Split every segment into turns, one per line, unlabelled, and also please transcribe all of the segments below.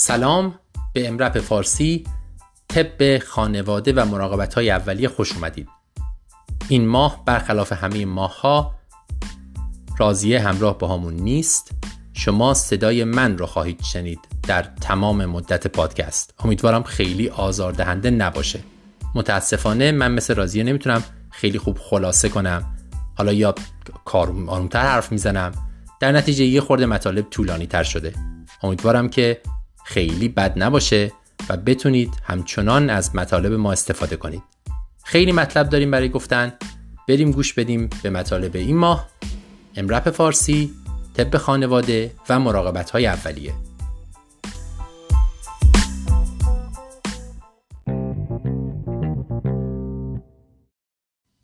سلام به امرپ فارسی طب خانواده و مراقبت های اولیه خوش اومدید. این ماه برخلاف همه ماه ها راضیه همراه با همون نیست. شما صدای من رو خواهید شنید در تمام مدت پادکست. امیدوارم خیلی آزاردهنده نباشه. متاسفانه من مثل راضیه نمی‌تونم خیلی خوب خلاصه کنم. حالا یا آرومتر حرف می‌زنم. در نتیجه یه خورده مطالب طولانی تر شده. امیدوارم که خیلی بد نباشه و بتونید همچنان از مطالب ما استفاده کنید. خیلی مطلب داریم برای گفتن. بریم گوش بدیم به مطالب این ماه. امرپ فارسی طب خانواده و مراقبت های اولیه.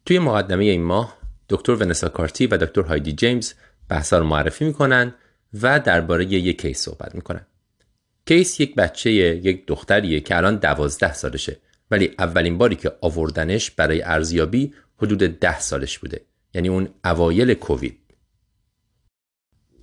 توی مقدمه این ماه دکتر ونسا کارتی و دکتر هایدی جیمز بحثا رو معرفی می‌کنن و درباره یک case صحبت می‌کنن. case یک بچه یک دختریه که الان دوازده سالشه. ولی اولین باری که آوردنش برای ارزیابی حدود ده سالش بوده. یعنی اون اوایل کووید.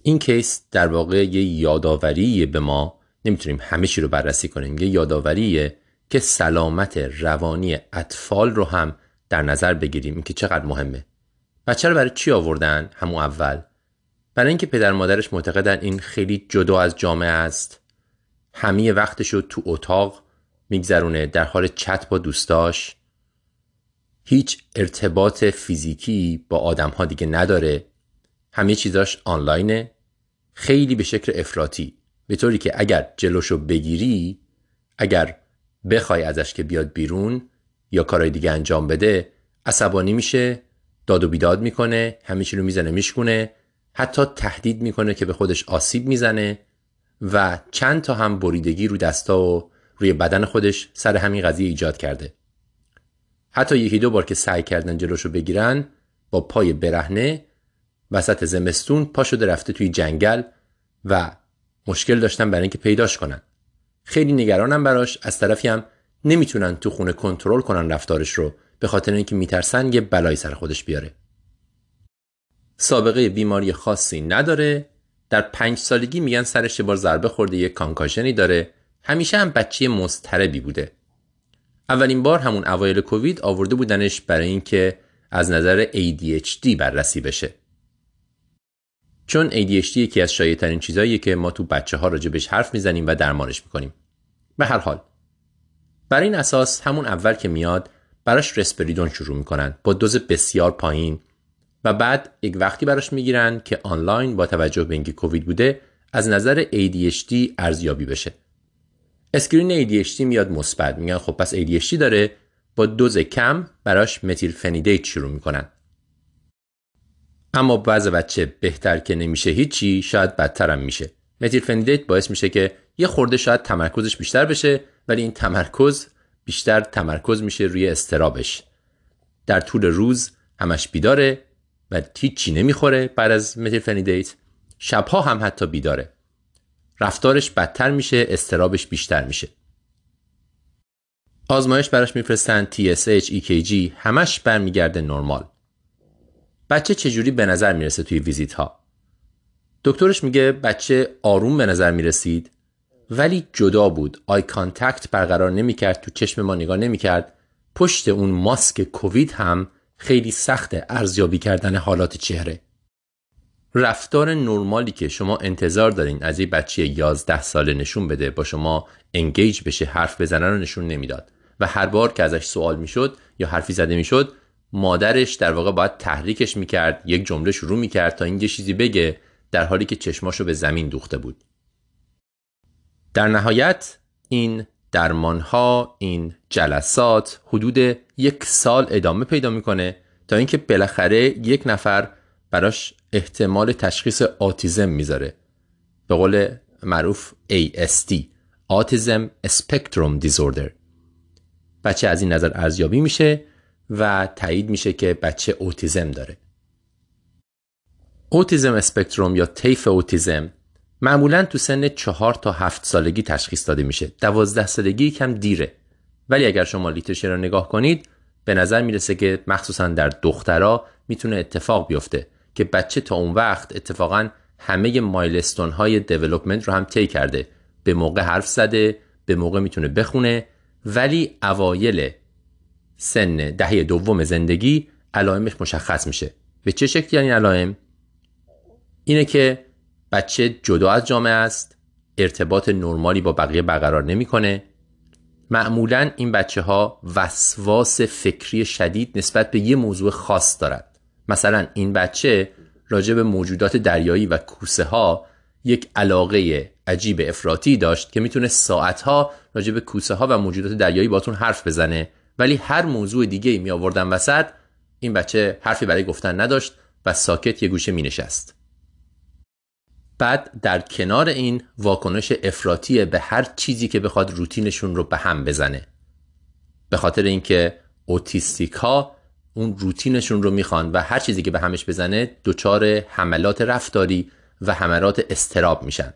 این case در واقع یه یادآوری به ما. نمی‌تونیم همه چی رو بررسی کنیم. یه یادآوریه که سلامت روانی اطفال رو هم در نظر بگیریم. که چقدر مهمه. بچه رو برای چی آوردن؟ همون اول. برای اینکه پدر مادرش معتقدن این خیلی جدا از جامعه است. همه رو تو اتاق میگذرونه در حال چت با دوستاش. هیچ ارتباط فیزیکی با آدم ها دیگه نداره. همه چیزاش آنلاینه. خیلی به شکل افراطی. به طوری که اگر جلوشو بگیری اگر بخوای ازش که بیاد بیرون یا کارهای دیگه انجام بده عصبانی میشه داد و بیداد می‌کنه همه چی رو می‌زنه میشکونه حتی تهدید می‌کنه که به خودش آسیب می‌زنه. و چند تا هم بریدگی رو دستا و روی بدن خودش سر همین قضیه ایجاد کرده. حتی یکی دو بار که سعی کردن جلوشو بگیرن با پای برهنه وسط زمستون پا شده رفته توی جنگل و مشکل داشتن برای اینکه پیداش کنن. خیلی نگرانم براش از طرفی هم نمی‌تونن تو خونه کنترل کنن رفتارش رو به خاطر اینکه میترسن یه بلایی سر خودش بیاره. سابقه بیماری خاصی نداره در پنج سالگی میگن سرش بار ضربه خورده یه کانکاشنی داره. همیشه هم بچه مضطربی بوده. اولین بار همون اوایل کووید آورده بودنش برای اینکه از نظر ADHD بررسی بشه. چون ADHD یکی از شایع ترین چیزاییه که ما تو بچه ها راجبش حرف می‌زنیم و درمانش می‌کنیم. به هر حال بر این اساس همون اول که میاد براش رسپریدون شروع می‌کنن با دوز بسیار پایین. و بعد یک وقتی براش می‌گیرن که آنلاین با توجه به اینکه کووید بوده از نظر ADHD ارزیابی بشه. اسکرین ADHD میاد مثبت. میگن خب پس ADHD داره. با دوز کم براش متیل فنیدیت شروع می‌کنن. اما بعض بچه بهتر که نمیشه هیچی شاید بدترم میشه. متیل فنیدیت باعث میشه که یه خورده شاید تمرکزش بیشتر بشه ولی این تمرکز بیشتر تمرکز میشه روی استرابش. در طول روز همش بیداره. و هیچی نمی‌خوره بعد از متیل فنیدیت شبها هم حتی بیداره. رفتارش بدتر میشه استرابش بیشتر میشه. آزمایش براش میفرستن TSH, EKG همش برمیگرده نرمال. بچه چجوری به نظر می‌رسه توی ویزیت ها دکترش میگه بچه آروم به نظر می‌رسید ولی جدا بود. eye contact برقرار نمی‌کرد تو چشم ما نگاه نمی‌کرد. پشت اون ماسک کووید هم خیلی سخت ارزیابی کردن حالات چهره. رفتار نرمالی که شما انتظار دارین از یه بچه 11 ساله نشون بده با شما انگیج بشه حرف بزنه رو نشون نمی‌داد. و هر بار که ازش سوال می‌شد یا حرفی زده می‌شد مادرش در واقع باید تحریکش می‌کرد یک جمله شروع می‌کرد تا این یه چیزی بگه در حالی که چشماشو به زمین دوخته بود. در نهایت این درمانها این جلسات حدود یک سال ادامه پیدا می‌کنه تا اینکه بالاخره یک نفر براش احتمال تشخیص آتیزم می‌ذاره. به قول معروف ASD Autism Spectrum Disorder. بچه از این نظر ارزیابی میشه و تایید میشه که بچه اوتیزم داره. اوتیزم اسپکتروم یا طیف اوتیزم معمولا تو سن چهار تا هفت سالگی تشخیص داده میشه. دوازده سالگی کم دیره. ولی اگر شما لیترشر رو نگاه کنید به نظر می‌رسه که مخصوصا در دخترها می‌تونه اتفاق بیفته که بچه تا اون وقت اتفاقا همه مایلستون های دیولوپمنت رو هم طی کرده. به موقع حرف زده به موقع می‌تونه بخونه ولی اوایل سن دهه دوم زندگی علائمش مشخص میشه. به چه شکلی این علائم؟ اینه که بچه جدا از جامعه است ارتباط نرمالی با بقیه برقرار نمی‌کنه. معمولا این بچه ها وسواس فکری شدید نسبت به یه موضوع خاص دارد مثلا این بچه راجع به موجودات دریایی و کوسه ها یک علاقه عجیب افراطی داشت که می‌تونه ساعتها راجع به کوسه ها و موجودات دریایی باتون حرف بزنه ولی هر موضوع دیگه ای می آوردن وسط این بچه حرفی برای گفتن نداشت و ساکت یه گوشه می نشست. بعد در کنار این واکنش افراطی به هر چیزی که بخواد روتینشون رو به هم بزنه. به خاطر اینکه اوتیستیک اون روتینشون رو می‌خوان و هر چیزی که به همش بزنه دچار حملات رفتاری و حملات استراب میشن.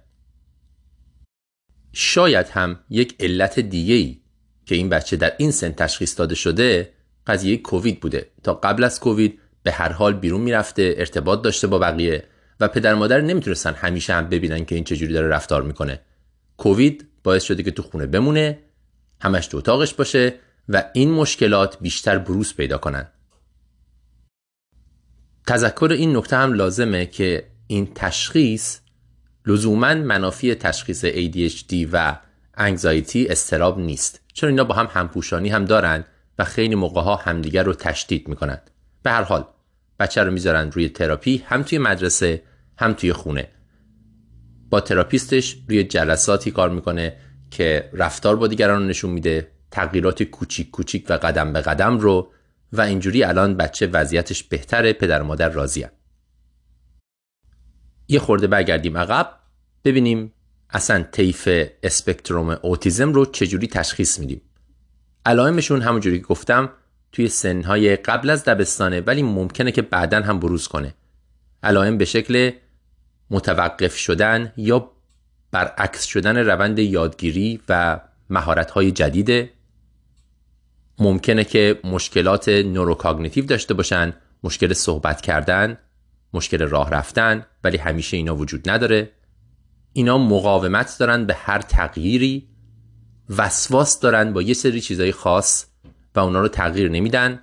شاید هم یک علت دیگه که این بچه در این سن تشخیص داده شده قضیه کووید بوده. تا قبل از کووید به هر حال بیرون می‌رفته ارتباط داشته با بقیه و پدر مادر نمی‌تونستن همیشه هم ببینن که این چجوری داره رفتار می‌کنه. کووید باعث شده که تو خونه بمونه همش تو اتاقش باشه و این مشکلات بیشتر بروز پیدا کنن. تذکر این نکته هم لازمه که این تشخیص لزوما منافی تشخیص ADHD و انگزایتی استراب نیست. چون اینا با هم همپوشانی هم دارن و خیلی موقع ها همدیگر رو تشدید می‌کنن. به هر حال بچه رو می‌ذارن روی تراپی هم توی مدرسه هم توی خونه. با تراپیستش روی جلساتی کار می‌کنه که رفتار با دیگران رو نشون میده تغییرات کوچیک کوچیک و قدم به قدم رو و اینجوری الان بچه وضعیتش بهتره پدر و مادر راضیه یه خورده برگردیم عقب ببینیم اصلا طیف اسپکتروم اوتیزم رو چجوری تشخیص میدیم. علائمشون همونجوری که گفتم توی سنهای قبل از دبستانه ولی ممکنه که بعدا هم بروز کنه. علائم به شکل متوقف شدن یا برعکس شدن روند یادگیری و مهارت‌های جدیده ممکنه که مشکلات نوروکاگنیتیو داشته باشن مشکل صحبت کردن مشکل راه رفتن ولی همیشه اینا وجود نداره. اینا مقاومت دارن به هر تغییری وسواس دارن با یه سری چیزای خاص و اونا رو تغییر نمیدن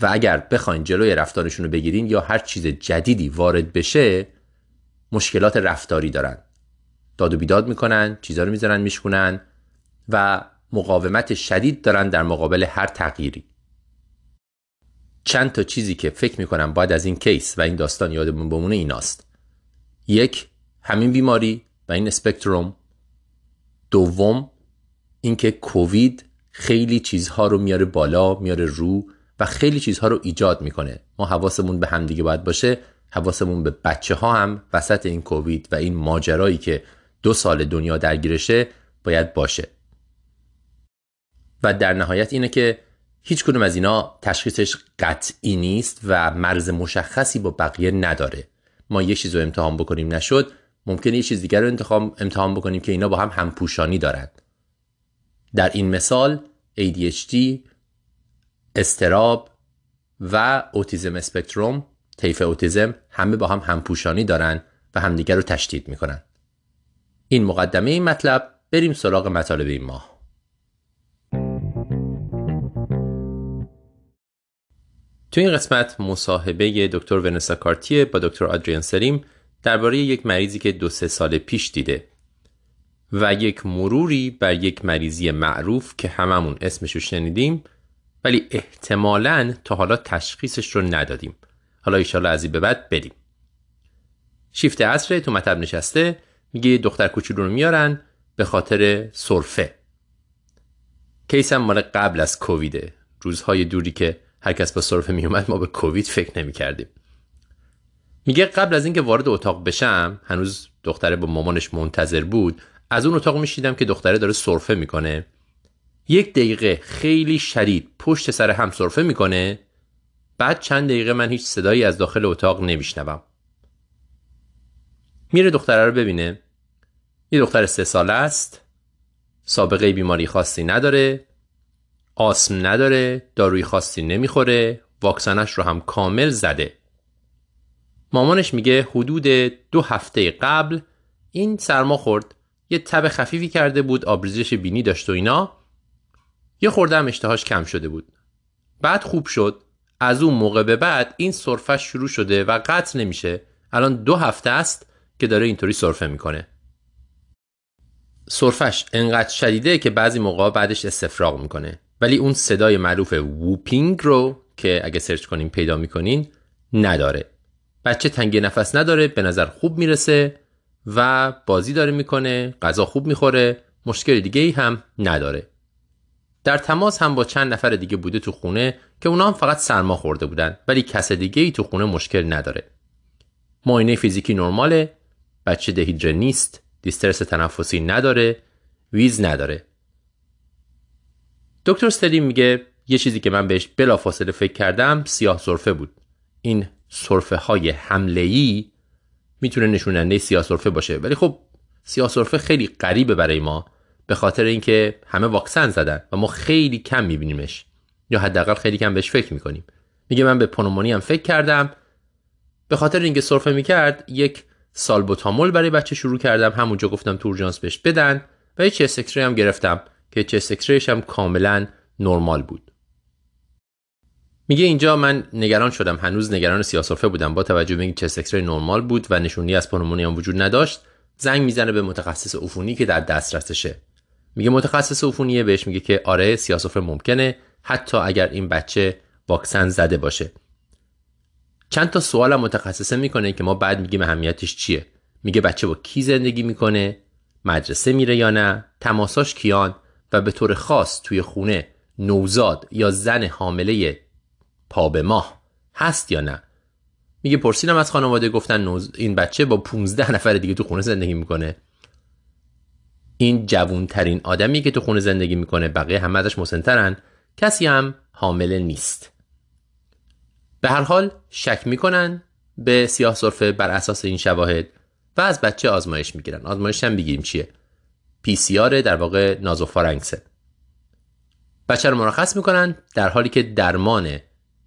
و اگر بخواین جلوی رفتارشون رو بگیرین یا هر چیز جدیدی وارد بشه مشکلات رفتاری دارن. داد و بیداد می‌کنن چیزا رو می‌ذارن میشکنن و مقاومت شدید دارن در مقابل هر تغییری. چند تا چیزی که فکر می‌کنم باید از این کیس و این داستان یادمون بمونه ایناست. یک همین بیماری و این اسپکتروم. دوم اینکه کووید خیلی چیزها رو میاره بالا میاره رو و خیلی چیزها رو ایجاد می‌کنه. ما حواسمون به همدیگه باید باشه. حواسمون به بچه ها هم وسط این کووید و این ماجرایی که دو سال دنیا درگیرشه باید باشه. و در نهایت اینه که هیچ کدوم از اینا تشخیصش قطعی نیست و مرز مشخصی با بقیه نداره. ما یه چیز رو امتحان بکنیم نشد ممکنه یه چیز دیگر رو امتحان بکنیم که اینا با هم همپوشانی دارند در این مثال ADHD استراب و اوتیزم اسپکتروم طیف اوتیزم همه با هم همپوشانی دارن و همدیگر رو تشدید می‌کنن. این مقدمه این مطلب بریم سراغ مطالب این ماه. تو این قسمت مصاحبه دکتر ونسا کارتیه با دکتر آدریان سریم درباره یک مریضی که دو سه سال پیش دیده. و یک مروری بر یک مریضی معروف که هممون اسمشو شنیدیم ولی احتمالا تا حالا تشخیصش رو ندادیم. حالا ایشالا از این به بعد بریم. شیفت عصر تو مطب نشسته میگه دختر کوچولو رو میارن به خاطر سرفه. کیس هم مال قبل از کوویده. روزهای دوری که هر کس با سرفه میومد ما به کووید فکر نمی کردیم. میگه قبل از اینکه وارد اتاق بشم هنوز دختره با مامانش منتظر بود از اون اتاق میشیدم که دختره داره سرفه می‌کنه. یک دقیقه خیلی شدید پشت سر هم سرفه می‌کنه. بعد چند دقیقه من هیچ صدایی از داخل اتاق نمیشنوم. میره دختره رو ببینه. یه دختر سه ساله است. سابقه بیماری خاصی نداره. آسم نداره. داروی خاصی نمی‌خوره. واکسنش رو هم کامل زده. مامانش میگه حدود دو هفته قبل این سرما خورد. یه تب خفیفی کرده بود آبریزش بینی داشت و اینا. یه خورده هم اشتهاش کم شده بود. بعد خوب شد. از اون موقع به بعد این سرفش شروع شده و قطع نمیشه. الان دو هفته است که داره اینطوری سرفه می‌کنه. سرفش انقدر شدیده که بعضی موقع بعدش استفراغ می‌کنه. ولی اون صدای معروف whooping رو که اگه سرچ کنیم پیدا می‌کنین نداره. بچه تنگی نفس نداره به نظر خوب می‌رسه. و بازی داره می‌کنه غذا خوب می‌خوره مشکل دیگه ای هم نداره. در تماس هم با چند نفر دیگه بوده تو خونه که اونا هم فقط سرما خورده بودن ولی کس دیگه ای تو خونه مشکل نداره. معاینه فیزیکی نرماله بچه دهیدره نیست دیسترس تنفسی نداره ویز نداره. دکتر ستریم میگه یه چیزی که من بهش بلافاصله فکر کردم سیاه سرفه بود. این سرفه های حمله ای می‌تونه نشوننده سیاه سرفه باشه. ولی خب سیاه سرفه خیلی غریبه برای ما به خاطر اینکه همه واکسن زدن و ما خیلی کم میبینیمش. یا حداقل خیلی کم بهش فکر می‌کنیم. میگه من به پنومونی هم فکر کردم. به خاطر اینکه سرفه می‌کرد یک سالبوتامول برای بچه شروع کردم. همونجا گفتم تورجانس بهش بدن. و یه چست هم گرفتم که چست هم کاملا نرمال بود. میگه اینجا من نگران شدم. هنوز نگران سیاسرفه بودم. با توجه به اینکه چست نرمال بود و نشونی از پنومونی هم وجود نداشت زنگ می‌زنه به متخصص عفونی که در دسترسشه. میگه متخصص عفونیه بهش میگه که آره سیاسفره ممکنه. حتی اگر این بچه واکسن زده باشه. چند تا سوال متخصصه می‌کنه که ما بعد میگیم اهمیتش چیه. میگه بچه با کی زندگی می‌کنه؟ مدرسه میره یا نه؟ تماساش کیان؟ و به طور خاص توی خونه نوزاد یا زن حامله پا به ماه. هست یا نه؟ میگه پرسیدم از خانواده گفتن نوز... این بچه با 15 نفر دیگه تو خونه زندگی می‌کنه. این جوون ترین آدمی که تو خونه زندگی می‌کنه بقیه همه ازش مسنترن. کسی هم حامله نیست. به هر حال شک می‌کنن به سیاه صرفه بر اساس این شواهد و از بچه آزمایش می‌گیرن. آزمایش هم بگیریم چیه؟ پی سی در واقع نازوفارنکسه بچه رو مرخص می‌کنن در حالی که درمان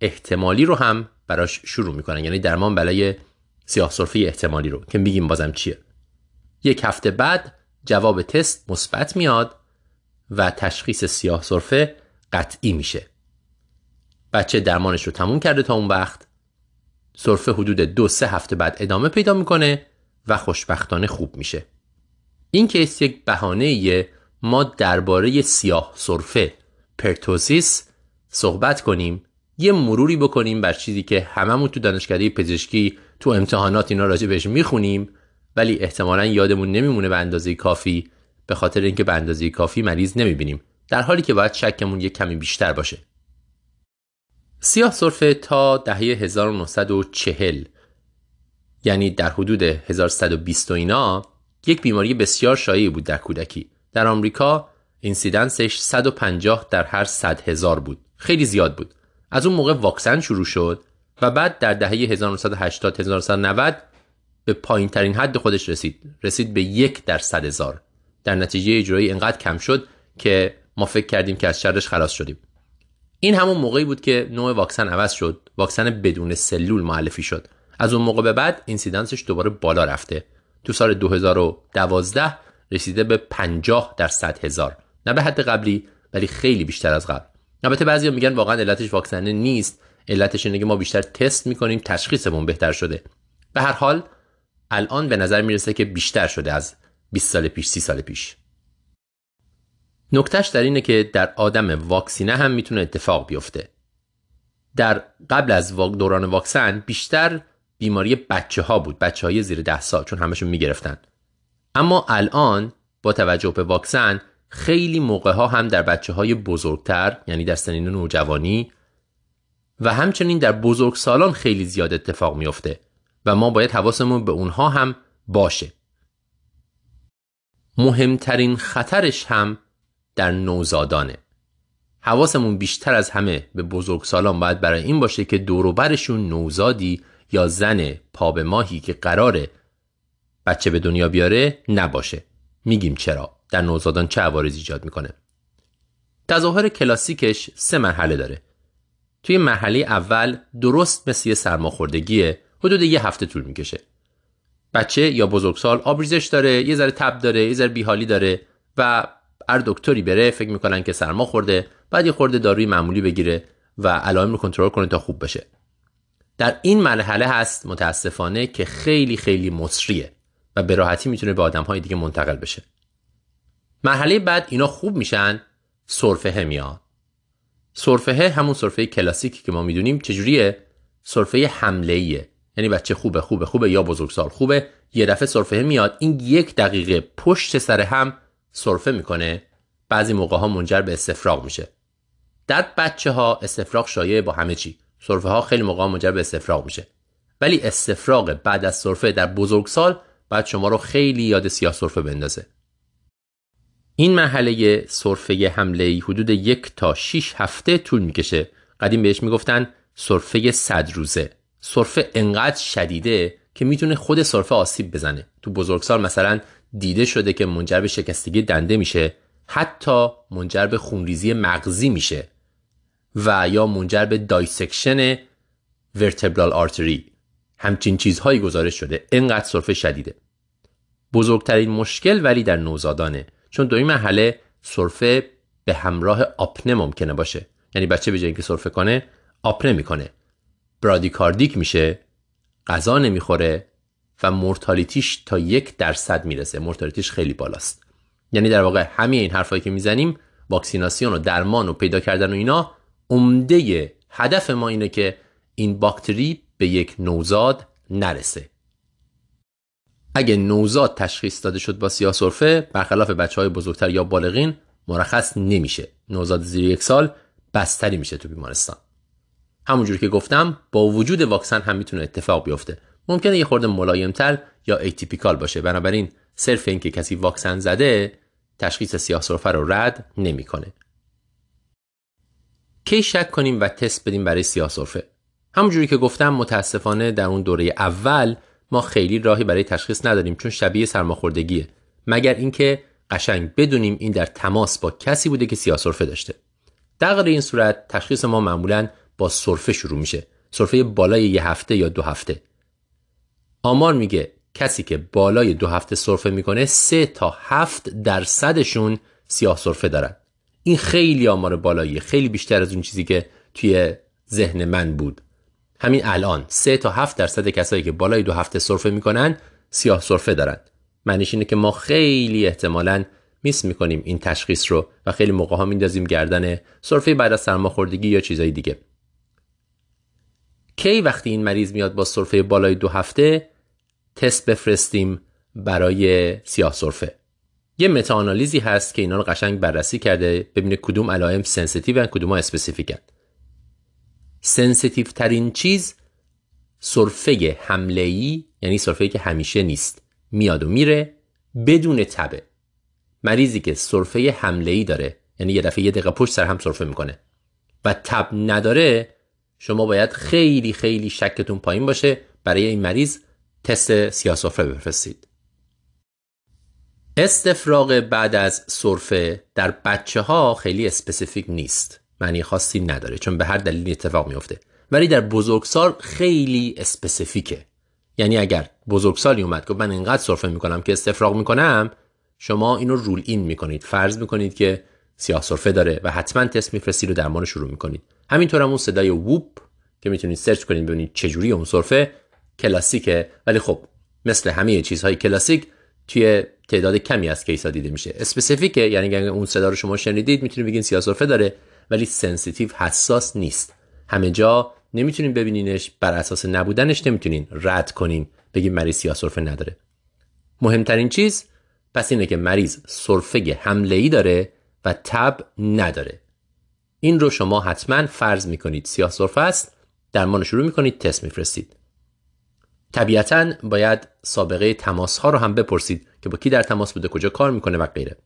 احتمالی رو هم براش شروع می‌کنن. یعنی درمان برای سیاه احتمالی رو. که میگیم بازم چیه. یک هفته بعد جواب تست مثبت میاد و تشخیص سیاه سرفه قطعی میشه. بچه درمانش رو تموم کرده تا اون وقت. سرفه حدود دو سه هفته بعد ادامه پیدا می‌کنه و خوشبختانه خوب میشه. این case یک بهانه ما درباره سیاه سرفه pertussis صحبت کنیم. یه مروری بکنیم بر چیزی که هممون تو دانشکده پزشکی تو امتحانات اینا راجع بهش می‌خونیم ولی احتمالا یادمون نمیمونه به اندازه کافی به خاطر اینکه به اندازه کافی مریض نمی‌بینیم. در حالی که باید شکمون یک کمی بیشتر باشه. سیاه سرفه تا دهه 1940 یعنی در حدود 1120 اینا یک بیماری بسیار شایعی بود در کودکی. در آمریکا اینسیدنسش 150 در هر 100 هزار بود. خیلی زیاد بود. از اون موقع واکسن شروع شد و بعد در دهه 1980 1990 به پایین ترین حد خودش رسید. رسید به یک در صد هزار. در نتیجه اجرایی انقدر کم شد که ما فکر کردیم که از شرش خلاص شدیم. این همون موقعی بود که نوع واکسن عوض شد. واکسن بدون سلول معرفی شد. از اون موقع به بعد اینسیدنسش دوباره بالا رفته. تو سال 2012 رسیده به 50 در صد هزار. نه به حد قبلی ولی خیلی بیشتر از قبل. البته بعضیا میگن واقعا علتش واکسن نیست. علتش اینه که ما بیشتر تست می‌کنیم تشخیصمون بهتر شده. به هر حال الان به نظر می‌رسه که بیشتر شده از 20 سال پیش 30 سال پیش. نکتهش در اینه که در آدم واکسینه هم می‌تونه اتفاق بیفته. در قبل از دوران واکسن بیشتر بیماری بچه ها بود بچه های زیر ده سال چون همشون می‌گرفتن. اما الان با توجه به واکسن خیلی موقع ها هم در بچه های بزرگتر یعنی در سنین نوجوانی و همچنین در بزرگ سالان خیلی زیاد اتفاق میافته و ما باید حواسمون به اونها هم باشه. مهمترین خطرش هم در نوزادانه. حواسمون بیشتر از همه به بزرگسالان باید برای این باشه که دوروبرشون نوزادی یا زن پا به ماهی که قراره بچه به دنیا بیاره نباشه. میگیم چرا؟ در نوزادان چه عوارض ایجاد می‌کنه؟ تظاهر کلاسیکش سه مرحله داره. توی مرحله اول درست مثل یه سرماخوردگیه حدود یه هفته طول می‌کشه. بچه یا بزرگسال آبریزش داره یه ذره تب داره یه ذره بیحالی داره و هر دکتری بره فکر می‌کنن که سرما خورده بعد یه خورده داروی معمولی بگیره و علائم رو کنترل کنه تا خوب بشه. در این مرحله هست متاسفانه که خیلی خیلی مصریه و به راحتی می‌تونه به آدم های دیگه منتقل بشه. مرحله بعد اینا خوب میشن؟ سرفه میاد. سرفه همون سرفه کلاسیکی که ما می‌دونیم چجوریه؟ سرفه حمله ایه یعنی بچه خوبه خوبه خوبه یا بزرگسال خوبه یه دفعه سرفه میاد این یک دقیقه پشت سر هم سرفه می‌کنه. بعضی موقع ها منجر به استفراغ میشه. در بچه ها استفراغ شایع با همه چی. سرفه ها خیلی موقع منجر به استفراغ میشه. ولی استفراغ بعد از سرفه در بزرگسال بعد شما رو خیلی یاد سیاه سرفه بندازه. این مرحله سرفه حمله حدود یک تا 6 هفته طول می‌کشه. قدیم بهش می‌گفتن سرفه صد روزه. سرفه انقدر شدیده که می‌تونه خود سرفه آسیب بزنه. تو بزرگسال مثلا دیده شده که منجر به شکستگی دنده میشه حتی منجر به خونریزی مغزی میشه و یا منجر به dissection ورتبرال آرتری. همچین چیزهایی گزارش شده. انقدر سرفه شدیده. بزرگترین مشکل ولی در نوزادانه. چون دوی مرحله سرفه به همراه آپنه ممکنه باشه. یعنی بچه به جای اینکه سرفه کنه آپنه می‌کنه. برادیکاردیک میشه غذا نمی‌خوره و مورتالیتیش تا یک درصد می‌رسه. مورتالیتیش خیلی بالاست. یعنی در واقع همه این حرفایی که می‌زنیم واکسیناسیون و درمان و پیدا کردن و اینا عمده هدف ما اینه که این باکتری به یک نوزاد نرسه. اگه نوزاد تشخیص داده شد با سیاه سرفه برخلاف بچه های بزرگتر یا بالغین مرخص نمیشه. نوزاد زیر یک سال بستری میشه تو بیمارستان. همونجور که گفتم با وجود واکسن هم می‌تونه اتفاق بیفته. ممکنه یه خورده ملایمتر یا atypical باشه. بنابراین صرف اینکه کسی واکسن زده تشخیص سیاه سرفه رو رد نمی‌کنه. کی شک کنیم و تست بدیم برای سیاه سرفه؟ همونجوری که گفتم متاسفانه در اون دوره اول ما خیلی راهی برای تشخیص نداریم چون شبیه سرماخوردگیه. مگر اینکه قشنگ بدونیم این در تماس با کسی بوده که سیاه سرفه داشته. در غیر این صورت تشخیص ما معمولا با سرفه شروع میشه. سرفه بالای یه هفته یا دو هفته. آمار میگه کسی که بالای دو هفته سرفه می‌کنه سه تا هفت درصدشون سیاه سرفه دارن. این خیلی آمار بالاییه. خیلی بیشتر از اون چیزی که توی ذهن من بود. همین الان سه تا هفت درصد کسایی که بالای دو هفته سرفه می‌کنن سیاه سرفه دارن. معنیش اینه که ما خیلی احتمالا میس می‌کنیم این تشخیص رو و خیلی موقع ها میندازیم گردن سرفه بعد از سرماخوردگی یا چیزای دیگه. کی وقتی این مریض میاد با سرفه بالای دو هفته تست بفرستیم برای سیاه سرفه. یه meta-analysis ی هست که اینا رو قشنگ بررسی کرده ببینه کدوم علائم sensitive و کدوم ها specific ن sensitive ترین چیز سرفه حمله ای یعنی سرفه که همیشه نیست میاد و میره بدون تبه. مریضی که سرفه حمله ای داره یعنی یه دفعه یه دقیقه پشت سر هم سرفه می‌کنه و تب نداره شما باید خیلی خیلی شکتون پایین باشه برای این مریض تست سیاسرفه بفرستید. استفراغ بعد از سرفه در بچه ها خیلی specific نیست. معنی خاصی نداره چون به هر دلیلی اتفاق میفته ولی در بزرگسال خیلی specific ه. یعنی اگر بزرگسالی اومد که من اینقدر سرفه می‌کنم که استفراغ می‌کنم شما اینو rule in می‌کنید. فرض می‌کنید که سیاه سرفه داره و حتما تست میفرستید و درمان شروع می‌کنید. همینطور هم اون صدای whoop که می‌تونید سرچ کنید ببینید چجوری اون سرفه کلاسیکه. ولی خب مثل همه چیزهای کلاسیک توی تعداد کمی از case ا دیده میشه. specific ه یعنی اگه اون صدا رو شما شنیدید می‌تونید بگین سیاسرفه داره. ولی sensitive حساس نیست. همه جا نمی‌تونین ببینینش بر اساس نبودنش نمی‌تونین رد کنین. بگین مریض سیاسرفه نداره. مهمترین چیز پس اینه که مریض سرفه حمله ای داره و تب نداره. این رو شما حتما فرض می‌کنید سیاه سرفه است درمان شروع می‌کنید تست میفرستید. طبیعتا باید سابقه تماس ها رو هم بپرسید که با کی در تماس بوده کجا کار می‌کنه و غیره.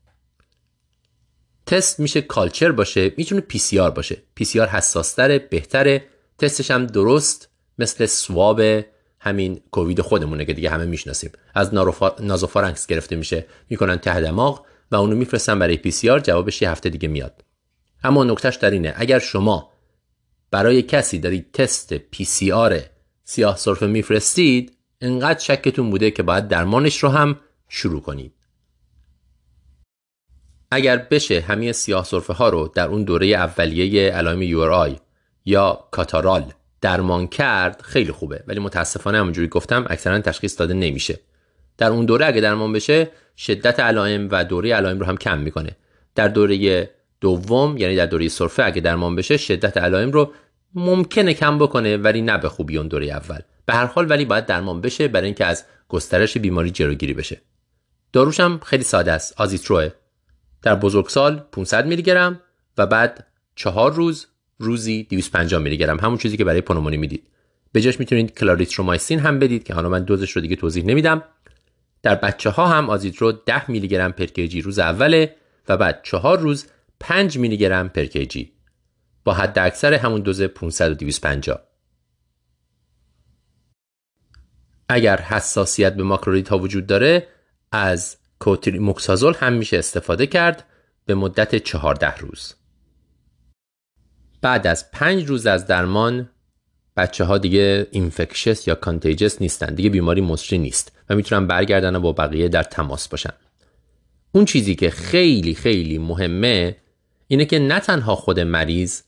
تست میشه culture باشه می‌تونه پی سی آر باشه. پی سی آر حساستره بهتره. تستش هم درست مثل swab همین کووید خودمونه که دیگه همه می‌شناسیم. از nasopharynx گرفته میشه می‌کنن ته دماغ و اونو میفرستن برای PCR جوابش یه هفته دیگه میاد. اما نکتهش در اینه اگر شما برای کسی دارید تست PCR سیاه سرفه میفرستید انقدر شکتون بوده که باید درمانش رو هم شروع کنید. اگر بشه همه سیاه سرفه ها رو در اون دوره اولیه علائم URI یا کاتارال درمان کرد خیلی خوبه. ولی متاسفانه همونجوری گفتم اکثرا تشخیص داده نمیشه. در اون دوره اگه درمان بشه شدت علائم و دوره علائم رو هم کم می‌کنه. در دوره دوم یعنی در دوره سرفه اگه درمان بشه شدت علائم رو ممکنه کم بکنه ولی نه به خوبی اون دوره اول. به هر حال ولی باید درمان بشه برای اینکه از گسترش بیماری جلوگیری بشه. داروش هم خیلی ساده است. آزیتروه در بزرگسال 500 میلی گرم و بعد چهار روز روزی 250 میلی گرم همون چیزی که برای پنومونی می‌دید. به جاش می‌تونید کلاریترومایسین هم بدید که حالا من دوزش رو دیگه توضیح نمیدم. در بچه ها هم آزیترو 10 میلی گرم per روز اوله و بعد چهار روز 5 میلی گرم per با حد اکثر همون دوز 500 و 250 اگر حساسیت به ماکرولید ها وجود داره از کوتریموکسازول هم میشه استفاده کرد به مدت 14 روز. بعد از 5 روز از درمان بچه ها دیگه اینفکشس یا کانتیجس نیستن. دیگه بیماری مصری نیست و می‌تونن برگردن و با بقیه در تماس باشن. اون چیزی که خیلی خیلی مهمه اینه که نه تنها خود مریض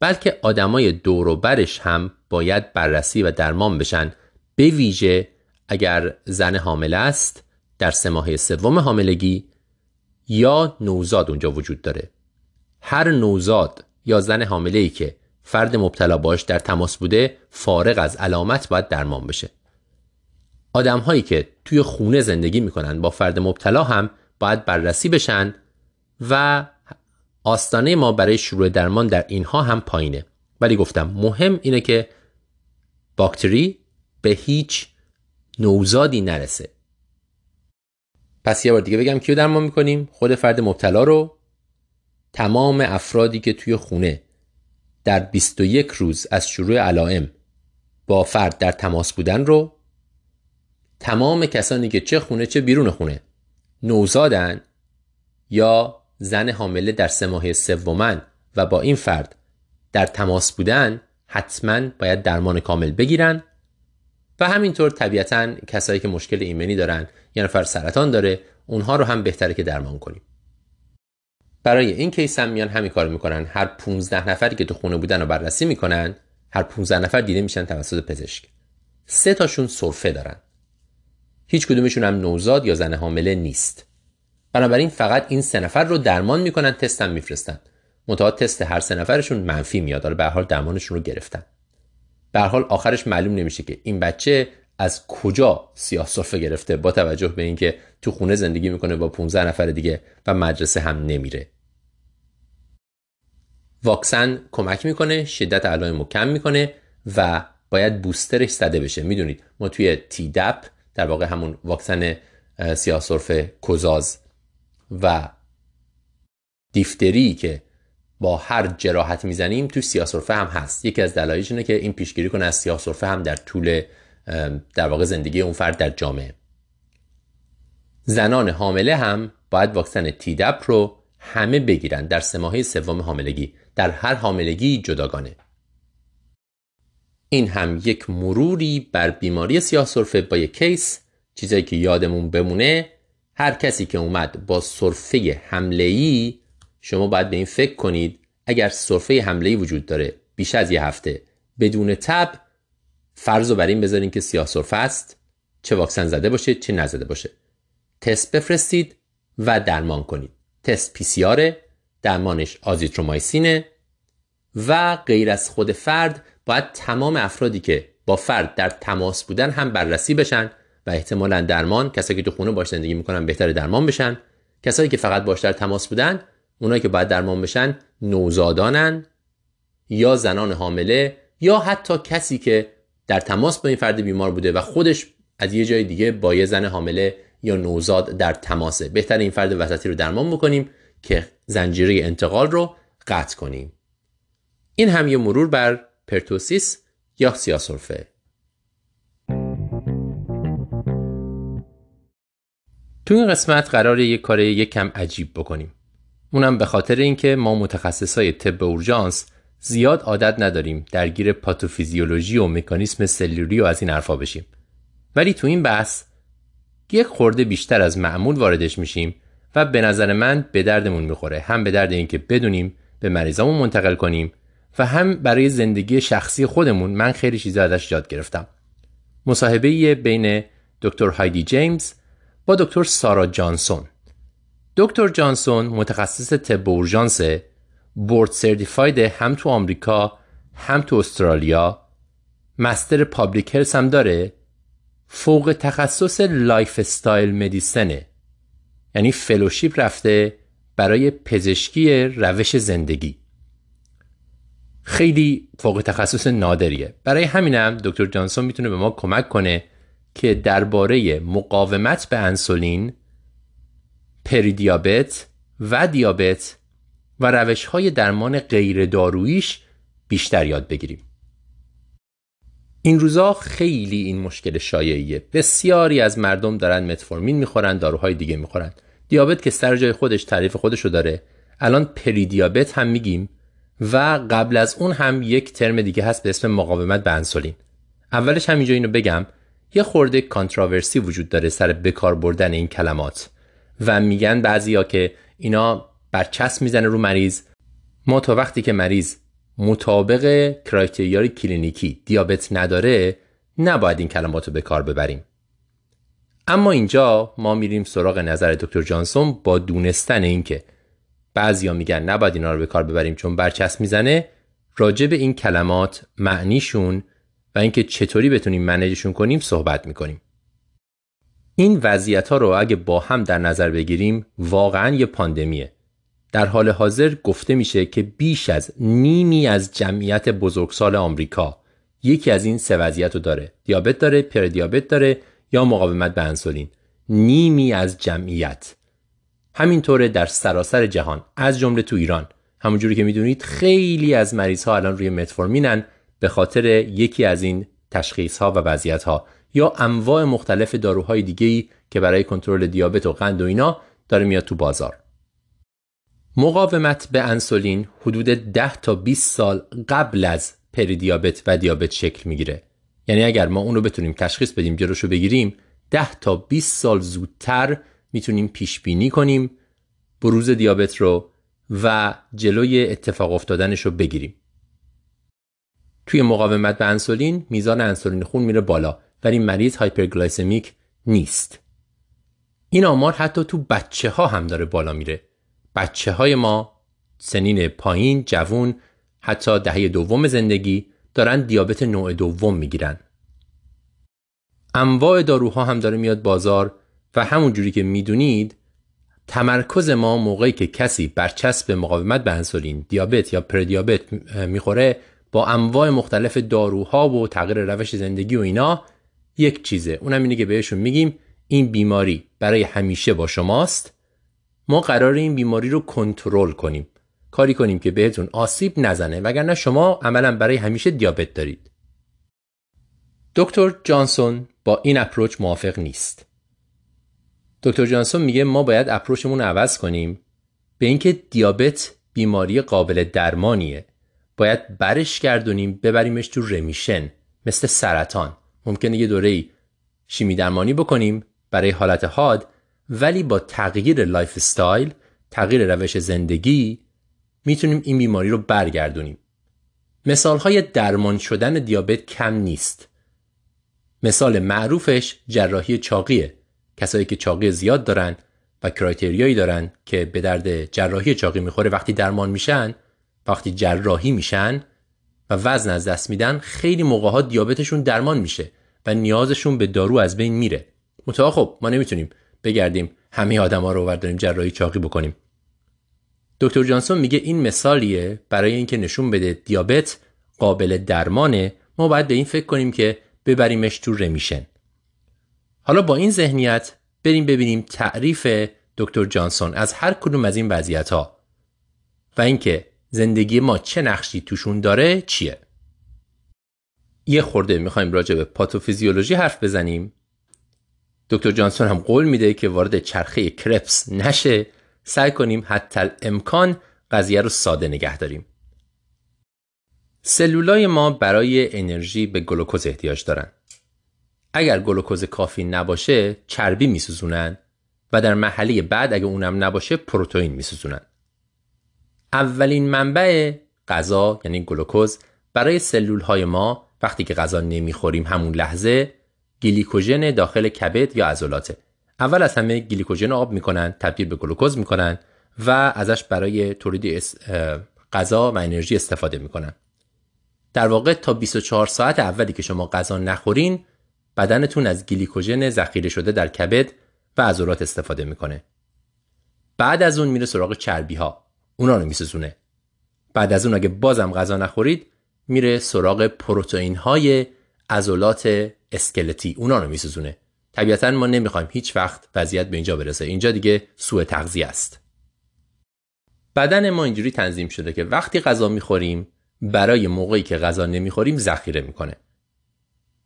بلکه آدمای دور و برش هم باید بررسی و درمان بشن به ویژه اگر زن حامله است در سه ماه سوم حاملگی یا نوزاد اونجا وجود داره. هر نوزاد یا زن حامله ای که فرد مبتلا باش در تماس بوده فارغ از علامت باید درمان بشه. آدم هایی که توی خونه زندگی می‌کنن با فرد مبتلا هم باید بررسی بشن و آستانه ما برای شروع درمان در اینها هم پایینه. ولی گفتم مهم اینه که باکتری به هیچ نوزادی نرسه. پس یه بار دیگه بگم کیو درمان می‌کنیم؟ خود فرد مبتلا رو. تمام افرادی که توی خونه در 21 روز از شروع علائم با فرد در تماس بودن رو تمام کسانی که چه خونه چه بیرون خونه نوزادن یا زن حامله در سه ماه سومن و با این فرد در تماس بودن حتما باید درمان کامل بگیرن. و همینطور طبیعتا کسایی که مشکل ایمنی دارن یا نفر سرطان داره اونها رو هم بهتره که درمان کنیم. برای این کیس هم میان همین کار می‌کنن. هر 15 نفری که تو خونه بودن رو بررسی می‌کنن هر 15 نفر دیده میشن توسط پزشک. سه تاشون سرفه دارن. هیچ کدومشون هم نوزاد یا زن حامله نیست. بنابراین فقط این سه نفر رو درمان می‌کنن تست هم میفرستن. منتها تست هر سه نفرشون منفی میاد. حالا به حال درمانشون رو گرفتن. به حال آخرش معلوم نمیشه که این بچه از کجا سیاه سرفه گرفته با توجه به اینکه تو خونه زندگی می‌کنه با 15 نفر دیگه و مدرسه هم نمیره. واکسن کمک می‌کنه شدت علائم رو کم می‌کنه و باید بوسترش زده بشه. می‌دونید ما توی تی دپ در واقع همون واکسن سیاه سرفه کوزاز و دیفتری که با هر جراحت می‌زنیم توی سیاسرفه هم هست. یکی از دلایلش اینه که این پیشگیری کنه از سیاسرفه هم در طول در واقع زندگی اون فرد در جامعه. زنان حامله هم باید واکسن تیدپ رو همه بگیرن در سه ماهه سوم حاملگی. در هر حاملگی جداگانه. این هم یک مروری بر بیماری سیاه سرفه با یک کیس. چیزایی که یادمون بمونه هر کسی که اومد با سرفه حمله ای شما باید به این فکر کنید اگر سرفه حمله ای وجود داره بیش از یه هفته بدون تب فرض رو بر این بذارین که سیاه سرفه است. چه واکسن زده باشه چه نزده باشه. تست بفرستید و درمان کنید. تست PCR درمانش آزیترومایسینه و غیر از خود فرد باید تمام افرادی که با فرد در تماس بودن هم بررسی بشن و احتمالا درمان کسایی که تو خونه باش زندگی می‌کنن بهتر درمان بشن. کسایی که فقط باش در تماس بودن اونایی که باید درمان بشن نوزادانن یا زنان حامله یا حتی کسی که در تماس با این فرد بیمار بوده و خودش از یه جای دیگه با یه زن حامله یا نوزاد در تماسه. بهتر این فرد وسطی رو درمان بکنیم که زنجیره انتقال رو قطع کنیم. این هم یه مرور بر پرتوسیس یا سیاسرفه. تو این قسمت قرار یک کار یک کم عجیب بکنیم. اونم به خاطر اینکه ما متخصصای طب اورژانس زیاد عادت نداریم درگیر پاتوفیزیولوژی و مکانیسم سلولی و از این حرفا بشیم. ولی تو این بحث یک خورده بیشتر از معمول واردش میشیم و به نظر من به دردمون می‌خوره. هم به درد اینکه بدونیم به مریضامون منتقل کنیم و هم برای زندگی شخصی خودمون من خیلی چیزا ازش یاد گرفتم. مصاحبه بین دکتر هایدی جیمز با دکتر سارا جانسون. دکتر جانسون متخصص طب اورژانس بورد سرتیفاید هم تو آمریکا هم تو استرالیا. master public health هم داره. فوق تخصص lifestyle medicine ه یعنی fellowship رفته برای پزشکی روش زندگی. خیلی فوق تخصص نادریه. برای همینم دکتر جانسون می‌تونه به ما کمک کنه که درباره مقاومت به انسولین پریدیابت و دیابت و روش های درمان غیر دارویش بیشتر یاد بگیریم. این روزا خیلی این مشکل شایعیه. بسیاری از مردم دارن متفورمین می‌خورن داروهای دیگه می‌خورن. دیابت که سر جای خودش تعریف خودشو داره. الان پریدیابت هم میگیم و قبل از اون هم یک ترم دیگه هست به اسم مقاومت به انسولین. اولش همینجا اینو بگم. یه خورده کانتراورسی وجود داره سر بکار بردن این کلمات و میگن بعضیا که اینا برچسب می‌زنه رو مریض. ما تا وقتی که مریض مطابق کرایتریای کلینیکی دیابت نداره نباید این کلمات رو به کار ببریم. اما اینجا ما میریم سراغ نظر دکتر جانسون با دونستن اینکه بعضیا میگن نباید اینا رو به کار ببریم چون برچسب می‌زنه راجع به این کلمات معنیشون و اینکه چطوری بتونیم منیجشون کنیم صحبت می‌کنیم. این وضعیت ها رو اگه با هم در نظر بگیریم واقعا یه پاندمیه. در حال حاضر گفته میشه که بیش از نیمی از جمعیت بزرگسال آمریکا یکی از این سه وضعیت رو داره. دیابت داره پردیابت داره یا مقاومت به انسولین. نیمی از جمعیت. همینطوره در سراسر جهان از جمله تو ایران. همونجوری که می‌دونید خیلی از مریض ها الان روی متفورمینن به خاطر یکی از این تشخیص ها و وضعیت ها یا انواع مختلف داروهای دیگه ای که برای کنترل دیابت و قند و اینا داره میاد تو بازار. مقاومت به انسولین حدود 10 تا 20 سال قبل از پریدیابت و دیابت شکل می‌گیره. یعنی اگر ما اون رو بتونیم تشخیص بدیم جلوشو بگیریم 10 تا 20 سال زودتر می‌تونیم پیش بینی کنیم بروز دیابت رو و جلوی اتفاق افتادنش رو بگیریم. توی مقاومت به انسولین میزان انسولین خون میره بالا ولی مریض hyperglycemic نیست. این آمار حتی تو بچه ها هم داره بالا میره. بچه های ما سنین پایین جوون حتی دهه دوم زندگی دارن دیابت نوع دوم می‌گیرن. انواع داروها هم داره میاد بازار و همون جوری که می‌دونید تمرکز ما موقعی که کسی برچسب مقاومت به انسولین دیابت یا پری‌دیابت می‌خوره با انواع مختلف داروها و تغییر روش زندگی و اینا یک چیزه. اونم اینه که بهشون میگیم این بیماری برای همیشه با شماست. ما قرار این بیماری رو کنترل کنیم. کاری کنیم که بهتون آسیب نزنه وگرنه شما عملا برای همیشه دیابت دارید. دکتر جانسون با این اپروچ موافق نیست. دکتر جانسون میگه ما باید اپروچمون رو عوض کنیم به اینکه دیابت بیماری قابل درمانیه. باید برش گردونیم ببریمش تو remission مثل سرطان. ممکنه یه دوره شیمی درمانی بکنیم برای حالت حاد ولی با تغییر lifestyle تغییر روش زندگی می‌تونیم این بیماری رو برگردونیم. مثال های درمان شدن دیابت کم نیست. مثال معروفش جراحی چاقیه. کسایی که چاقی زیاد دارن و کرایتریایی دارن که به درد جراحی چاقی می‌خوره وقتی درمان میشن وقتی جراحی میشن و وزن از دست میدن خیلی موقع ها دیابتشون درمان میشه و نیازشون به دارو از بین میره. متأ خب ما نمی‌تونیم بگردیم همه آدما رو برداریم جراحی چاقی بکنیم. دکتر جانسون میگه این مثالیه برای اینکه نشون بده دیابت قابل درمانه. ما باید به این فکر کنیم که ببریمش تو رمیشن. حالا با این ذهنیت بریم ببینیم تعریف دکتر جانسون از هر کدوم از این وضعیت ها و اینکه زندگی ما چه نقشی توشون داره چیه. یه خورده می‌خوایم راجع به پاتوفیزیولوژی حرف بزنیم. دکتر جانسون هم قول میده که وارد چرخه کرپس نشه. سعی کنیم حتی امکان قضیه رو ساده نگه داریم. سلولای ما برای انرژی به گلوکوز احتیاج دارن. اگر گلوکوز کافی نباشه چربی میسوزونن و در مرحله بعد اگه اونم نباشه پروتئین میسوزونن. اولین منبع غذا یعنی گلوکوز برای سلول های ما وقتی که غذا نمی‌خوریم همون لحظه گلیکوژن داخل کبد یا عضلاته. اول از همه گلیکوژن آب می‌کنن تبدیل به گلوکوز می‌کنن و ازش برای تولید غذا و انرژی استفاده می‌کنن. در واقع تا 24 ساعت اولی که شما غذا نخورین بدنتون از گلیکوژن ذخیره شده در کبد و عضلات استفاده می‌کنه. بعد از اون میره سراغ چربی ها اونا رو میسوزونه. بعد از اون اگه بازم غذا نخورید میره سراغ پروتئین های عضلات اسکلتی اونا رو میسوزونه. طبیعتا ما نمی‌خوایم هیچ وقت وضعیت به اینجا برسه. اینجا دیگه سوء تغذیه است. بدن ما اینجوری تنظیم شده که وقتی غذا می‌خوریم برای موقعی که غذا نمی‌خوریم ذخیره می‌کنه.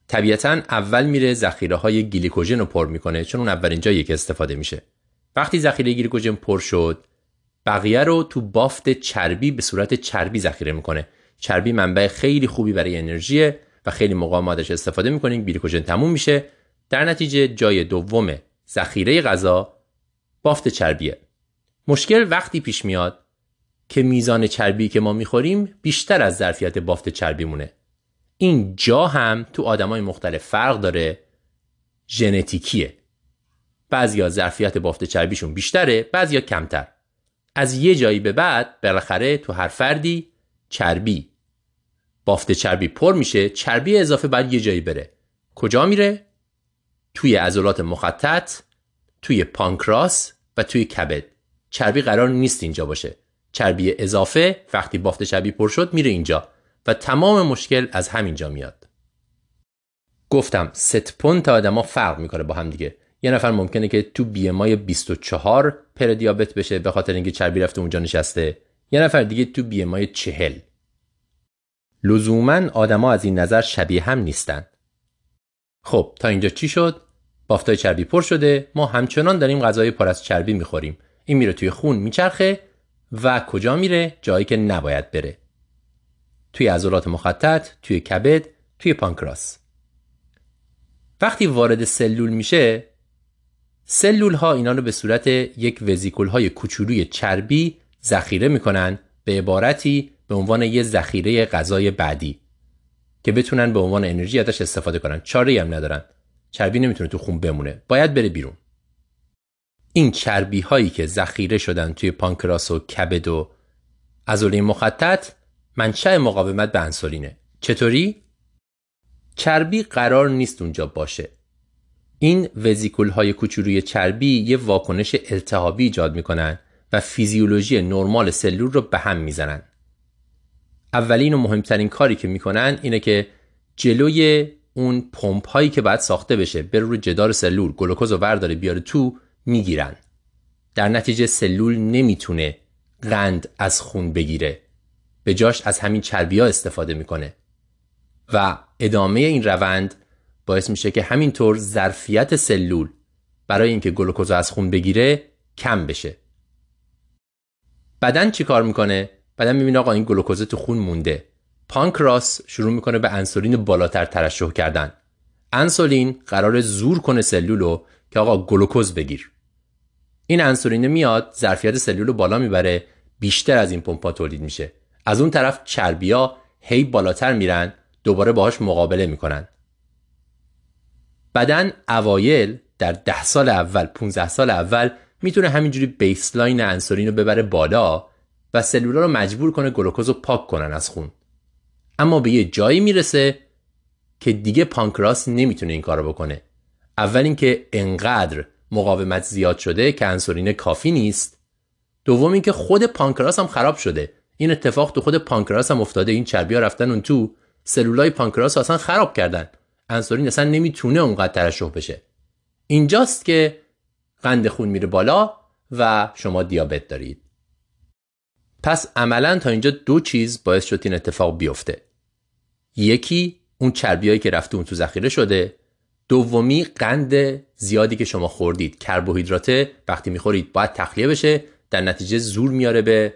طبیعتا اول میره ذخیره های گلیکوژن رو پر می‌کنه چون اون اولین جایی که استفاده میشه. وقتی ذخیره گلیکوژن پر شد بقیه رو تو بافت چربی به صورت چربی ذخیره می‌کنه. چربی منبع خیلی خوبی برای انرژیه و خیلی موقع ما ازش استفاده می‌کنیم. گلیکوژن تموم میشه. در نتیجه جای دوم ذخیره غذا بافت چربیه. مشکل وقتی پیش میاد که میزان چربی که ما می‌خوریم بیشتر از ظرفیت بافت چربی مونه این جا هم تو آدمای مختلف فرق داره. ژنتیکیه. بعضیا ظرفیت بافت چربیشون بیشتره بعضیا کمتر. از یه جایی به بعد بالاخره تو هر فردی چربی. بافت چربی پر میشه چربی اضافه بعد یه جایی بره. کجا میره؟ توی عضلات مخطط توی پانکراس و توی کبد. چربی قرار نیست اینجا باشه. چربی اضافه وقتی بافت چربی پر شد میره اینجا و تمام مشکل از همینجا میاد. گفتم ست پونت آدما فرق می‌کنه با هم دیگه. یه نفر ممکنه که تو بی مای 24 پر دیابت بشه به خاطر اینکه چربی رفته اونجا نشسته. یه نفر دیگه تو بی مای 40 لزوما آدما از این نظر شبیه هم نیستن. خب تا اینجا چی شد؟ بافتای چربی پر شده ما همچنان داریم غذای پر از چربی می‌خوریم. این میره توی خون میچرخه و کجا میره؟ جایی که نباید بره. توی عضلات مخطط توی کبد توی پانکراس. وقتی وارد سلول میشه سلول ها اینا رو به صورت یک وزیکول های کوچولوی چربی ذخیره می‌کنن به عبارتی به عنوان یه ذخیره غذای بعدی که بتونن به عنوان انرژی ازش استفاده کنن. چاره هم ندارن. چربی نمی‌تونه تو خون بمونه. باید بره بیرون. این چربی هایی که ذخیره شدن توی پانکراس و کبد و عضله مخطط منشأ مقاومت به انسولینه چطوری؟ چربی قرار نیست اونجا باشه. این وزیکول های کوچولوی چربی یه واکنش التهابی ایجاد می‌کنن و فیزیولوژی نرمال سلول رو به هم می‌زنن. اولین و مهمترین کاری که می‌کنن اینه که جلوی اون پمپ هایی که باید ساخته بشه بر رو جدار سلول گلوکوز رو ورداره بیاره تو می‌گیرن. در نتیجه سلول نمی‌تونه قند از خون بگیره. به جاش از همین چربی ها استفاده می‌کنه. و ادامه این روند باعث میشه که همینطور ظرفیت سلول برای اینکه گلوکوز از خون بگیره کم بشه. بدن چی کار می‌کنه؟ بدن می‌بینه آقا این گلوکوز تو خون مونده. پانکراس شروع می‌کنه به انسولین بالاتر ترشح کردن. انسولین قرار زور کنه سلولو که آقا گلوکوز بگیر. این انسولین میاد ظرفیت سلول رو بالا می‌بره بیشتر از این پمپا تولید میشه. از اون طرف چربیا هی بالاتر میرن دوباره باهاش مقابله می‌کنن. بدن اوایل در ده سال اول 15 سال اول می‌تونه همینجوری baseline انسولین رو ببره بالا و سلولا رو مجبور کنه گلوکوز رو پاک کنن از خون. اما به یه جایی می‌رسه که دیگه پانکراس نمی‌تونه این کارو بکنه. اول اینکه انقدر مقاومت زیاد شده که انسولین کافی نیست. دوم اینکه خود پانکراس هم خراب شده. این اتفاق تو خود پانکراس هم افتاده. این چربی ها رفتن اون تو. سلولای پانکراس اصلا خراب کردن. انسولین اصلا نمی‌تونه اونقدر ترشح بشه. اینجاست که قند خون میره بالا و شما دیابت دارید. پس عملا تا اینجا دو چیز باعث شد این اتفاق بیفته. یکی اون چربیایی که رفته اون تو ذخیره شده. دومی قند زیادی که شما خوردید. کربوهیدرات وقتی می‌خورید باید تخلیه بشه. در نتیجه زور میاره به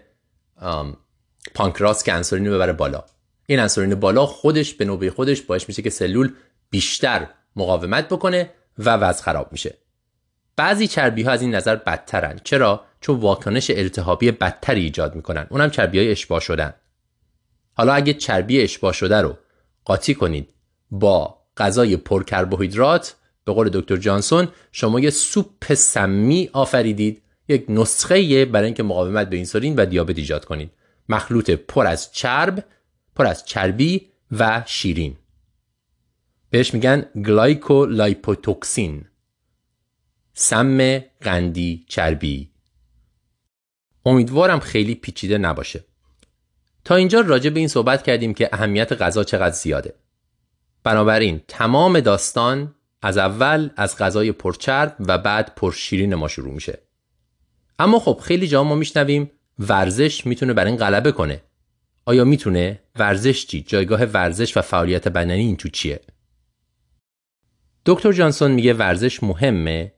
پانکراس که انسولین ببره بالا. این انسولین بالا خودش به نوبه خودش باعث میشه که سلول بیشتر مقاومت بکنه و وضع خراب میشه. بعضی چربی ها از این نظر بدترن. چرا؟ چون واکنش التهابی بدتری ایجاد می‌کنن. اونم چربی های اشباع شدن. حالا اگه چربی اشباع شده رو قاطی کنید با غذای پرکربوهیدرات به قول دکتر جانسون شما یه سوپ سمی آفریدید. یک نسخه برای اینکه مقاومت به انسولین و دیابت ایجاد کنید. مخلوط پر از چرب پر از چربی و شیرین. بهش میگن glycolipotoxin. سم قندی چربی. امیدوارم خیلی پیچیده نباشه. تا اینجا راجع به این صحبت کردیم که اهمیت غذا چقدر زیاده. بنابراین تمام داستان از اول از غذای پرچرب و بعد پرشیرین ما شروع میشه. اما خب خیلی جا ما میشنویم ورزش می‌تونه بر این غلبه کنه. آیا می‌تونه ورزش چی؟ جایگاه ورزش و فعالیت بدنی این تو چیه؟ دکتر جانسون میگه ورزش مهمه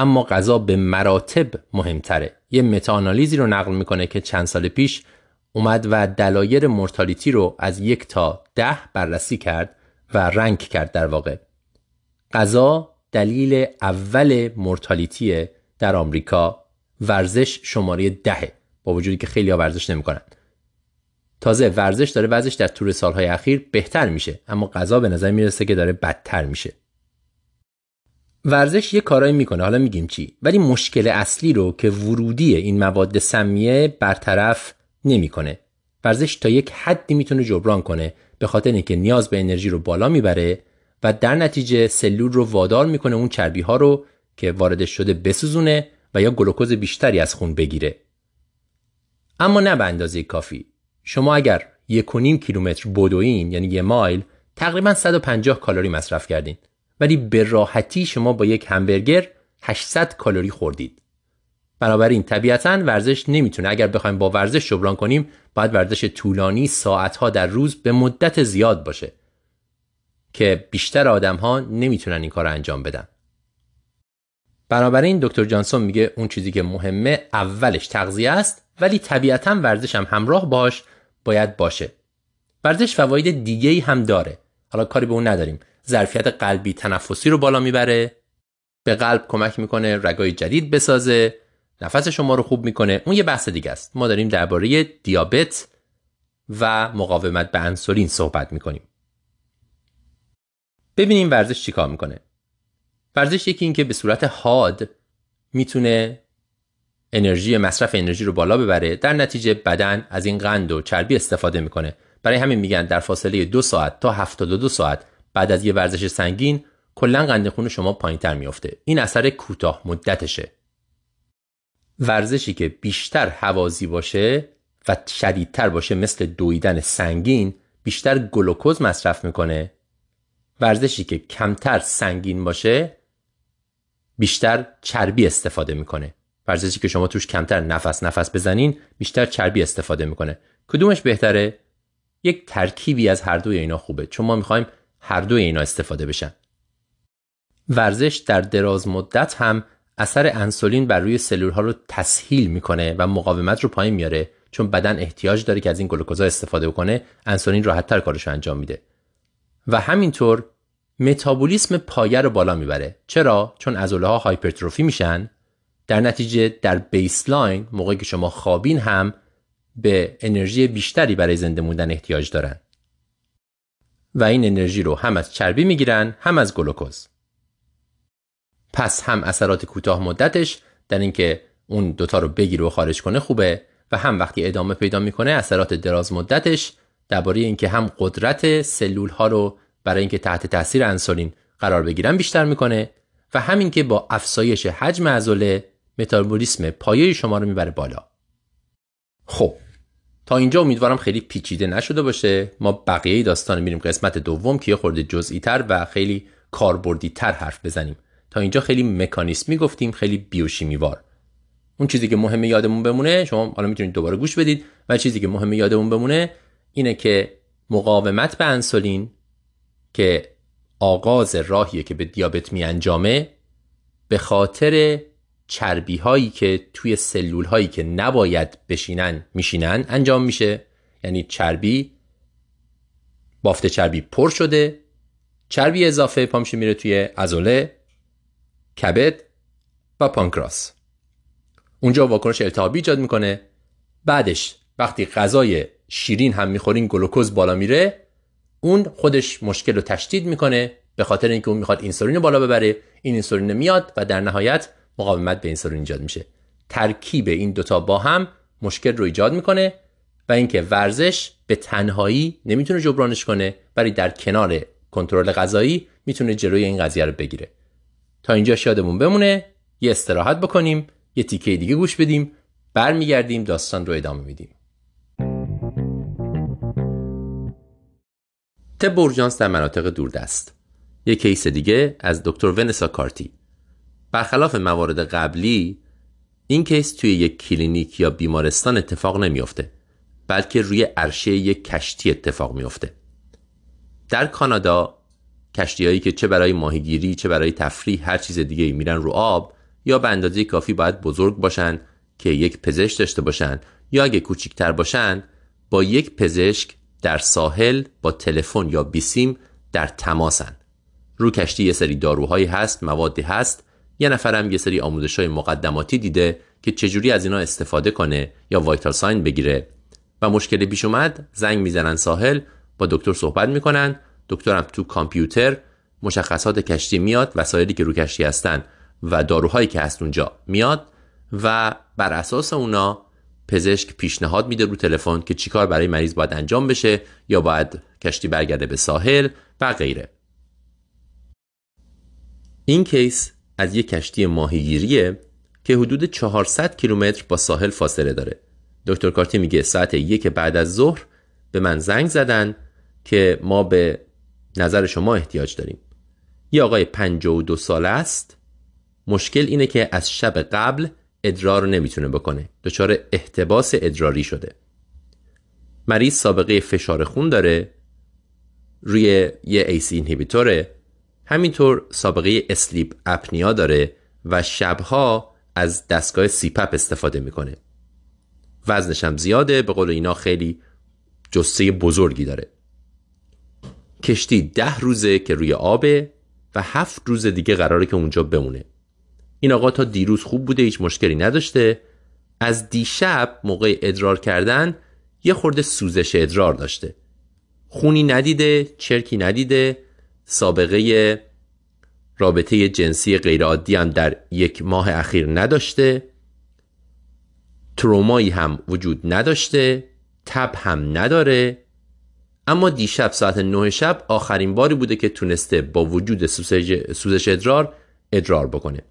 اما غذا به مراتب مهمتره. یه متاانالیزی رو نقل می‌کنه که چند سال پیش اومد و دلایر مورتالیتی رو از یک تا ده بررسی کرد و رنگ کرد در واقع. غذا دلیل اول مورتالیتی در آمریکا. ورزش شماره دهه با وجودی که خیلی ها ورزش نمی‌کنن. تازه ورزش داره ورزش در طول سالهای اخیر بهتر میشه اما غذا به نظر می‌رسه که داره بدتر میشه. ورزش یه کارایی می‌کنه. حالا میگیم چی. ولی مشکل اصلی رو که ورودی این مواد سمیه برطرف نمی‌کنه. ورزش تا یک حدی می‌تونه جبران کنه به خاطر اینکه نیاز به انرژی رو بالا می‌بره و در نتیجه سلول رو وادار می‌کنه اون چربی ها رو که واردش شده بسوزونه و یا گلوکوز بیشتری از خون بگیره. اما نه به اندازه کافی. شما اگر یک و نیم کیلومتر بدوین یعنی یه مایل تقریبا 150 کالری مصرف کردین. ولی به راحتی شما با یک همبرگر 800 کالری خوردید. بنابراین طبیعتا ورزش نمی‌تونه. اگر بخوایم با ورزش جبران کنیم باید ورزش طولانی ساعتها در روز به مدت زیاد باشه که بیشتر آدم ها نمی‌تونن این کار رو انجام بدن. بنابراین دکتر جانسون میگه اون چیزی که مهمه اولش تغذیه است ولی طبیعتا ورزش هم همراه باش باید باشه. ورزش فواید دیگه هم داره. حالا کاری به اون نداریم. ظرفیت قلبی تنفسی رو بالا می‌بره به قلب کمک می‌کنه رگای جدید بسازه نفس شما رو خوب می‌کنه. اون یه بحث دیگه است. ما داریم درباره دیابت و مقاومت به انسولین صحبت می‌کنیم. ببینیم ورزش چیکار می‌کنه. ورزش یکی این که به صورت حاد می‌تونه انرژی مصرف انرژی رو بالا ببره. در نتیجه بدن از این قند و چربی استفاده می‌کنه. برای همین میگن در فاصله دو ساعت تا 72 ساعت بعد از یه ورزش سنگین کلا قند خون شما پایینتر میفته این اثر کوتاه مدتشه. ورزشی که بیشتر حوازی باشه و شدیدتر باشه مثل دویدن سنگین بیشتر گلوکوز مصرف می‌کنه. ورزشی که کمتر سنگین باشه بیشتر چربی استفاده می‌کنه. ورزشی که شما توش کمتر نفس نفس بزنین بیشتر چربی استفاده می‌کنه. کدومش بهتره؟ یک ترکیبی از هر دوی اینا خوبه. چون ما می‌خوایم هر دوی اینا استفاده بشن. ورزش در دراز مدت هم اثر انسولین بر روی سلول ها رو تسهیل می‌کنه و مقاومت رو پایین میاره چون بدن احتیاج داره که از این گلوکوزا استفاده کنه انسولین راحت تر کارش رو انجام میده. و همینطور متابولیسم پایه رو بالا می‌بره. چرا؟ چون عضله ها هایپرتروفی میشن. در نتیجه در بیسلاین موقعی که شما خوابین هم به انرژی بیشتری برای زنده موندن احتیاج دارن. و این انرژی رو هم از چربی می‌گیرن هم از گلوکوز. پس هم اثرات کوتاه مدتش در اینکه اون دوتا رو بگیره و خارج کنه خوبه و هم وقتی ادامه پیدا می‌کنه اثرات دراز مدتش درباره اینکه هم قدرت سلول ها رو برای اینکه تحت تاثیر انسولین قرار بگیرن بیشتر می‌کنه و همین که با افزایش حجم عضله متابولیسم پایه شما رو می‌بره بالا. خب تا اینجا امیدوارم خیلی پیچیده نشده باشه. ما بقیه داستان میریم قسمت دوم که یه خورده جزئی تر و خیلی کاربردی تر حرف بزنیم. تا اینجا خیلی مکانیسمی گفتیم خیلی بیوشیمیوار. اون چیزی که مهمه یادمون بمونه شما حالا می‌تونید دوباره گوش بدید و چیزی که مهمه یادمون بمونه اینه که مقاومت به انسولین که آغاز راهیه که به دیابت می انجامه به خاطر چربی هایی که توی سلول هایی که نباید بشینن میشینن انجام میشه. یعنی چربی بافت چربی پر شده چربی اضافه پامشه میره توی عضله کبد و پانکراس. اونجا واکنش التهابی ایجاد می‌کنه. بعدش وقتی غذای شیرین هم می‌خورین گلوکوز بالا میره اون خودش مشکل رو تشدید می‌کنه به خاطر اینکه اون می‌خواد اینسولین بالا ببره. این اینسولین میاد و در نهایت مقاومت به اینسولین ایجاد میشه. ترکیب این دوتا با هم مشکل رو ایجاد می‌کنه و اینکه ورزش به تنهایی نمی‌تونه جبرانش کنه ولی در کنار کنترل غذایی می‌تونه جلوی این قضیه رو بگیره. تا اینجا یادمون بمونه یه استراحت بکنیم یه تیکه دیگه گوش بدیم برمیگردیم داستان رو ادامه میدیم. طب اورژانس در مناطق دوردست. یک کیس دیگه از دکتر ونسا کارتی. برخلاف موارد قبلی این کیس توی یک کلینیک یا بیمارستان اتفاق نمیافته بلکه روی عرشه یک کشتی اتفاق میافته. در کانادا کشتی هایی که چه برای ماهیگیری چه برای تفریح هر چیز دیگه میرن رو آب یا به اندازه کافی باید بزرگ باشن که یک پزشک داشته باشن یا اگه کوچیکتر باشن با یک پزشک در ساحل با تلفن یا بیسیم در تماسن. رو کشتی یه سری داروهایی هست موادی هست یه نفرم یه سری آموزش های مقدماتی دیده که چجوری از اینا استفاده کنه یا وایتال ساین بگیره. و مشکلی پیش اومد زنگ می‌زنن ساحل با دکتر صحبت می‌کنن. دکترم تو کامپیوتر مشخصات کشتی میاد وسایلی که رو کشتی هستن و داروهایی که هست اونجا میاد و بر اساس اونا پزشک پیشنهاد میده رو تلفن که چیکار برای مریض باید انجام بشه یا باید کشتی برگرده به ساحل و غیره. این کیس از یک کشتی ماهیگیریه که حدود 400 کیلومتر با ساحل فاصله داره. دکتر کارتی میگه ساعت یک بعد از ظهر به من زنگ زدن که ما به نظر شما احتیاج داریم. یه آقای 52 ساله است. مشکل اینه که از شب قبل ادرار نمی‌تونه بکنه. دچار احتباس ادراری شده. مریض سابقه فشار خون داره. روی یه ایسی اینهیبیتوره همینطور سابقه اسلیپ اپنیا داره و شبها از دستگاه سیپپ استفاده می‌کنه. وزنش هم زیاده به قول اینا خیلی جسته بزرگی داره. کشتی ده روزه که روی آبه و هفت روز دیگه قراره که اونجا بمونه. این آقا تا دیروز خوب بوده هیچ مشکلی نداشته. از دیشب موقع ادرار کردن یه خورده سوزش ادرار داشته. خونی ندیده چرکی ندیده سابقه رابطه جنسی غیرعادی هم در یک ماه اخیر نداشته. ترومایی هم وجود نداشته. تب هم نداره. اما دیشب ساعت نه شب آخرین باری بوده که تونسته با وجود سوزش ادرار ادرار بکنه.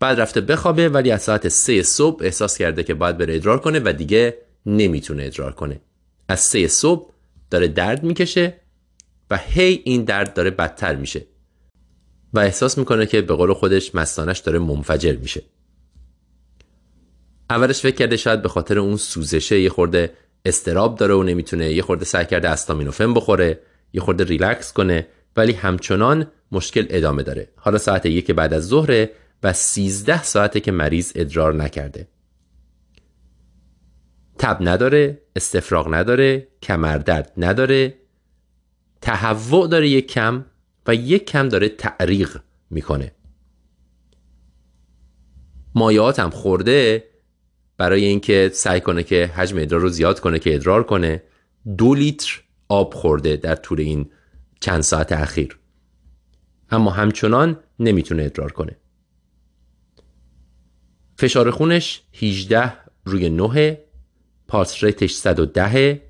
بعد رفته بخوابه ولی از ساعت سه صبح احساس کرده که باید بره ادرار کنه و دیگه نمی‌تونه ادرار کنه. از سه صبح داره درد می‌کشه. و هی این درد داره بدتر میشه. و احساس می‌کنه که به قول خودش مستانش داره منفجر میشه. اولش فکر کرده شاید به خاطر اون سوزشه یه خورده استراب داره و نمی‌تونه یه خورده سعی کرده استامینوفن بخوره یه خورده ریلکس کنه ولی همچنان مشکل ادامه داره. حالا ساعت یک بعد از ظهره و 13 ساعته که مریض ادرار نکرده. تب نداره استفراغ نداره کمردرد نداره تهوع داره یک کم و یک کم داره تعریق می‌کنه. مایات هم خورده برای اینکه سعی کنه که حجم ادرار رو زیاد کنه که ادرار کنه دو لیتر آب خورده در طول این چند ساعت اخیر. اما همچنان نمی‌تونه ادرار کنه. فشار خونش 18 روی 9 پالس ریتش 110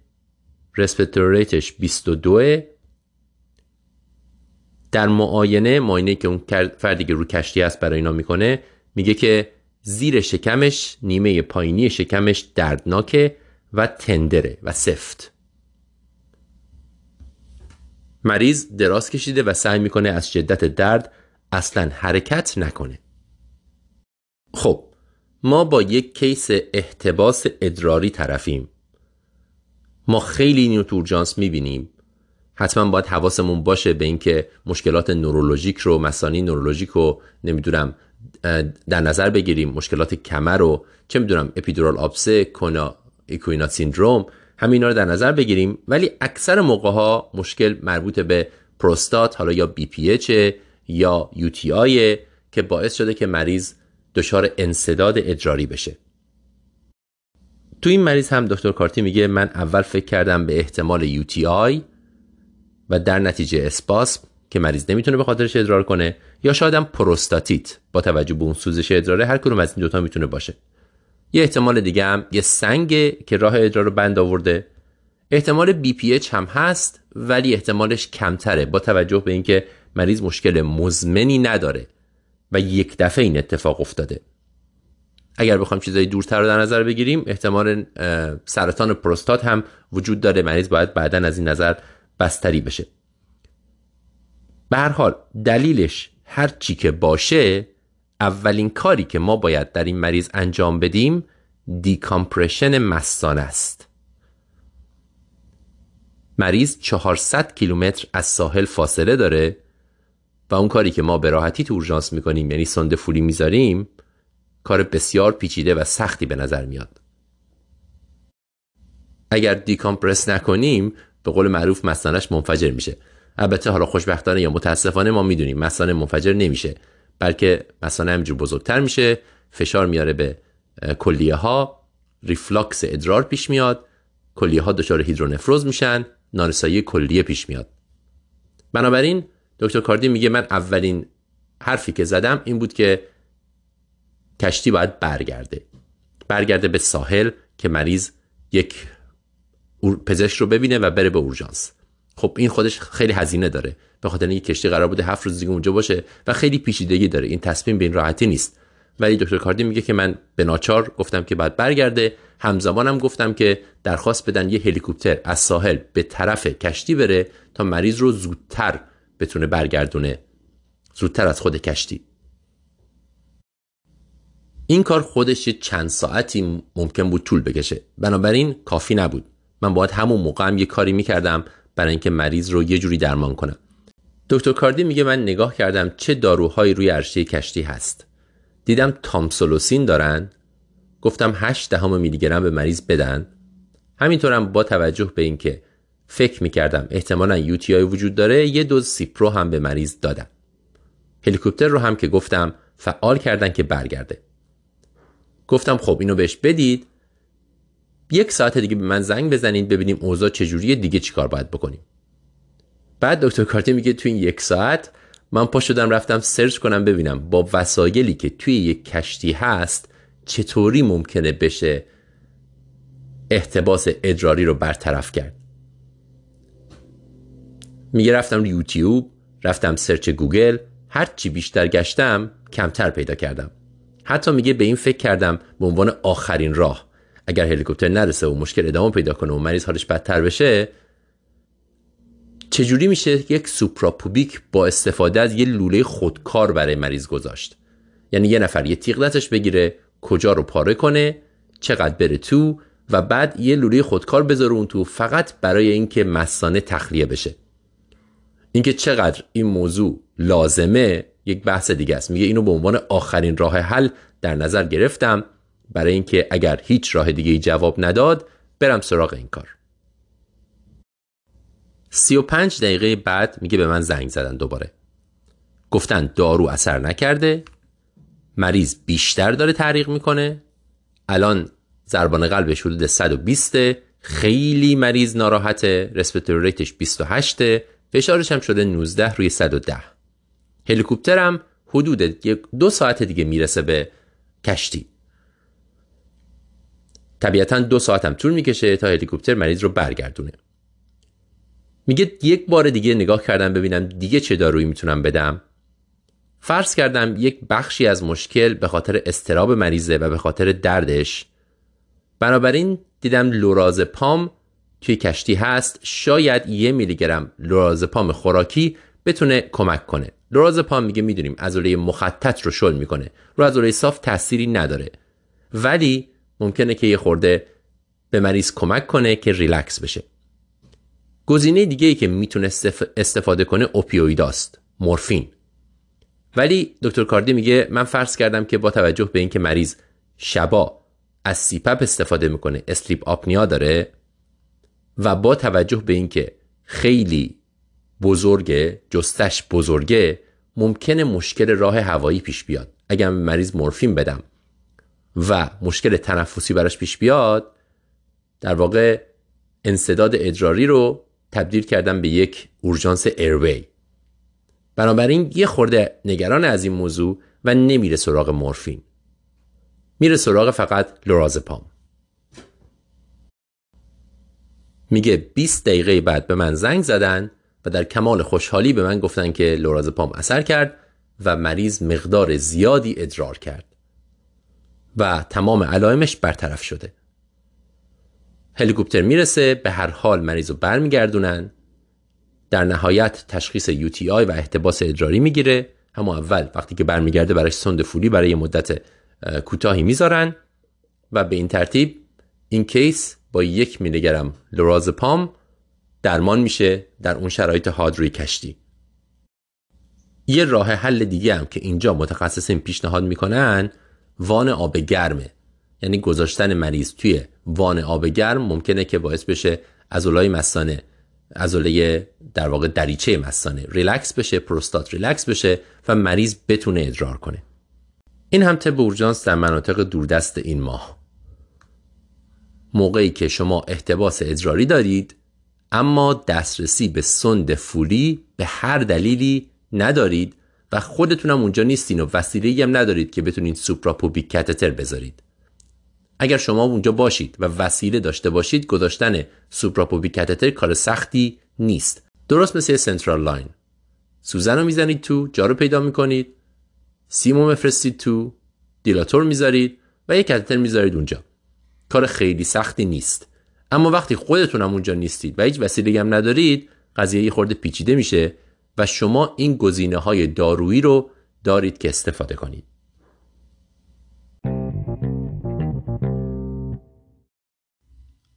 رسپتور ریتش 22 در معاینه معاینه که اون فردی که رو کشتی هست برای اینا می‌کنه میگه که زیر شکمش نیمه پایینی شکمش دردناکه و تندره و سفت. مریض دراز کشیده و سعی می‌کنه از شدت درد اصلا حرکت نکنه. خب ما با یک کیس احتباس ادراری طرفیم. ما خیلی تو اورژانس می‌بینیم. حتما باید حواسمون باشه به اینکه مشکلات نورولوژیک رو مثانه‌ی نورولوژیک رو نمی‌دونم در نظر بگیریم مشکلات کمر رو چه می‌دونم epidural آبسه cauda equina syndrome همینا رو در نظر بگیریم. ولی اکثر موقع ها مشکل مربوط به پروستات حالا یا BPH یا UTI که باعث شده که مریض دچار انسداد ادراری بشه. تو این مریض هم دکتر کارتی میگه من اول فکر کردم به احتمال UTI و در نتیجه اسپاسم که مریض نمی‌تونه به خاطرش ادرار کنه یا شاید هم پروستاتیت با توجه به اون سوزش ادراره هر کدوم از این دوتا می‌تونه باشه. یه احتمال دیگه هم یه سنگ که راه ادرار رو بند آورده. احتمال بی پی اچ هم هست ولی احتمالش کمتره با توجه به اینکه مریض مشکل مزمنی نداره و یک دفعه این اتفاق افتاده. اگر بخوایم چیزای دورتر رو در نظر بگیریم احتمال سرطان پروستات هم وجود داره. مریض باید بعدا از این نظر بستری بشه. به هر حال دلیلش هر چی که باشه اولین کاری که ما باید در این مریض انجام بدیم دیکامپرشن مستانه است. مریض 400 کیلومتر از ساحل فاصله داره و اون کاری که ما به راحتی تو اورژانس می‌کنیم یعنی سنده فولی می‌ذاریم کار بسیار پیچیده و سختی به نظر میاد. اگر دیکامپرس نکنیم به قول معروف مثانش منفجر میشه. البته حالا خوشبختانه یا متاسفانه ما می‌دونیم مثانه منفجر نمیشه. بلکه مثانه همینجور بزرگتر میشه. فشار میاره به کلیه ها reflux ادرار پیش میاد. کلیه ها دچار هیدرونفروز میشن. نارسایی کلیه پیش میاد. بنابراین دکتر کارتی میگه من اولین حرفی که زدم این بود که کشتی باید برگرده. برگرده به ساحل که مریض یک پزشک رو ببینه و بره به اورژانس. خب این خودش خیلی هزینه داره. به خاطر اینکه کشتی قرار بوده هفت روز دیگه اونجا باشه و خیلی پیچیدگی داره. این تصمیم به این راحتی نیست. ولی دکتر کاردی میگه که من به ناچار گفتم که بعد برگرده. همزمانم گفتم که درخواست بدن یه هلیکوپتر از ساحل به طرف کشتی بره تا مریض رو زودتر بتونه برگردونه. زودتر از خود کشتی. این کار خودش چند ساعتی ممکن بود طول بکشه. بنابراین کافی نبود. من باید همون موقع هم یه کاری می‌کردم برای اینکه مریض رو یه جوری درمان کنم. دکتر کاردی میگه من نگاه کردم چه داروهایی روی عرشه کشتی هست. دیدم تامسولوسین دارن. گفتم 8 دهم میلی گرم به مریض بدن. همینطورم با توجه به اینکه فکر می‌کردم احتمالا یوتی وجود داره یه دوز سیپرو هم به مریض دادم. هلیکوپتر رو هم که گفتم فعال کردن که برگرده. گفتم خب اینو بهش بدید. یک ساعت دیگه به من زنگ بزنید ببینیم اوضاع چجوریه دیگه چیکار باید بکنیم. بعد دکتر کارتی میگه تو این یک ساعت من پا شدم رفتم search کنم ببینم با وسایلی که توی یک کشتی هست چطوری ممکنه بشه احتباس ادراری رو برطرف کرد. میگه رفتم یوتیوب رفتم search گوگل هر چی بیشتر گشتم کمتر پیدا کردم. حتی میگه به این فکر کردم به عنوان آخرین راه. اگر هلیکوپتر نرسه و مشکل ادامه پیدا کنه و مریض حالش بدتر بشه چجوری میشه یک سوپراپوبیک با استفاده از یه لوله خودکار برای مریض گذاشت؟ یعنی یه نفر یه تیغ دستش بگیره کجا رو پاره کنه چقدر بره تو و بعد یه لوله خودکار بذاره اون تو فقط برای اینکه مسانه تخلیه بشه. اینکه چقدر این موضوع لازمه یک بحث دیگه است. میگه اینو به عنوان آخرین راه حل در نظر گرفتم. برای اینکه اگر هیچ راه دیگه جواب نداد برم سراغ این کار. 35 دقیقه بعد میگه به من زنگ زدن دوباره. گفتن دارو اثر نکرده مریض بیشتر داره تعریق می‌کنه. الان ضربان قلبش حدود 120 خیلی مریض ناراحته رسپتور ریتش 28 فشارش هم شده 19 روی 110 هلیکوپترم حدود دو ساعت دیگه می‌رسه به کشتی. طبیعتا دو ساعت هم طول می‌کشه تا هلیکوپتر مریض رو برگردونه. میگه یک بار دیگه نگاه کردم ببینم دیگه چه دارویی می‌تونم بدم. فرض کردم یک بخشی از مشکل به خاطر استراب مریضه و به خاطر دردش. بنابراین دیدم لورازپام توی کشتی هست. شاید یه میلی گرم لورازپام خوراکی بتونه کمک کنه. لورازپام میگه می‌دونیم عضله مخطط رو شل می‌کنه. رو عضله صاف تأثیری نداره. ولی ممکنه که یه خورده به مریض کمک کنه که ریلکس بشه. گزینه دیگه ای که می‌تونه استفاده کنه opioid است مورفین. ولی دکتر کاردی میگه من فرض کردم که با توجه به اینکه مریض شبا از CPAP استفاده می‌کنه sleep apnea داره و با توجه به اینکه خیلی بزرگه جثه‌ش بزرگه ممکنه مشکل راه هوایی پیش بیاد. اگر مریض مورفین بدم و مشکل تنفسی براش پیش بیاد در واقع انصداد ادراری رو تبدیل کردم به یک اورژانس ایروی. بنابراین یه خورده نگران از این موضوع و نمیره سراغ مورفین. میره سراغ فقط لورازپام. میگه 20 دقیقه بعد به من زنگ زدن و در کمال خوشحالی به من گفتن که لورازپام اثر کرد و مریض مقدار زیادی ادرار کرد. و تمام علائمش برطرف شده. هلیکوپتر می‌رسه به هر حال مریض رو برمیگردونن. در نهایت تشخیص UTI و احتباس ادراری می‌گیره. همون اول وقتی که برمیگرده برای سند فولی برای مدت کوتاهی می‌ذارن و به این ترتیب این کیس با یک میلی گرم لورازپام درمان میشه در اون شرایط حاد روی کشتی. یه راه حل دیگه هم که اینجا متخصصین پیشنهاد می‌کنن وان آب گرمه یعنی گذاشتن مریض توی وان آب گرم ممکنه که باعث بشه عضلای مثانه عضله در واقع دریچه مثانه ریلکس بشه پروستات ریلکس بشه و مریض بتونه ادرار کنه. این هم طب اورژانس در مناطق دوردست این ماه. موقعی که شما احتباس ادراری دارید اما دسترسی به سوند فولی به هر دلیلی ندارید و خودتونم اونجا نیستین و وسیله هم ندارید که بتونید suprapubic catheter بذارید. اگر شما اونجا باشید و وسیله داشته باشید گذاشتن suprapubic catheter کار سختی نیست. درست مثل central line. سوزن رو می‌زنید تو جا رو پیدا می‌کنید. سیمو می‌فرستید تو dilator می‌ذارید و یک catheter می‌ذارید اونجا. کار خیلی سختی نیست. اما وقتی خودتون اونجا نیستید و هیچ وسیله هم ندارید قضیه یه خورده پیچیده میشه. و شما این گزینه های دارویی رو دارید که استفاده کنید.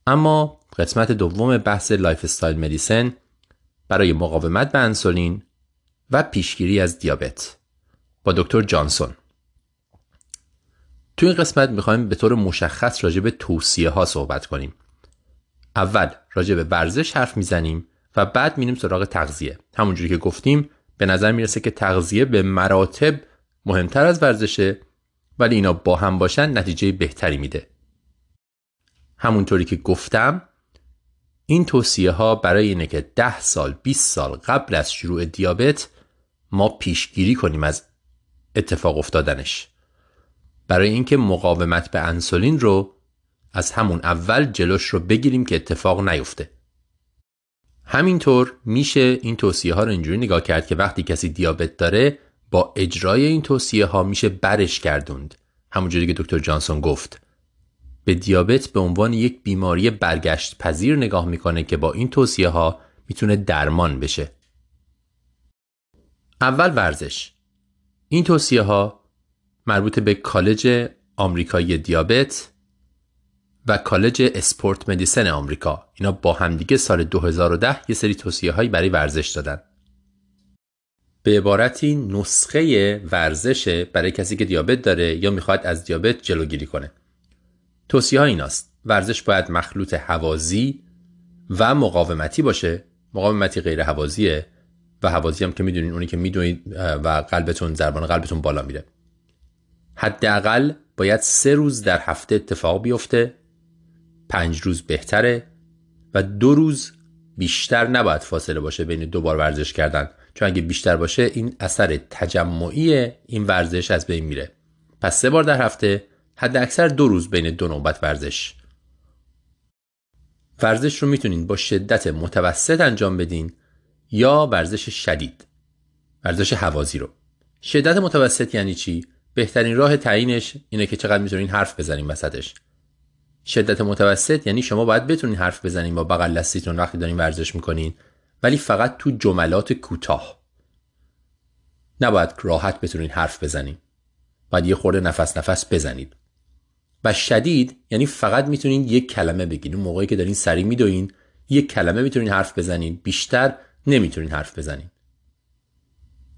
اما قسمت دوم بحث lifestyle medicine برای مقاومت به انسولین و پیشگیری از دیابت با دکتر جانسون. تو این قسمت می‌خوایم به طور مشخص راجع به توصیه ها صحبت کنیم. اول راجع به ورزش حرف می‌زنیم و بعد میریم سراغ تغذیه. همونجوری که گفتیم به نظر می‌رسه که تغذیه به مراتب مهمتر از ورزشه ولی اینا با هم باشن نتیجه بهتری میده. همونطوری که گفتم این توصیه ها برای اینه که 10 سال 20 سال قبل از شروع دیابت ما پیشگیری کنیم از اتفاق افتادنش. برای اینکه مقاومت به انسولین رو از همون اول جلوش رو بگیریم که اتفاق نیفته. همینطور میشه این توصیه ها رو اینجوری نگاه کرد که وقتی کسی دیابت داره با اجرای این توصیه ها میشه برش کردوند همونجوری که دکتر جانسون گفت. به دیابت به عنوان یک بیماری برگشت پذیر نگاه می‌کنه که با این توصیه ها می‌تونه درمان بشه. اول ورزش. این توصیه ها مربوط به کالج آمریکایی دیابت و کالج اسپورت مدیسن آمریکا. اینا با همدیگه سال 2010 یه سری توصیه هایی برای ورزش دادن. به عبارتی نسخه ورزش برای کسی که دیابت داره یا می‌خواد از دیابت جلوگیری کنه. توصیه ها ایناست. ورزش باید مخلوط هوازی و مقاومتی باشه. مقاومتی غیر هوازیه و هوازی هم که می‌دونین اونی که می‌دونید و قلبتون ضربان قلبتون بالا میره. حداقل باید سه روز در هفته اتفاق بیفته. پنج روز بهتره و دو روز بیشتر نباید فاصله باشه بین دو بار ورزش کردن. چون اگه بیشتر باشه این اثر تجمعی این ورزش از بین میره. پس سه بار در هفته حد اکثر دو روز بین دو نوبت ورزش. ورزش رو می‌تونین با شدت متوسط انجام بدین یا ورزش شدید. ورزش حوازی رو. شدت متوسط یعنی چی؟ بهترین راه تعیینش اینه که چقدر می‌تونین حرف بزنین وسطش. شدت متوسط یعنی شما باید بتونین حرف بزنین با بغل دستیتون وقتی دارین ورزش می‌کنین. ولی فقط تو جملات کوتاه. نباید راحت بتونین حرف بزنین. باید یه خورده نفس نفس بزنید. و شدید یعنی فقط می‌تونین یک کلمه بگین. اون موقعی که دارین سری میدوین یک کلمه می‌تونین حرف بزنین. بیشتر نمی‌تونین حرف بزنین.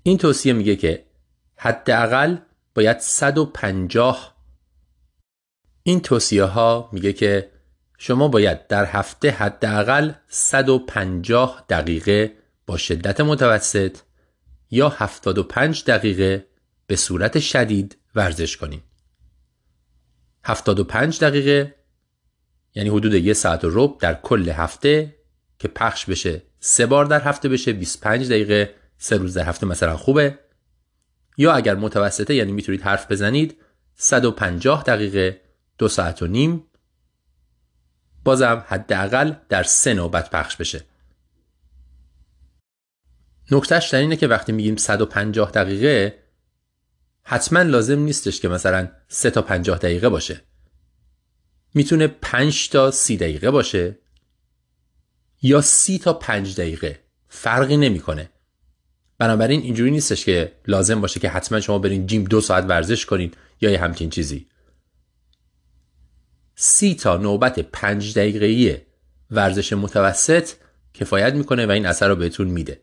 این توصیه میگه که حداقل باید 150 این توصیه ها میگه که شما باید در هفته حداقل 150 دقیقه با شدت متوسط یا 75 دقیقه به صورت شدید ورزش کنید. 75 دقیقه یعنی حدود یه ساعت و رب در کل هفته که پخش بشه سه بار در هفته بشه 25 دقیقه سه روز در هفته مثلا خوبه یا اگر متوسطه یعنی می‌تونید حرف بزنید 150 دقیقه دو ساعت و نیم. بازم حداقل در سه نوبت پخش بشه. نکتهش در اینه که وقتی میگیم 150 دقیقه حتما لازم نیستش که مثلا 3 تا 50 دقیقه باشه. می‌تونه 5 تا 30 دقیقه باشه یا 30 تا 5 دقیقه. فرقی نمی‌کنه. بنابراین اینجوری نیستش که لازم باشه که حتما شما برین جیم دو ساعت ورزش کنین یا یه همچین چیزی. سی تا نوبت پنج دقیقه‌ای ورزش متوسط کفایت می‌کنه و این اثر رو بهتون میده.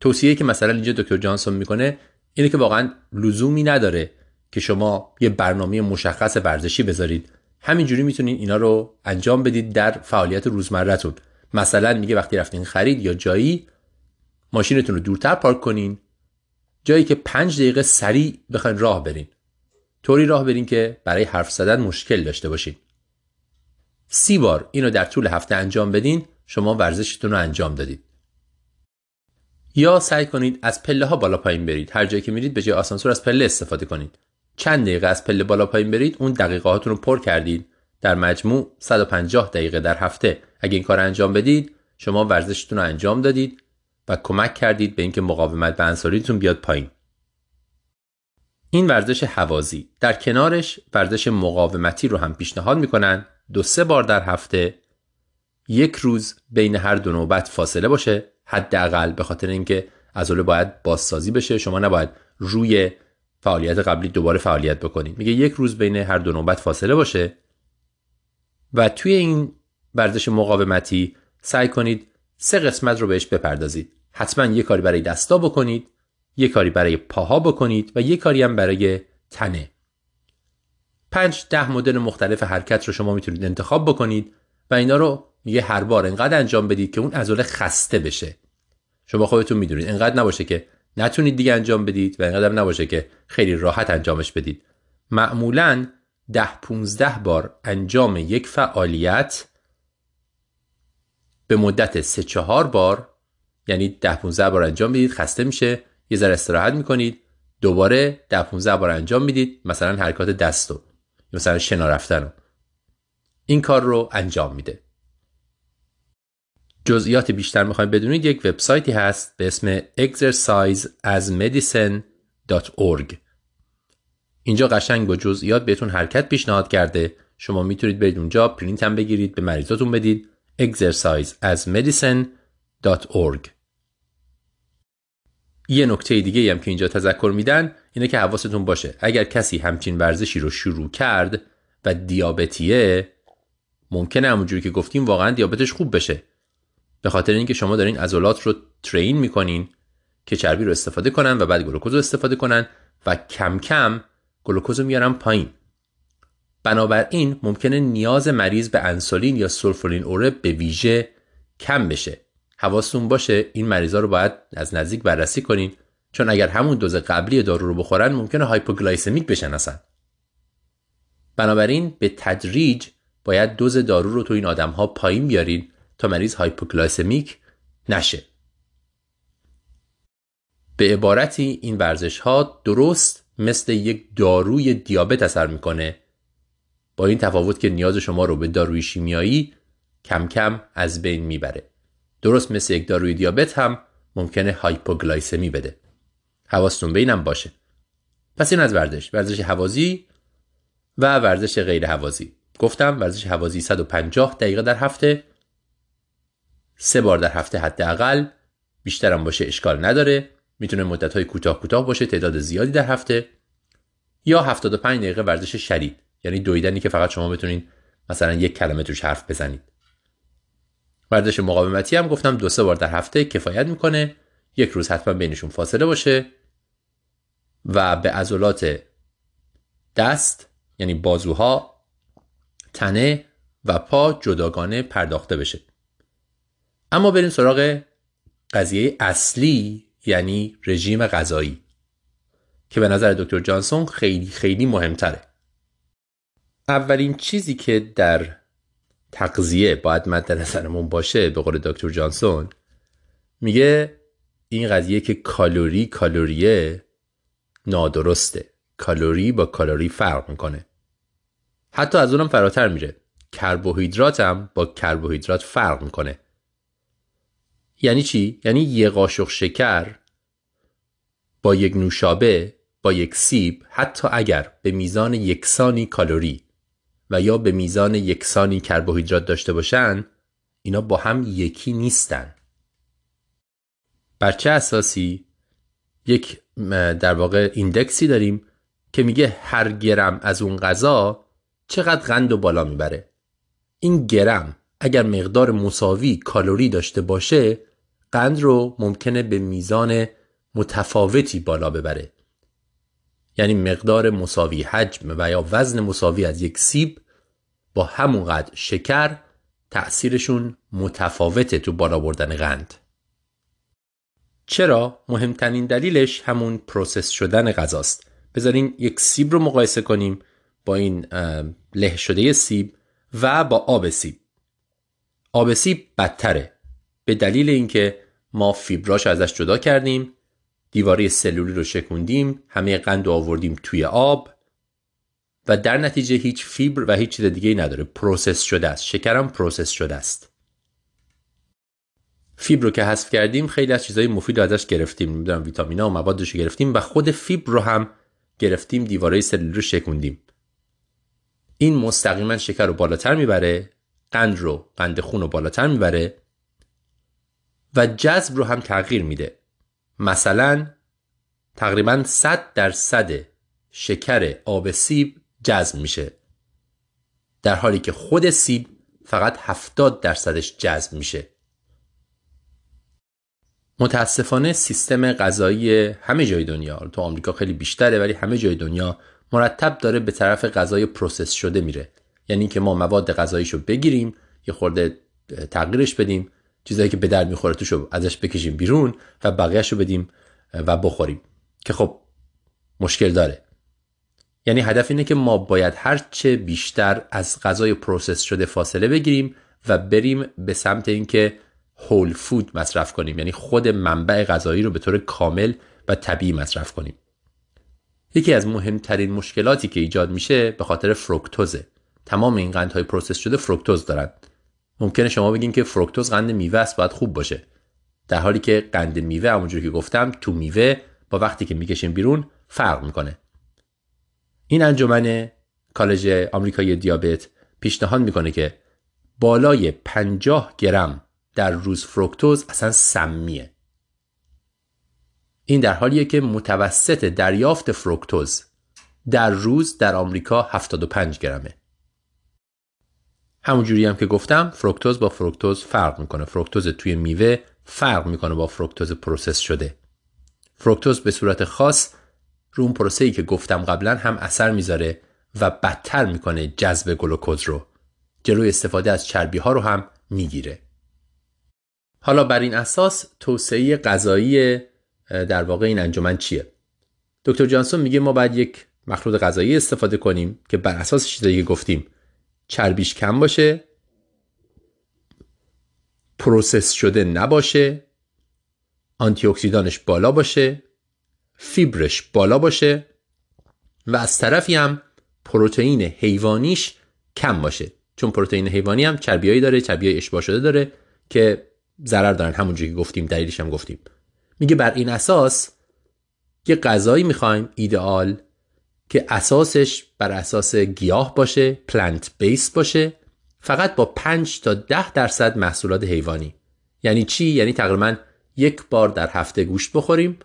توصیه که مثلا اینجا دکتر جانسون می‌کنه اینه که واقعا لزومی نداره که شما یه برنامه مشخص ورزشی بذارید. همینجوری می‌تونید اینا رو انجام بدید در فعالیت روزمرهتون. مثلا میگه وقتی رفتین خرید یا جایی ماشینتون رو دورتر پارک کنین. جایی که پنج دقیقه سریع بخواین راه برین. طوری راه برین که برای حرف زدن مشکل داشته باشین. سی بار اینو در طول هفته انجام بدین شما ورزشتون رو انجام دادید. یا سعی کنید از پله ها بالا پایین برید. هر جایی که میرید به جای آسانسور از پله استفاده کنید. چند دقیقه از پله بالا پایین برید اون دقیقه هاتون رو پر کردید. در مجموع 150 دقیقه در هفته. اگه این کار انجام بدید شما ورزشتون رو انجام دادید و کمک کردید به اینکه مقاومت به انسولیتون بیاد پایین. این ورزش حوازی در کنارش ورزش مقاومتی رو هم پیشنهاد می‌کنن دو سه بار در هفته یک روز بین هر دو نوبت فاصله باشه حداقل به خاطر اینکه عضله باید بازسازی بشه. شما نباید روی فعالیت قبلی دوباره فعالیت بکنید. میگه یک روز بین هر دو نوبت فاصله باشه و توی این ورزش مقاومتی سعی کنید سه قسمت رو بهش بپردازید. حتما یه کاری برای دستا بکنید. یه کاری برای پاها بکنید و یه کاری هم برای تنه. پنج ده مدل مختلف حرکت رو شما می‌تونید انتخاب بکنید و اینا رو یه هر بار انقدر انجام بدید که اون عضله خسته بشه. شما خودتون می‌دونید انقدر نباشه که نتونید دیگه انجام بدید و انقدر نباشه که خیلی راحت انجامش بدید. معمولا ده 15 بار انجام یک فعالیت به مدت سه چهار بار یعنی ده 15 بار انجام بدید خسته میشه. یه ذره استراحت می‌کنید دوباره ده 15 بار انجام می‌دید مثلا حرکات دستو مثلا شنا رفتن این کار رو انجام میده. جزئیات بیشتر می‌خوایم بدونید یک وبسایتی هست به اسم exerciseasmedicine.org اینجا قشنگ با جزئیات بهتون حرکت پیشنهاد کرده. شما می‌تونید برید اونجا پرینت هم بگیرید به مریضاتون بدید. exerciseasmedicine.org یه نکته دیگه هم که اینجا تذکر میدن اینه که حواستون باشه. اگر کسی همچین ورزشی رو شروع کرد و دیابتیه ممکنه همونجوری که گفتیم واقعا دیابتش خوب بشه. به خاطر اینکه شما دارین عضلات رو ترین می‌کنین که چربی رو استفاده کنن و بعد گلوکوز رو استفاده کنن و کم کم گلوکوز میارن پایین. بنابراین ممکنه نیاز مریض به انسولین یا سولفونیل اوره به ویژه کم بشه. حواستون باشه این مریضا رو باید از نزدیک بررسی کنین چون اگر همون دوز قبلی دارو رو بخورن ممکنه hypoglycemic بشن اصلا. بنابراین به تدریج باید دوز دارو رو تو این آدم ها پایین بیارین تا مریض hypoglycemic نشه. به عبارتی این ورزش ها درست مثل یک داروی دیابت اثر می‌کنه. با این تفاوت که نیاز شما رو به داروی شیمیایی کم کم از بین می‌بره. درست مثل یک داروی دیابت هم ممکنه hypoglycemia بده. حواستون به اینم باشه. پس این از ورزش. ورزش هوازی و ورزش غیر هوازی گفتم ورزش هوازی 150 دقیقه در هفته. سه بار در هفته حداقل. بیشترم باشه اشکال نداره. می‌تونه مدت های کوتاه کوتاه باشه تعداد زیادی در هفته. یا 75 دقیقه ورزش شدید. یعنی دویدنی که فقط شما بتونین مثلا یک کلمه توش حرف بزنید. ورزش مقاومتی هم گفتم دو سه بار در هفته کفایت می‌کنه. یک روز حتما بینشون فاصله باشه. و به عضلات دست یعنی بازوها تنه و پا جداگانه پرداخته بشه. اما بریم سراغ قضیه اصلی یعنی رژیم غذایی که به نظر دکتر جانسون خیلی خیلی مهمتره. اولین چیزی که در تغذیه باید مد نظرمون باشه به قول دکتر جانسون. میگه این قضیه که کالوری کالوریه نادرسته. کالوری با کالوری فرق می‌کنه. حتی از اونم فراتر میره. کربوهیدرات هم با کربوهیدرات فرق می‌کنه. یعنی چی؟ یعنی یه قاشق شکر با یک نوشابه با یک سیب حتی اگر به میزان یکسانی کالوری و یا به میزان یکسانی کربوهیدرات داشته باشن اینا با هم یکی نیستن. بر چه اساسی؟ یک در واقع ایندکسی داریم که میگه هر گرم از اون غذا چقدر قند و بالا می‌بره. این گرم اگر مقدار مساوی کالوری داشته باشه قند رو ممکنه به میزان متفاوتی بالا ببره. یعنی مقدار مساوی حجم و یا وزن مساوی از یک سیب با همونقدر شکر تأثیرشون متفاوته تو بالا بردن قند. چرا؟ مهمترین دلیلش همون process شدن غذاست. بذارین یک سیب رو مقایسه کنیم با این له شده سیب و با آب سیب. آب سیب بدتره. به دلیل اینکه ما فیبراش ازش جدا کردیم دیواره سلولی رو شکوندیم همه قند رو آوردیم توی آب و در نتیجه هیچ فیبر و هیچ چیز دیگه نداره. process شده است. شکرم process شده است. فیبر رو که حذف کردیم خیلی از چیزهای مفید رو ازش گرفتیم. نمی‌دونم ویتامینا و موادش رو گرفتیم و خود فیبر رو هم گرفتیم دیواره سلولی رو شکوندیم. این مستقیما شکر رو بالاتر می‌بره قند رو قند خون رو بالاتر می‌بره و جذب رو هم تغییر میده. مثلا تقریبا 100 درصد شکر آب سیب جذب میشه. در حالی که خود سیب فقط 70 درصدش جذب میشه. متاسفانه سیستم غذایی همه جای دنیا تو آمریکا خیلی بیشتره ولی همه جای دنیا مرتب داره به طرف غذای پروسس شده میره. یعنی که ما مواد غذاییشو بگیریم یه خورده تغییرش بدیم چیزایی که به درد می‌خوره توشو ازش بکشیم بیرون و بقیهش رو بدیم و بخوریم. که خب مشکل داره. یعنی هدف اینه که ما باید هرچه بیشتر از غذای پروسس شده فاصله بگیریم و بریم به سمت اینکه هول فود مصرف کنیم یعنی خود منبع غذایی رو به طور کامل و طبیعی مصرف کنیم. یکی از مهمترین مشکلاتی که ایجاد میشه به خاطر فروکتوزه تمام این قندهای process شده فروکتوز دارن. ممکنه شما بگین که فروکتوز قند میوه است باید خوب باشه. در حالی که قند میوه همونجوری که گفتم تو میوه با وقتی که می‌کشیم بیرون فرق می‌کنه. این انجمن کالج آمریکایی دیابت پیشنهاد می‌کنه که بالای 50 گرم در روز فروکتوز اصلا سمیه. این در حالیه که متوسط دریافت فروکتوز در روز در آمریکا 75 گرمه. همونجوری هم که گفتم فروکتوز با فروکتوز فرق می‌کنه. فروکتوز توی میوه فرق می‌کنه با فروکتوز process شده. فروکتوز به صورت خاص رو اون پروسه‌ای که گفتم قبلا هم اثر می‌ذاره و بدتر می‌کنه جذب گلوکوز رو. جلوی استفاده از چربی ها رو هم می‌گیره. حالا بر این اساس توصیه غذایی در واقع این انجمن چیه؟ دکتر جانسون میگه ما باید یک مخلوط غذایی استفاده کنیم که بر اساس چیزایی که گفتیم چربیش کم باشه process شده نباشه آنتی بالا باشه فیبرش بالا باشه و از طرفی هم پروتئین حیوانیش کم باشه. چون پروتئین حیوانی هم چربیایی داره چربیای اشباع شده داره که ضرر دارن. همونجوری که گفتیم دلیلش هم گفتیم. میگه بر این اساس یه غذایی می‌خوایم ایدئال که اساسش بر اساس گیاه باشه پلنت بیس باشه فقط با 5 تا 10 درصد محصولات حیوانی. یعنی چی؟ یعنی تقریبا یک بار در هفته گوشت بخوریم.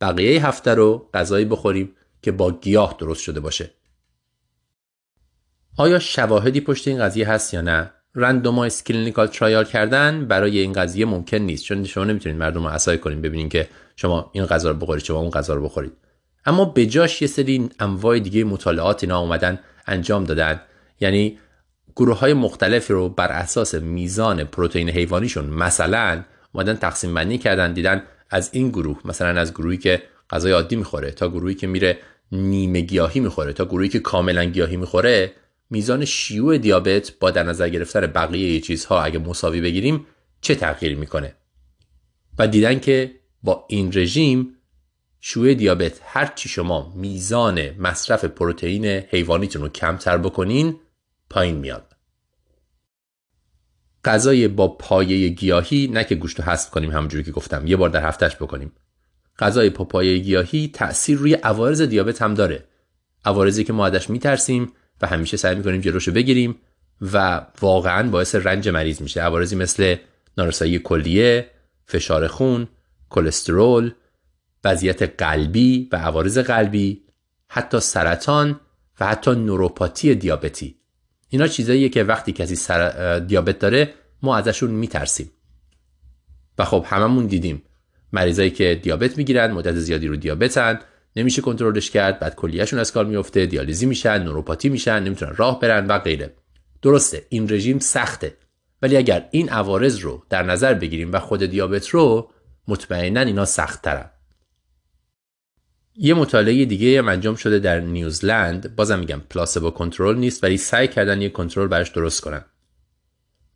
بقیه هفته رو غذایی بخوریم که با گیاه درست شده باشه. آیا شواهدی پشت این قضیه هست یا نه؟ randomized clinical trial کردن برای این قضیه ممکن نیست چون شما نمی‌تونید مردم رو اسای کنید ببینید که شما این غذا رو بخورید شما اون غذا رو بخورید. اما به جاش یه سری انواع دیگه مطالعات اینا اومدن انجام دادن. یعنی گروه های مختلفی رو بر اساس میزان پروتئین حیوانیشون مثلا اومدن تقسیم بندی کردن دیدن از این گروه مثلا از گروهی که غذای عادی می‌خوره تا گروهی که میره نیمه گیاهی می‌خوره تا گروهی که کاملا گیاهی می‌خوره میزان شیوع دیابت با در نظر گرفتن بقیه چیزها اگه مساوی بگیریم چه تغییری می‌کنه؟ و دیدن که با این رژیم شیوع دیابت هر چی شما میزان مصرف پروتئین حیوانیتون رو کمتر بکنین پایین میاد. غذای با پایه گیاهی نه که گوشت حذف کنیم همونجوری که گفتم یه بار در هفتهش بکنیم. غذای با پایه گیاهی تاثیر روی عوارض دیابت هم داره. عوارضی که ما ازش میترسیم و همیشه سعی می‌کنیم جلوشو بگیریم و واقعا باعث رنج مریض میشه. عوارضی مثل نارسایی کلیه فشار خون کلسترول وضعیت قلبی و عوارض قلبی حتی سرطان و حتی نوروپاتی دیابتی. اینا چیزاییه که وقتی کسی سر... دیابت داره ما ازشون میترسیم. و خب هممون دیدیم. مریضایی که دیابت می‌گیرن مدت زیادی رو دیابتن نمیشه کنترلش کرد بعد کلیهشون از کار میفته دیالیزی میشن نوروپاتی میشن نمی‌تونن راه برن و غیره. درسته این رژیم سخته. ولی اگر این عوارض رو در نظر بگیریم و خود دیابت رو مطمئنا اینا سخت ترن. یه مطالعه دیگه هم انجام شده در نیوزلند. بازم میگم پلاسبو کنترل نیست ولی سعی کردن یه کنترل برش درست کنن.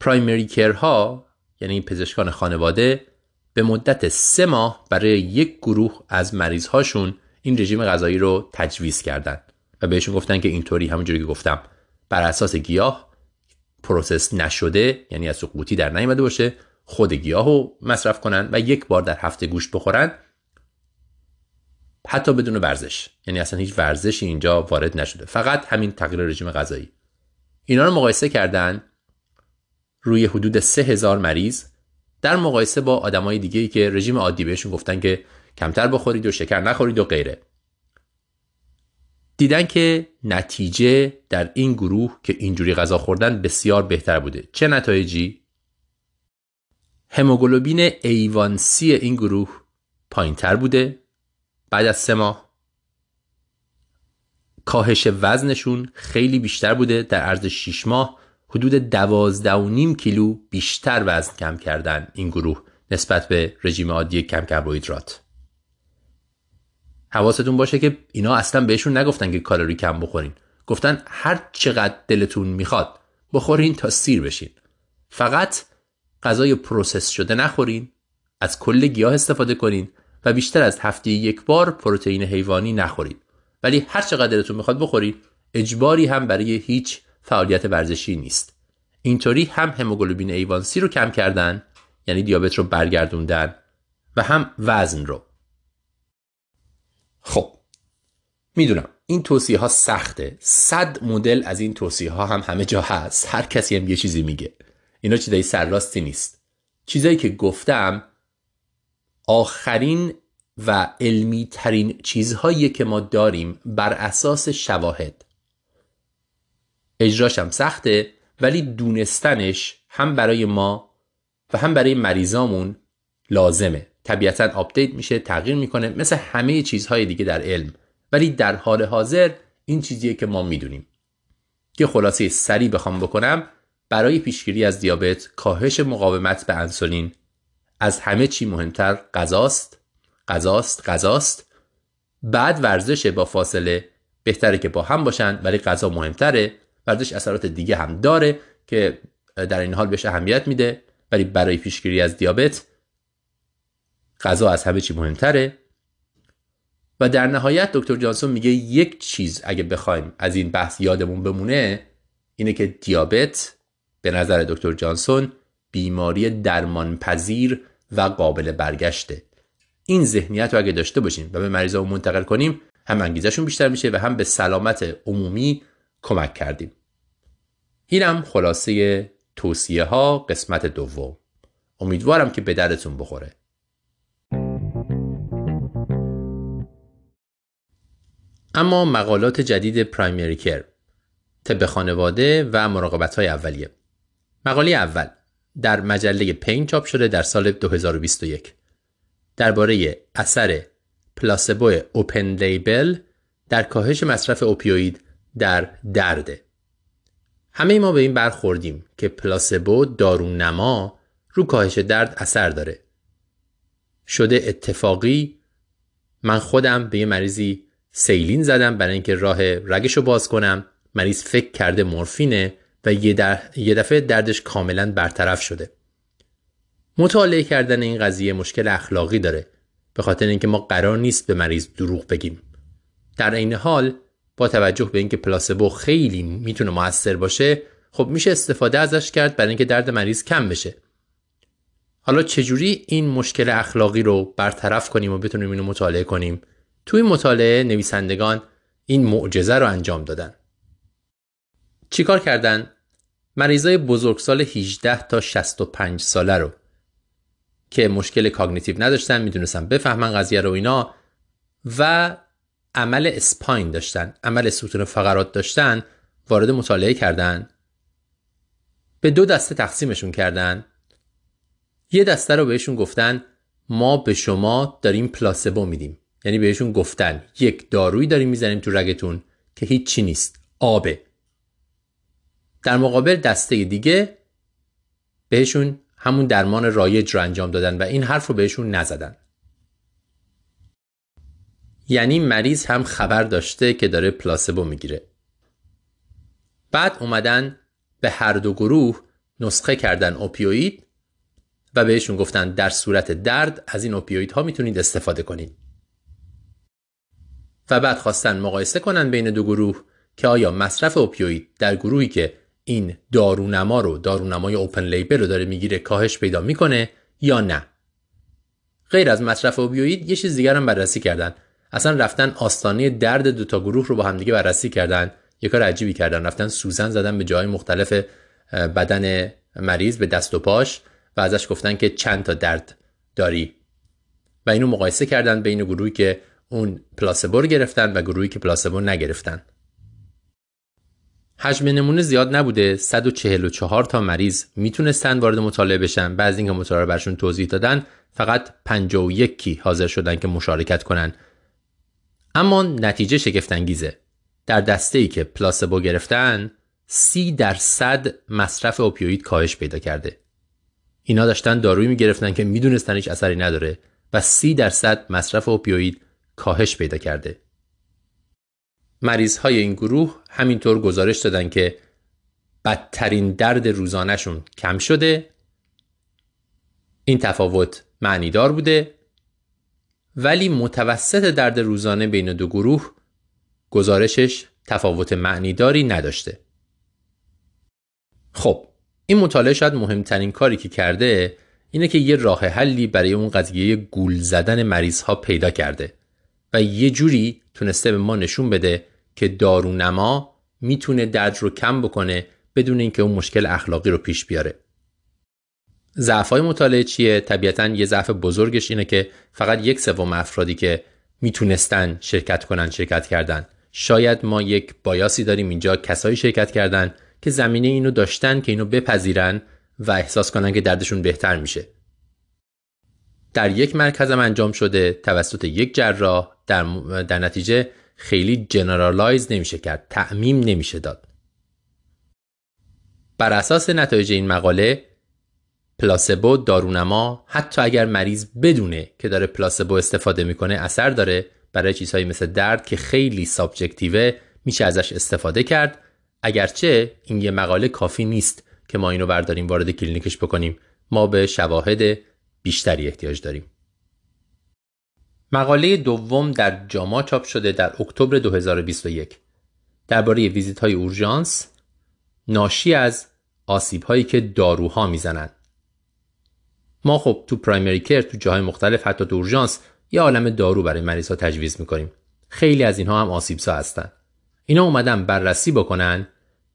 primary ها یعنی پزشکان خانواده به مدت سه ماه برای یک گروه از مریض هاشون این رژیم غذایی رو تجویز کردن و بهشون گفتن که اینطوری همونجوری که گفتم بر اساس گیاه process نشده یعنی از قوطی در نیامده باشه خود گیاه رو مصرف کنن و یک بار در هفته گوشت بخورن. حتی بدون ورزش. یعنی اصلا هیچ ورزشی اینجا وارد نشده. فقط همین تغییر رژیم غذایی. اینا رو مقایسه کردن روی حدود سه هزار مریض در مقایسه با آدمای دیگه ای که رژیم عادی بهشون گفتن که کمتر بخورید و شکر نخورید و غیره. دیدن که نتیجه در این گروه که اینجوری غذا خوردن بسیار بهتر بوده. چه نتایجی؟ هموگلوبین ایوانسی این گروه پایین تر بوده. بعد از سه ماه. کاهش وزنشون خیلی بیشتر بوده. در عرض 6 ماه حدود دوازده و نیم کیلو بیشتر وزن کم کردن این گروه نسبت به رژیم عادی کم کربوهیدرات. حواستون باشه که اینا اصلا بهشون نگفتن که کالری کم بخورین. گفتن هر چقدر دلتون می‌خواد بخورین تا سیر بشین. فقط غذای process شده نخورین از کل گیاه استفاده کنین و بیشتر از هفته یک بار پروتئین حیوانی نخورید. ولی هر چقدر دلتون می‌خواد بخورید اجباری هم برای هیچ فعالیت ورزشی نیست. اینطوری هم هموگلوبین ایوانسی رو کم کردن یعنی دیابت رو برگردوندن و هم وزن رو. خب می‌دونم این توصیه ها سخته. صد مدل از این توصیه ها هم همه جا هست. هر کسی هم یه چیزی میگه. اینا چیزای سرراستی نیست. چیزایی که گفتم آخرین و علمی ترین چیزهایی که ما داریم بر اساس شواهد. اجراش هم سخته ولی دونستنش هم برای ما و هم برای مریضامون لازمه. طبیعتا آپدیت میشه تغییر می‌کنه مثل همه چیزهای دیگه در علم. ولی در حال حاضر این چیزیه که ما می‌دونیم. که خلاصه سریع بخوام بکنم. برای پیشگیری از دیابت کاهش مقاومت به انسولین از همه چی مهمتر غذاست. غذاست غذاست. بعد ورزش با فاصله بهتره که با هم باشن ولی غذا مهمتره. ورزش اثرات دیگه هم داره که در این حال بهش اهمیت میده. ولی برای پیشگیری از دیابت غذا از همه چی مهمتره. و در نهایت دکتر جانسون میگه یک چیز اگه بخوایم از این بحث یادمون بمونه اینه که دیابت به نظر دکتر جانسون بیماری درمانپذیر و قابل برگشته. این ذهنیت رو اگه داشته باشیم و به مریضا منتقل کنیم هم انگیزشون بیشتر میشه و هم به سلامت عمومی کمک کردیم. اینم خلاصه توصیه ها قسمت دوم. امیدوارم که به دردتون بخوره. اما مقالات جدید پرایمری کر طب خانواده و مراقبت های اولیه. مقاله اول در مجله پین چاپ شده در سال 2021 درباره اثر پلاسبو اوپن لیبل در کاهش مصرف اوپیوید در درده همه ما به این برخوردیم که پلاسبو دارونما رو کاهش درد اثر داره. شده اتفاقی من خودم به یه مریضی سیلین زدم برای اینکه راه رگش رو باز کنم. مریض فکر کرده مورفینه و یه, یه دفعه دردش کاملا برطرف شده. مطالعه کردن این قضیه مشکل اخلاقی داره. به خاطر اینکه ما قرار نیست به مریض دروغ بگیم. در این حال با توجه به اینکه پلاسبو خیلی می‌تونه موثر باشه خب میشه استفاده ازش کرد برای اینکه درد مریض کم بشه. حالا چجوری این مشکل اخلاقی رو برطرف کنیم و بتونیم اینو مطالعه کنیم؟ توی مطالعه نویسندگان این معجزه رو انجام دادن. چیکار کردن؟ مریضای بزرگسال 18 تا 65 ساله رو. که مشکل کاگنیتیو نداشتن می‌دونستن بفهمن قضیه رو اینا و عمل اسپاین داشتن عمل ستون فقرات داشتن وارد مطالعه کردن. به دو دسته تقسیمشون کردن. یه دسته رو بهشون گفتن ما به شما داریم پلاسبو میدیم. یعنی بهشون گفتن یک دارویی داریم می‌زنیم تو رگتون که هیچی نیست آبه. در مقابل دسته دیگه بهشون همون درمان رایج رو انجام دادن و این حرف رو بهشون نزدن. یعنی مریض هم خبر داشته که داره پلاسبو می‌گیره. بعد اومدن به هر دو گروه نسخه کردن اوپیوید و بهشون گفتن در صورت درد از این اوپیویدها می‌تونید استفاده کنید و بعد خواستن مقایسه کنن بین دو گروه که آیا مصرف اوپیوید در گروهی که این دارونما رو دارونمای اوپن لیبل رو داره می‌گیره کاهش پیدا می‌کنه یا نه؟ غیر از مصرف اوپیوید یه چیز دیگر هم بررسی کردن. اصلا رفتن آستانه درد دو تا گروه رو با همدیگه بررسی کردن. یه کار عجیبی کردن. رفتن سوزن زدن به جای مختلف بدن مریض به دست و پاش و ازش گفتن که چند تا درد داری. و اینو مقایسه کردن بین گروهی که اون پلاسبو رو گرفتن و گروهی که پلاسبو نگرفتن. حجم نمونه زیاد نبوده. 144 تا مریض می‌تونستن وارد مطالعه بشن. بعد اینکه مطالعه برشون توضیح دادن فقط 51 کی حاضر شدن که مشارکت کنن. اما نتیجه شگفتانگیزه. در دسته ای که پلاسبو گرفتن 30 درصد مصرف اوپیوید کاهش پیدا کرده. اینا داشتن دارویی می‌گرفتن که می‌دونستن هیچ اثری نداره و 30 درصد مصرف اوپیوید کاهش پیدا کرده. مریض های این گروه همینطور گزارش دادن که بدترین درد روزانهشون کم شده. این تفاوت معنیدار بوده. ولی متوسط درد روزانه بین دو گروه گزارشش تفاوت معنیداری نداشته. خب این مطالعه شاید مهمترین کاری که کرده اینه که یه راه حلی برای اون قضیه گول زدن مریض ها پیدا کرده و یه جوری تونسته به ما نشون بده که دارونما می‌تونه درد رو کم بکنه بدون اینکه اون مشکل اخلاقی رو پیش بیاره. ضعف های مطالعه چیه؟ طبیعتا یه ضعف بزرگش اینه که فقط یک سوم افرادی که می‌تونستن شرکت کنن شرکت کردن. شاید ما یک بایاسی داریم اینجا کسایی شرکت کردن که زمینه اینو داشتن که اینو بپذیرن و احساس کنن که دردشون بهتر میشه. در یک مرکزم انجام شده توسط یک جراح در, در نتیجه خیلی generalize نمیشه کرد تعمیم نمیشه داد. بر اساس نتایج این مقاله placebo دارونما حتی اگر مریض بدونه که داره placebo استفاده می‌کنه اثر داره برای چیزهایی مثل درد که خیلی subjective ه میشه ازش استفاده کرد. اگرچه این یه مقاله کافی نیست که ما اینو برداریم وارد کلینیکش بکنیم. ما به شواهد بیشتری احتیاج داریم. مقاله دوم در جاما چاپ شده در اکتبر 2021 درباره ویزیت های اورژانس ناشی از آسیب هایی که داروها می‌زنن. ما خب تو پرایمری کر تو جاهای مختلف حتی تو اورژانس یه عالم دارو برای مریض ها تجویز می‌کنیم. خیلی از اینها هم آسیبسا هستن. اینا اومدن بررسی بکنن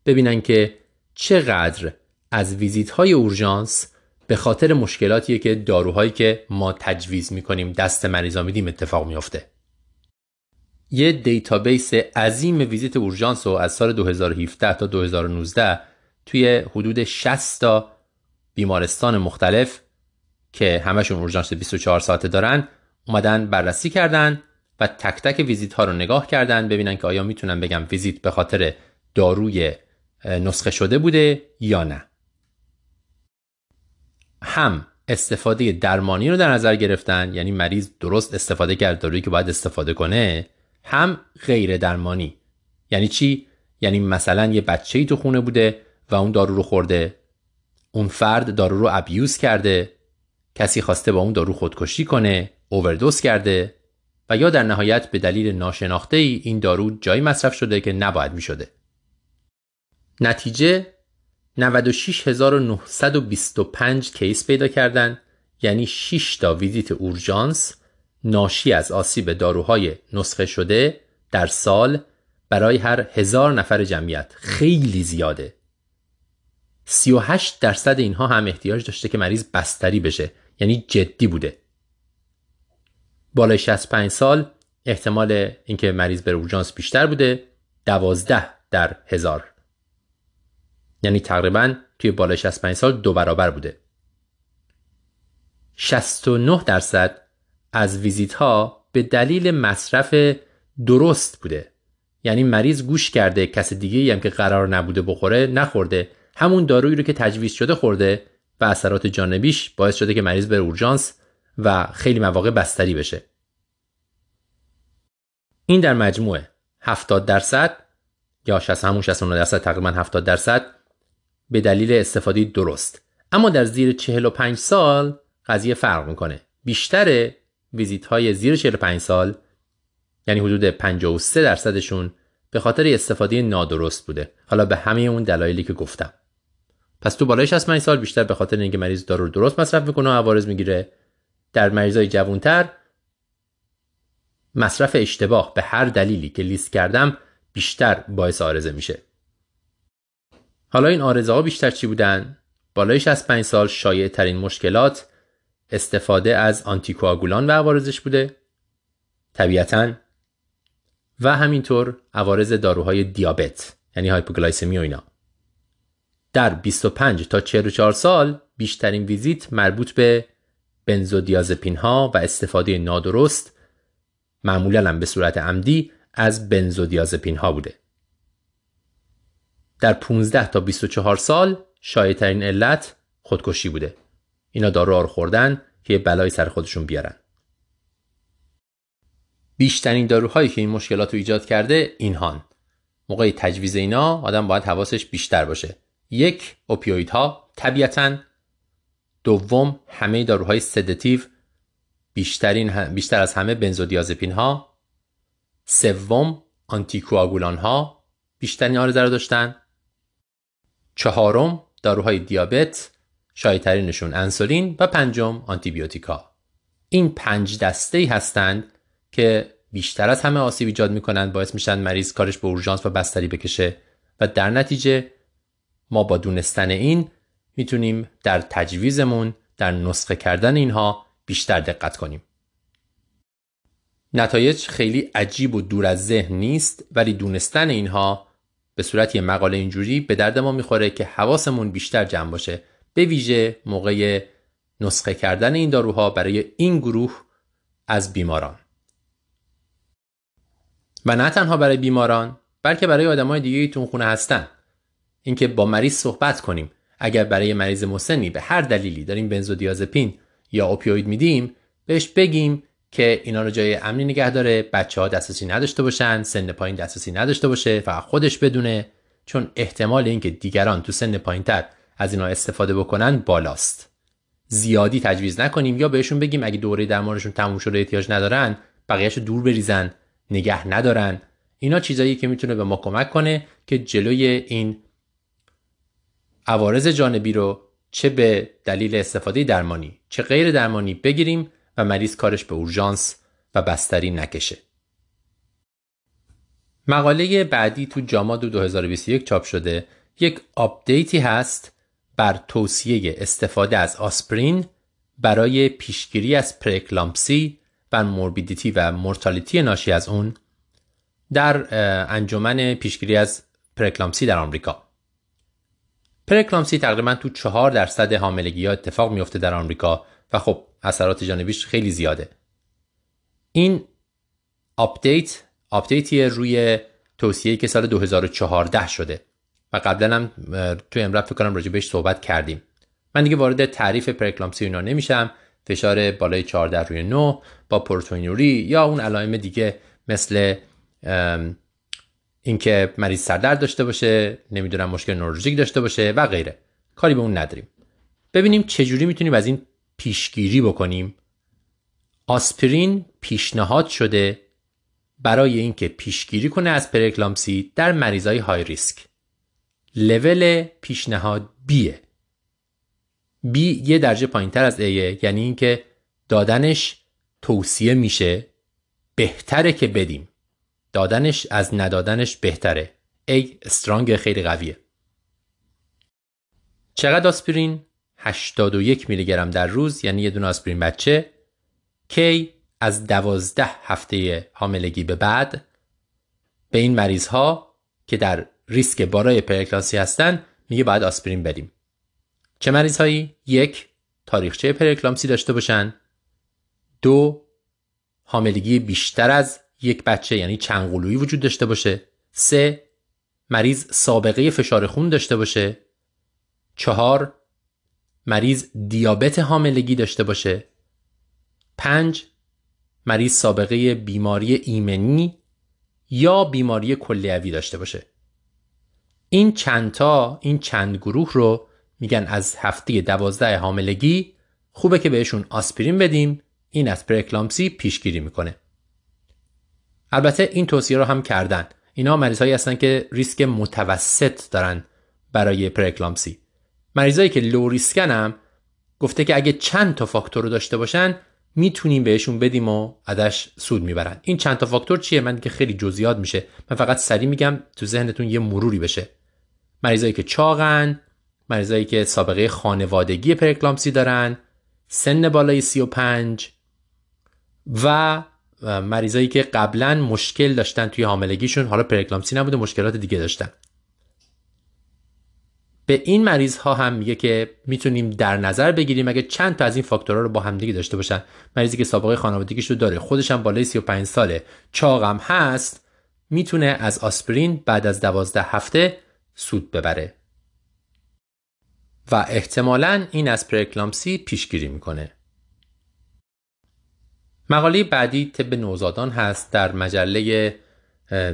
ببینن که چقدر از ویزیت های اورژانس به خاطر مشکلاتیه که داروهایی که ما تجویز می‌کنیم دست مریضا میدیم اتفاق میافته. یه database عظیم ویزیت اورژانس رو از سال 2017 تا 2019 توی حدود 60 تا بیمارستان مختلف که همشون اورژانس 24 ساعته دارن اومدن بررسی کردن و تک تک ویزیت ها رو نگاه کردن ببینن که آیا می‌تونن بگن ویزیت به خاطر داروی نسخه شده بوده یا نه. هم استفاده درمانی رو در نظر گرفتن یعنی مریض درست استفاده کرد دارویی که باید استفاده کنه هم غیر درمانی. یعنی چی؟ یعنی مثلا یه بچه‌ای تو خونه بوده و اون دارو رو خورده. اون فرد دارو رو ابیوز کرده. کسی خواسته با اون دارو خودکشی کنه اووردوز کرده. و یا در نهایت به دلیل ناشناخته ای این دارو جایی مصرف شده که نباید می شده. نتیجه 96925 کیس پیدا کردن یعنی 6 تا ویزیت اورژانس ناشی از آسیب داروهای نسخه شده در سال برای هر هزار نفر جمعیت خیلی زیاده. 38 درصد اینها هم احتیاج داشته که مریض بستری بشه یعنی جدی بوده. بالای 65 سال احتمال اینکه مریض بره اورژانس بیشتر بوده 12 در هزار. یعنی تقریبا توی بالای 65 سال دو برابر بوده. 69 درصد از ویزیت ها به دلیل مصرف درست بوده. یعنی مریض گوش کرده کس دیگه هم که قرار نبوده بخوره نخورده. همون دارویی رو که تجویز شده خورده و اثرات جانبیش باعث شده که مریض بره اورژانس و خیلی مواقع بستری بشه. این در مجموعه. 70 درصد یا 60 همون 69 درصد تقریبا 70 درصد به دلیل استفاده درست. اما در زیر 45 سال قضیه فرق می‌کنه. بیشتر ویزیت های زیر 45 سال یعنی حدود 53 درصدشون به خاطر استفاده نادرست بوده. حالا به همه اون دلایلی که گفتم. پس تو بالای 65 سال بیشتر به خاطر اینکه مریض دارو درست مصرف می‌کنه و عوارض می‌گیره در مریضای جوانتر مصرف اشتباه به هر دلیلی که لیست کردم بیشتر باعث آرزه میشه. حالا این آرزه ها بیشتر چی بودن؟ بالای 65 سال شایع ترین مشکلات استفاده از آنتیکواگولان و عوارضش بوده طبیعتا و همینطور عوارض داروهای دیابت یعنی هایپوگلایسمی و اینا در 25 تا 44 سال بیشترین ویزیت مربوط به بنزودیازپین ها و استفاده نادرست معمولا به صورت عمدی از بنزودیازپین ها بوده. در 15 تا 24 سال شایع علت خودکشی بوده. اینا دارو رو خوردن که یه بلایی سر خودشون بیارن. بیشترین داروهایی که این مشکلات رو ایجاد کرده اینهان. موقع تجویز اینا آدم باید حواسش بیشتر باشه. یک اوپیویدها طبیعتا دوم همه داروهای سدتیو بیشترین بیشتر از همه بنزودیازپین ها سوم آنتیکواگولان ها بیشترین آرزه رو داشتن چهارم داروهای دیابت شایدترینشون انسولین و پنجم آنتیبیوتیکا این پنج دسته هستند که بیشتر از همه آسیب ایجاد می‌کنند باعث میشن مریض کارش به اورژانس و بستری بکشه و در نتیجه ما با دونستن این می‌تونیم در تجویزمون در نسخه کردن اینها بیشتر دقت کنیم. نتایج خیلی عجیب و دور از ذهن نیست ولی دونستن اینها به صورت یه مقاله اینجوری به درد ما می‌خوره که حواسمون بیشتر جمع باشه به ویژه موقع نسخه کردن این داروها برای این گروه از بیماران. و نه تنها برای بیماران بلکه برای آدمای دیگه تو خونه هستن. اینکه با مریض صحبت کنیم. اگر برای مریض مسنی به هر دلیلی داریم بنزودیازپین یا اوپیوید میدیم بهش بگیم که اینا رو جای امنی نگه داره بچه ها دسترسی نداشته باشن سن پایین دسترسی نداشته باشه فقط خودش بدونه. چون احتمال اینکه دیگران تو سن پایینتر از اینا استفاده بکنن بالاست. زیادی تجویز نکنیم یا بهشون بگیم اگه دوره درمانشون تموم شده احتیاج ندارن بقیهش دور بریزن نگه ندارن. اینا چیزایی که می‌تونه به ما کمک کنه که جلوی این عوارض جانبی رو چه به دلیل استفاده درمانی چه غیر درمانی بگیریم و مریض کارش به اورژانس و بستری نکشه. مقاله بعدی تو JAMA 2021 چاپ شده. یک update ی هست بر توصیه استفاده از آسپرین برای پیشگیری از پره‌اکلامپسی و morbidity و mortality ناشی از اون در انجمن پیشگیری از پره‌اکلامپسی در آمریکا. پره‌اکلامپسی تقریبا تو چهار درصد حاملگی ها اتفاق میفته در آمریکا و خب اثرات جانبیش خیلی زیاده. این update update ی روی توصیه که سال 2014 شده و قبلا هم توی امرب فکر کنم راجع بهش صحبت کردیم. من دیگه وارد تعریف پرکلامسی اینا نمیشم. فشار بالای 14 روی 9 با پروتئینوری یا اون علائم دیگه مثل اینکه مریض سردرد داشته باشه نمی‌دونم مشکل نورولوژیک داشته باشه و غیره. کاری به اون نداریم. ببینیم چجوری می‌تونیم از این پیشگیری بکنیم. آسپرین پیشنهاد شده برای اینکه پیشگیری کنه از پرکلامسی در مریضای های ریسک. لول پیشنهاد بیه بی یه درجه پایین تر از ایه یعنی اینکه دادنش توصیه میشه بهتره که بدیم. دادنش از ندادنش بهتره. ای استرانگ خیلی قویه. چقدر آسپرین؟ 81 میلی گرم در روز یعنی یه دونه آسپرین بچه کی از 12 هفته حاملگی به بعد به این مریض ها که در ریسک بالای پرکلاسی هستن میگه باید آسپرین بدیم. چه مریض هایی یک تاریخچه پرکلامسی داشته باشن. دو حاملگی بیشتر از یک بچه یعنی چند وجود داشته باشه. سه مریض سابقه فشار خون داشته باشه. چهار مریض دیابت حاملگی داشته باشه. پنج مریض سابقه بیماری ایمنی یا بیماری کلیوی داشته باشه. این چندتا این چند گروه رو میگن از هفته دوازده حاملگی خوبه که بهشون آسپرین بدیم این از پرکلامسی پیشگیری می‌کنه. البته این توصیه رو هم کردن. اینا مریض هایی هستن که ریسک متوسط دارن برای پرکلامسی مریضایی که لو ریسکن هم گفته که اگه چند تا فاکتور رو داشته باشن می‌تونیم بهشون بدیم و ازش سود می‌برن. این چند تا فاکتور چیه؟ من که خیلی جزئیات میشه. من فقط سریع میگم تو ذهنتون یه مروری بشه. مریضایی که چاقن مریضایی که سابقه خانوادگی پرکلامسی دارن سن بالای 35 و مریضایی که قبلا مشکل داشتن توی حاملگیشون حالا پرکلامسی نبوده مشکلات دیگه داشتن. به این مریض ها هم میگه که می‌تونیم در نظر بگیریم اگه چند تا از این فاکتورها رو با هم دیگه داشته باشن. مریضی که سابقه خانوادگیش رو داره خودش هم بالای 35 ساله. چاقم هست می‌تونه از آسپرین بعد از 12 هفته سود ببره. و احتمالا این از پرکلامسی پیشگیری می‌کنه. مقاله بعدی طب نوزادان هست در مجله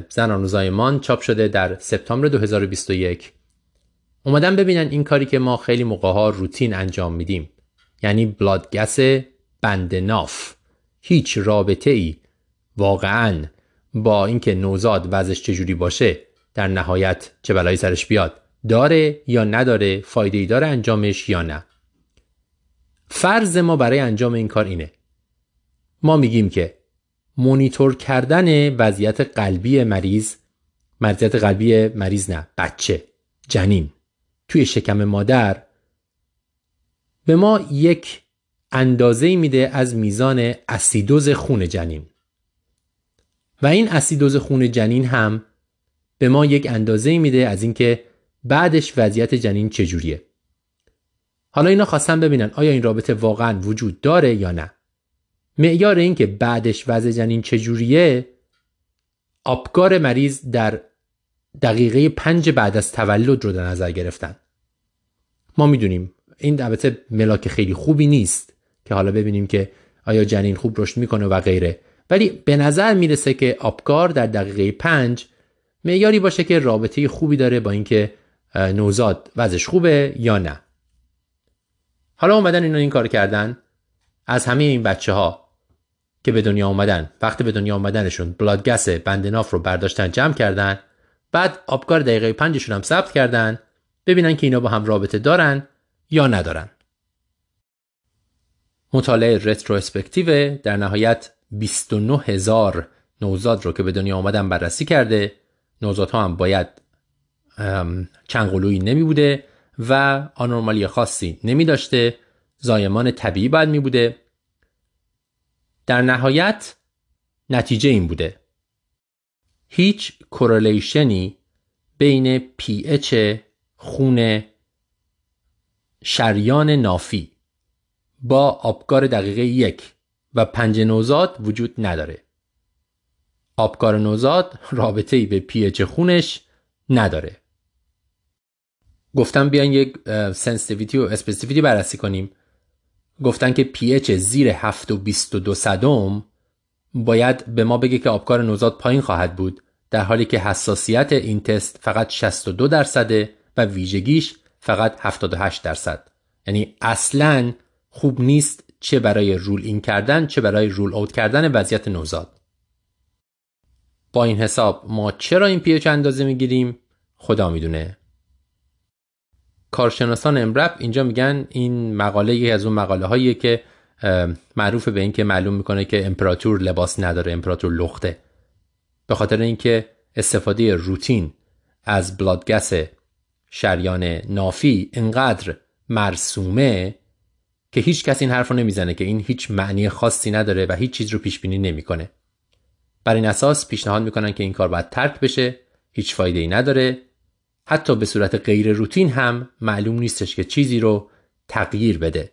زنان و زایمان چاپ شده در سپتامبر 2021 اومدن ببینن این کاری که ما خیلی موقع ها روتین انجام میدیم. یعنی بلادگس بند ناف. هیچ رابطه ای واقعا. با اینکه نوزاد وزش چجوری باشه در نهایت چه بلایی سرش بیاد. داره یا نداره فایده ای داره انجامش یا نه. فرض ما برای انجام این کار اینه. ما میگیم که مونیتور کردن وضعیت قلبی مریض وضعیت قلبی مریض نه بچه جنین. توی شکم مادر به ما یک اندازه میده از میزان اسیدوز خون جنین. و این اسیدوز خون جنین هم به ما یک اندازه میده از اینکه بعدش وضعیت جنین چجوریه. حالا اینا خواستم ببینن آیا این رابطه واقعا وجود داره یا نه. معیار این که بعدش وضع جنین چجوریه آبگار مریض در دقیقه پنج بعد از تولد رو در نظر گرفتن. ما می‌دونیم. این البته ملاک خیلی خوبی نیست که حالا ببینیم که آیا جنین خوب رشد می‌کنه و غیره. ولی به نظر می‌رسه که آبکار در دقیقه پنج معیاری باشه که رابطه خوبی داره با اینکه نوزاد وضعش خوبه یا نه. حالا اومدن اینا این کار کردن. از همه این بچه ها که به دنیا اومدن وقتی به دنیا اومدنشون بلادگس بند ناف رو برداشتن جمع کردن بعد آبکار دقیقه پنجشون هم ثبت کردن. ببینن که اینا با هم رابطه دارن یا ندارن. مطالعه رتروسپکتیو در نهایت 29 هزار نوزاد رو که به دنیا آمدن بررسی کرده. نوزادها هم باید چند قلویی نمی بوده و آنورمالی خاصی نمی داشته زایمان طبیعی باید می بوده در نهایت نتیجه این بوده. هیچ کورلیشنی بین پی اچ خون شریان نافی با آبکار دقیقه یک و پنج نوزاد وجود نداره. آپگار نوزاد رابطه ای به pH خونش نداره. گفتن بیان یک sensitivity و specificity بررسی کنیم. گفتن که pH زیر 7 و 22 صدم باید به ما بگه که آپگار نوزاد پایین خواهد بود در حالی که حساسیت این تست فقط 62 درصده و ویژگیش فقط 78 درصد. یعنی اصلا خوب نیست چه برای rule in کردن چه برای rule out کردن وضعیت نوزاد. با این حساب ما چرا این پیچ اندازه می‌گیریم؟ خدا می‌دونه. کارشناسان امرب اینجا میگن این مقاله یکی از اون مقاله هاییه که معروف به اینکه معلوم می‌کنه که امپراتور لباس نداره امپراتور لخته. به خاطر اینکه استفاده روتین از بلادگس شریان نافی انقدر مرسومه که هیچ کس این حرف رو نمی‌زنه که این هیچ معنی خاصی نداره و هیچ چیز رو پیش بینی نمی‌کنه. بر این اساس پیشنهاد می‌کنن که این کار باید ترک بشه، هیچ فایده ای نداره. حتی به صورت غیر روتین هم معلوم نیستش که چیزی رو تغییر بده.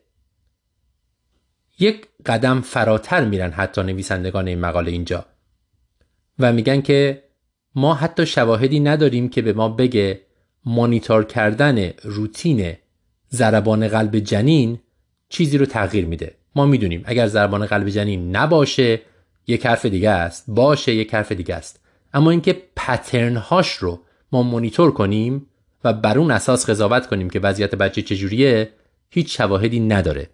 یک قدم فراتر میرن حتی نویسندگان این مقاله اینجا و میگن که ما حتی شواهدی نداریم که به ما بگه مانیتور کردن روتین ضربان قلب جنین چیزی رو تغییر میده. ما می‌دونیم اگر ضربان قلب جنین نباشه یک حرف دیگه است. باشه یک حرف دیگه است. اما اینکه پترن هاش رو ما مانیتور کنیم و بر اون اساس قضاوت کنیم که وضعیت بچه چجوریه هیچ شواهدی نداره.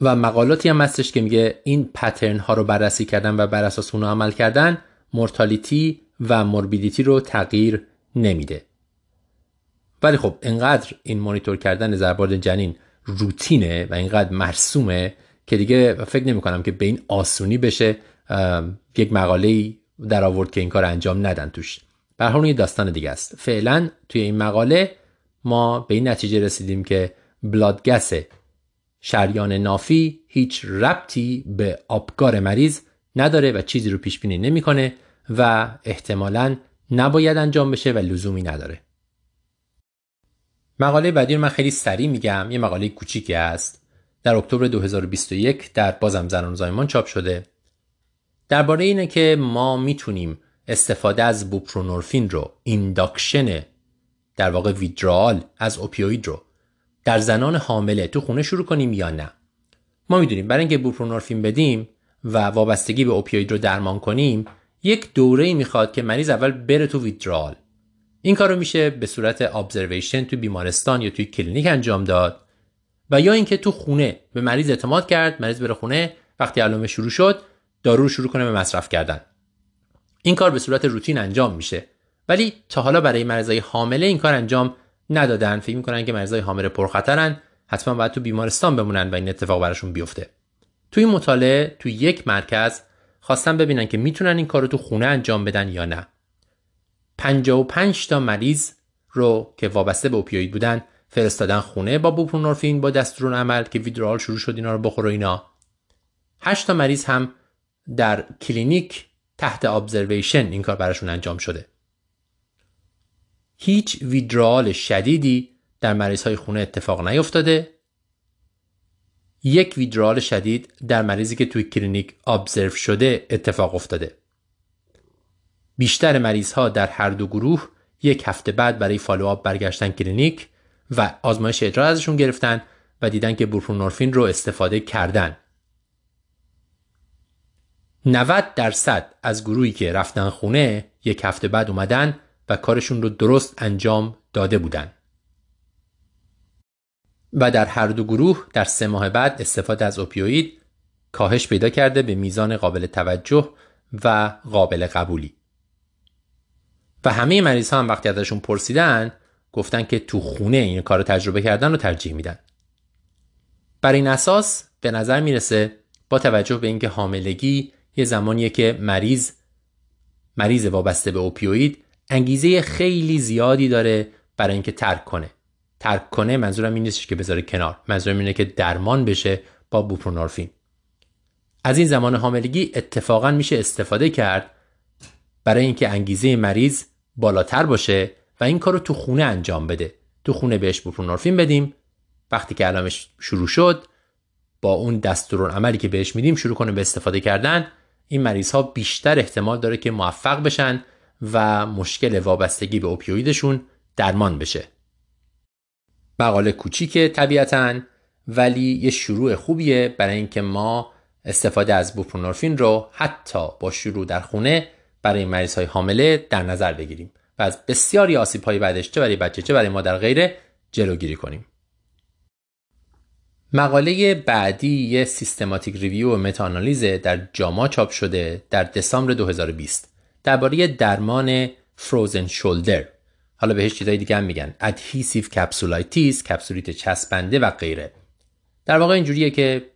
و مقالاتی هم هستش که میگه این پترن ها رو بررسی کردن و بر اساس اون عمل کردن مورتالیتی و موربیدیتی رو تغییر نمیده. ولی خب انقدر این مانیتور کردن ضربان جنین روتینه و اینقدر مرسومه که دیگه فکر نمی کنم که به این آسونی بشه یک مقاله در آورد که این کار انجام ندن توش. به یه داستان دیگه است. فعلا توی این مقاله ما به این نتیجه رسیدیم که بلادگس شریان نافی هیچ ربطی به آبگار مریض نداره و چیزی رو پیش بینی نمی‌کنه و احتمالا نباید انجام بشه و لزومی نداره. مقاله بعدی رو من خیلی سریع میگم. یه مقاله کوچیکی است در اکتبر 2021 در بازم زنان زایمان چاپ شده. درباره اینه که ما می‌تونیم استفاده از بوپرنورفین رو induction در واقع withdrawal از opioid رو در زنان حامله تو خونه شروع کنیم یا نه. ما می‌دونیم برای اینکه بوپرنورفین بدیم و وابستگی به opioid رو درمان کنیم یک دوره می‌خواد که مریض اول بره تو withdrawal. این کار رو میشه به صورت ابزرویشن تو بیمارستان یا توی کلینیک انجام داد و یا اینکه تو خونه به مریض اعتماد کرد مریض بره خونه وقتی علامه شروع شد دارو رو شروع کنه به مصرف کردن. این کار به صورت روتین انجام میشه. ولی تا حالا برای مریضای حامله این کار انجام ندادن. فکر می‌کنن که مریضای حامله پرخطرن حتما باید تو بیمارستان بمونن و این اتفاق براشون بیفته. توی مطالعه تو یک مرکز خواستن ببینن که می‌تونن این کار رو تو خونه انجام بدن یا نه. 55 تا مریض رو که وابسته به اوپیوید بودن فرستادن خونه با بوپرونورفین با دستور عمل که ویدرال شروع شد اینا رو بخور و اینا. 8 تا مریض هم در کلینیک تحت ابزرویشن این کار براشون انجام شده. هیچ ویدرال شدیدی در مریض های خونه اتفاق نیفتاده. یک withdrawal شدید در مریضی که توی کلینیک observe شده اتفاق افتاده بیشتر مریض ها در هر دو گروه یک هفته بعد برای follow-up برگشتن کلینیک و آزمایش ادرار ازشون گرفتن و دیدن که بوپرنورفین رو استفاده کردن 90 درصد از گروهی که رفتن خونه یک هفته بعد اومدن و کارشون رو درست انجام داده بودن. و در هر دو گروه در سه ماه بعد استفاده از اوپیوید کاهش پیدا کرده به میزان قابل توجه و قابل قبولی. و همه مریض ها هم وقتی ازشون پرسیدن گفتن که تو خونه این کار رو تجربه کردن رو ترجیح میدن بر این اساس به نظر می‌رسه با توجه به اینکه حاملگی یه زمانیه که مریض مریض وابسته به اوپیوید انگیزه خیلی زیادی داره برای اینکه ترک کنه ترک کنه منظورم این نیستش که بذاره کنار. منظورم اینه که درمان بشه با بوپرونورفین. از این زمان حاملگی اتفاقا میشه استفاده کرد برای اینکه انگیزه مریض بالاتر باشه و این کار رو تو خونه انجام بده. تو خونه بهش بوپرونورفین بدیم. وقتی که علامش شروع شد با اون عملی که بهش میدیم شروع کنه به استفاده کردن. این مریض ها بیشتر احتمال داره که موفق بشن و مشکل وابستگی به اوپیویدشون درمان بشه. مقاله کوچیکه طبیعتا ولی یه شروع خوبیه برای اینکه ما استفاده از بوپرونورفین رو حتی با شروع در خونه برای مریض های حامله در نظر بگیریم و از بسیاری آسیب های بعدش چه برای بچه چه برای مادر غیره جلوگیری کنیم. مقاله بعدی یه سیستماتیک ریویو و متاانالیز در جاما چاپ شده در دسامبر 2020 درباره درمان frozen shoulder حالا بهش چیزای دیگه هم میگن. adhesive capsulitis کپسولیت چسبنده و غیره. در واقع اینجوریه که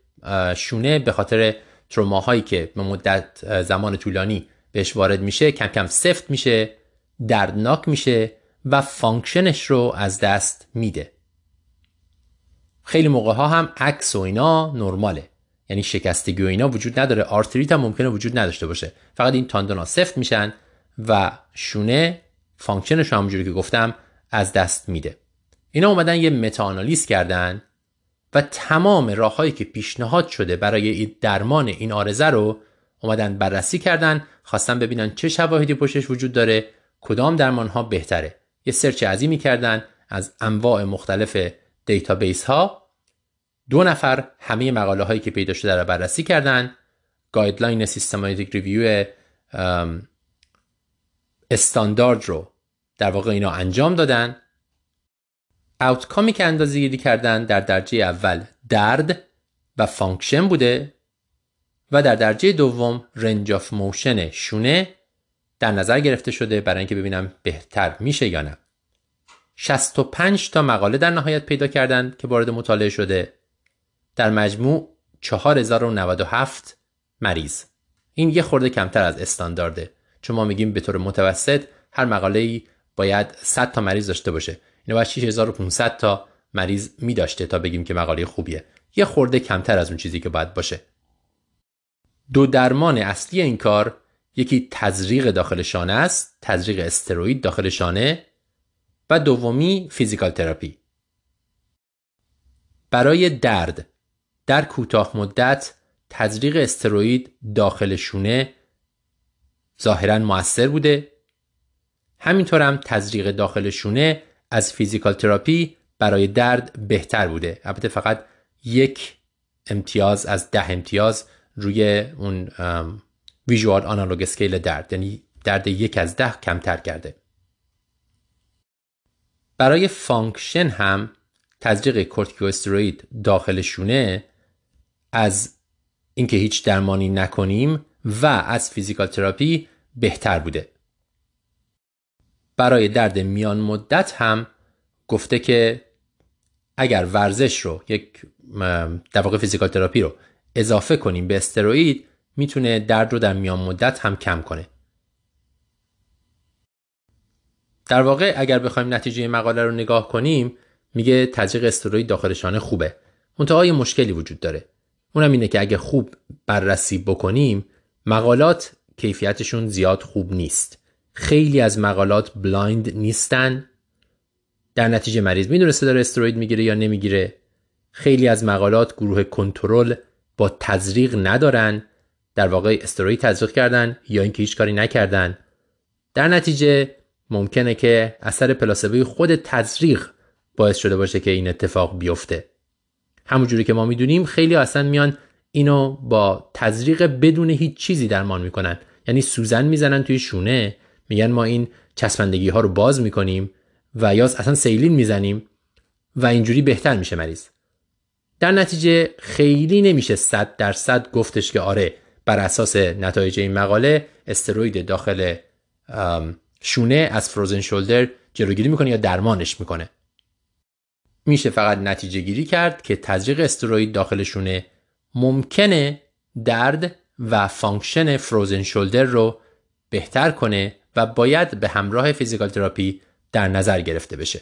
شونه به خاطر تروماهایی که به مدت زمان طولانی بهش وارد میشه کم کم سفت میشه دردناک میشه و function ش رو از دست میده. خیلی موقع ها هم عکس و اینا نرماله. یعنی شکستگی و اینا وجود نداره. آرتریت هم ممکنه وجود نداشته باشه. فقط این تاندونا سفت میشن و شونه function ش همونجوری که گفتم از دست میده. اینا اومدن یه meta-analysis کردن و تمام راههایی که پیشنهاد شده برای درمان این عارضه رو اومدن بررسی کردن خواستن ببینن چه شواهدی پشتش وجود داره کدام درمان ها بهتره. یه search عظیمی کردن از انواع مختلف database ها دو نفر همه مقاله هایی که پیدا شده رو بررسی کردن. guideline systematic review استاندارد رو در واقع اینا انجام دادن. outcome ی که اندازه گیری کردن در درجه اول درد و function بوده و در درجه دوم range of motion شونه در نظر گرفته شده برای اینکه ببینن بهتر میشه یا نه. 65 تا مقاله در نهایت پیدا کردند که وارد مطالعه شده. در مجموع 4097 مریض. این یه خورده کمتر از استاندارده. چون ما میگیم به طور متوسط هر مقاله ای باید 100 تا مریض داشته باشه. اینو باید 6500 تا مریض می داشته تا بگیم که مقاله خوبیه. یه خورده کمتر از اون چیزی که باید باشه. دو درمان اصلی این کار یکی تزریق داخل شانه است تزریق استروئید داخل شانه و دومی physical therapy. برای درد در کوتاه مدت تزریق steroid داخل شونه ظاهرا موثر بوده. همینطور هم تزریق داخل شونه از physical therapy برای درد بهتر بوده. البته فقط یک امتیاز از ده امتیاز روی اون visual analog scale درد. یعنی درد یک از ده کمتر کرده. برای function هم تزریق کورتیکوستروید داخل شونه از اینکه هیچ درمانی نکنیم و از physical therapy بهتر بوده. برای درد میان مدت هم گفته که اگر ورزش رو یک در واقع physical therapy رو اضافه کنیم به steroid می‌تونه درد رو در میان مدت هم کم کنه. در واقع اگر بخوایم نتیجه مقاله رو نگاه کنیم میگه تزریق استروئید داخل شانه خوبه. منتها یه مشکلی وجود داره. اونم اینه که اگه خوب بررسی بکنیم مقالات کیفیتشون زیاد خوب نیست. خیلی از مقالات blind نیستن. در نتیجه مریض می‌دونسته داره steroid می‌گیره یا نمی‌گیره. خیلی از مقالات گروه کنترل با تزریق ندارن. در واقع steroid تزریق کردن یا اینکه هیچ کاری نکردن. در نتیجه ممکنه که اثر پلاسبوی خود تزریق باعث شده باشه که این اتفاق بیفته. همونجوری که ما می‌دونیم خیلی اصلا میان اینو با تزریق بدون هیچ چیزی درمان می‌کنن. یعنی سوزن می‌زنن توی شونه میگن ما این چسبندگی ها رو باز می‌کنیم و یا اصلا سیلین می‌زنیم و اینجوری بهتر میشه مریض. در نتیجه خیلی نمیشه صد درصد گفتش که آره بر اساس نتایج این مقاله steroid داخل شونه از frozen shoulder جلوگیری می‌کنه یا درمانش می‌کنه. میشه فقط نتیجه گیری کرد که تزریق steroid داخل شونه ممکنه درد و function frozen shoulder رو بهتر کنه و باید به همراه physical therapy در نظر گرفته بشه.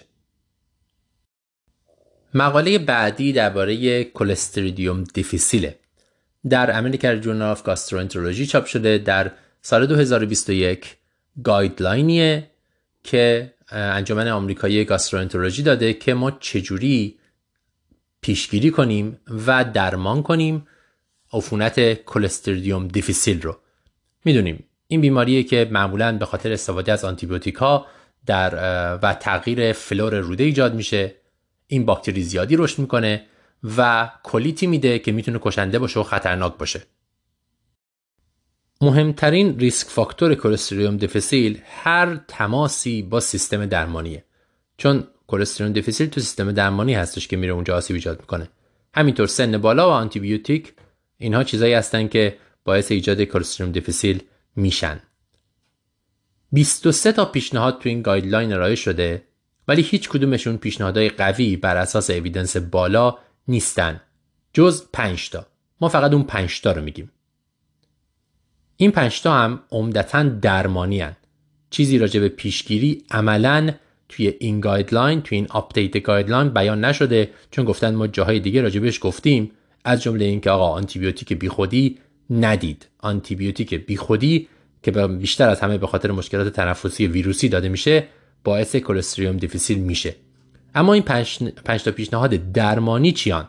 مقاله بعدی درباره Clostridium difficile ه. در American Journal of Gastroenterology چاپ شده در سال 2021 guideline یه که انجمن آمریکایی گاستروانترولوژی داده که ما چجوری پیشگیری کنیم و درمان کنیم عفونت Clostridium difficile رو می‌دونیم این بیماریه که معمولا به خاطر استفاده از آنتیبیوتیک ها در و تغییر flora روده ایجاد میشه. این باکتری زیادی رشد می‌کنه و colitis ی میده که می‌تونه کشنده باشه و خطرناک باشه. مهمترین risk factor Clostridium difficile هر تماسی با سیستم درمانیه. چون Clostridium difficile تو سیستم درمانی هستش که میره اونجا آسیب ایجاد می‌کنه. همینطور سن بالا و آنتیبیوتیک اینها چیزایی هستن که باعث ایجاد Clostridium difficile میشن. 23 تا پیشنهاد تو این guideline ارائه شده ولی هیچ کدومشون پیشنهادهای قوی بر اساس evidence بالا نیستن. جز 5 تا. ما فقط اون 5 تا رو میگیم. این 5 تا هم عمدتا درمانی هن. چیزی راجع به پیشگیری عملا توی این guideline توی این update guideline بیان نشده چون گفتن ما جاهای دیگه راجبش گفتیم از جمله اینکه آقا آنتیبیوتیک بیخودی ندید. آنتیبیوتیک بیخودی که بیشتر از همه به خاطر مشکلات تنفسی ویروسی داده میشه باعث Clostridium difficile میشه. اما این پنج, تا پیشنهاد درمانی چیان؟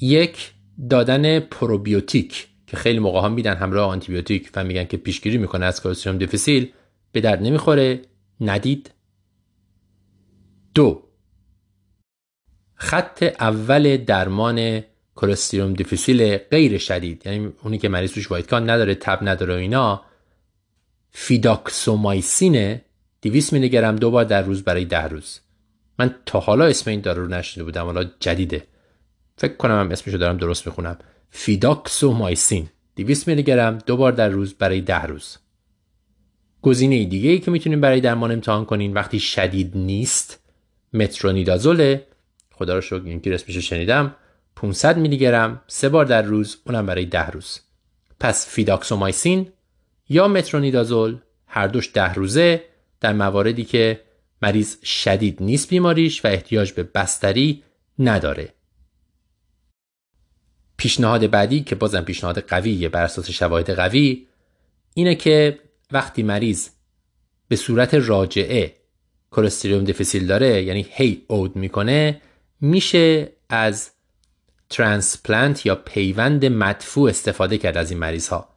یک دادن پروبیوتیک که خیلی موقع ها میدن همراه آنتیبیوتیک و میگن که پیشگیری می‌کنه از Clostridium difficile به درد نمی‌خوره. ندید. دو خط اول درمان Clostridium difficile غیر شدید یعنی اونی که مریض توش white count نداره تب نداره و اینا fidaxomicin 200 میلی گرم دو بار در روز برای ده روز. من تا حالا اسم این دارو رو نشنیده بودم حالا جدیده. فکر کنم هم اسمشو دارم درست می‌خونم. fidaxomicin 200 میلی گرم دو بار در روز برای ده روز. گزینه دیگه ای که می‌تونیم برای درمان امتحان کنین وقتی شدید نیست مترونیدازوله. خدا رو شکر این که اسمش شنیدم. 500 میلی گرم سه بار در روز اونم برای ده روز. پس fidaxomicin یا مترونیدازول هر دوش ده روزه در مواردی که مریض شدید نیست بیماریش و احتیاج به بستری نداره. پیشنهاد بعدی که بازم پیشنهاد قویه بر اساس شواهد قوی اینه که وقتی مریض به صورت راجعه Clostridium difficile داره یعنی هی عود می‌کنه میشه از transplant یا پیوند مدفوع استفاده کرد از این مریض ها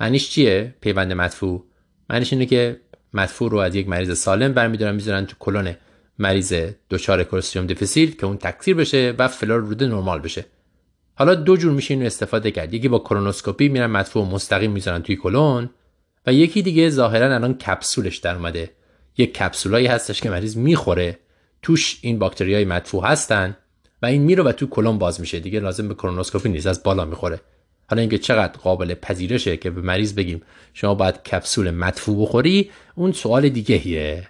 معنیش چیه؟ پیوند مدفوع. معنیش اینه که مدفوع رو از یک مریض سالم برمیدارن می‌ذارن تو colon مریض دچار Clostridium difficile که اون تکثیر بشه و flora روده نرمال بشه. حالا دو جور میشه اینو استفاده کرد. یکی با کولونوسکوپی میرن مدفوع مستقیم می‌ذارن توی colon و یکی دیگه ظاهرا الان کپسولش در اومده. یک کپسولایی هستش که مریض می‌خوره. توش این باکتری های مدفوع هستن. و این میره و تو کلون باز میشه. دیگه لازم به کرونوسکوپی نیست. از بالا می‌خوره. حالا اینکه چقدر قابل پذیرشه که به مریض بگیم شما باید کپسول مدفوع بخوری اون سوال دیگهیه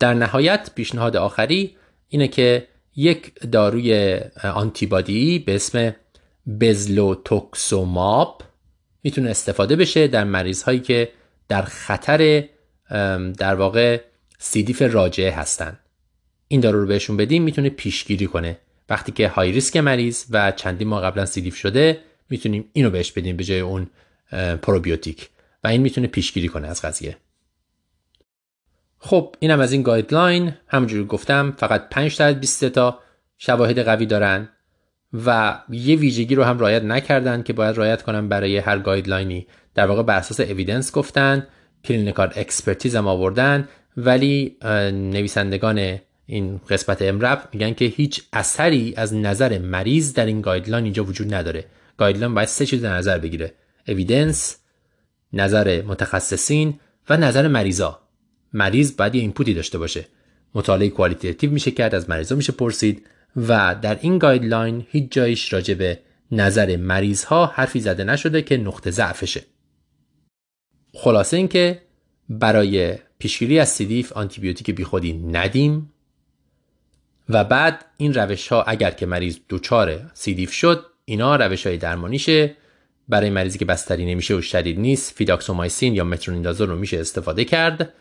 در نهایت پیشنهاد آخری اینه که یک داروی آنتیبادی به اسم bezlotoxumab می‌تونه استفاده بشه در مریض هایی که در خطر در واقع C. diff راجعه هستن. این دارو رو بهشون بدیم می‌تونه پیشگیری کنه. وقتی که high risk مریض و چندین ماه قبلا C. diff شده می‌تونیم اینو بهش بدیم به جای اون پروبیوتیک. و این می‌تونه پیشگیری کنه از قضیه. خب اینم از این guideline. همونجوری گفتم فقط 5 تا 20 تا شواهد قوی دارن و یه ویژگی رو هم رعایت نکردن که باید رعایت کنن برای هر guideline ی. در واقع بر اساس evidence گفتن clinical expertise هم آوردن ولی نویسندگان این قسمت EMRAP میگن که هیچ اثری از نظر مریض در این guideline اینجا وجود نداره. guideline باید سه چیز در نظر بگیره. evidence نظر متخصصین و نظر مریضا. مریض باید یه input ی داشته باشه. مطالعه qualitative میشه کرد از مریضا میشه پرسید و در این guideline هیچ جایش راجع به نظر مریض ها حرفی زده نشده که نقطه ضعفشه. خلاصه اینکه برای پیشگیری از C. diff آنتیبیوتیک بیخودی ندیم. و بعد این روش ها اگر که مریض دچار C. diff شد اینا روش های درمانیشه. برای مریضی که بستری نمیشه و شدید نیست fidaxomicin یا مترونیدازول رو میشه استفاده کرد.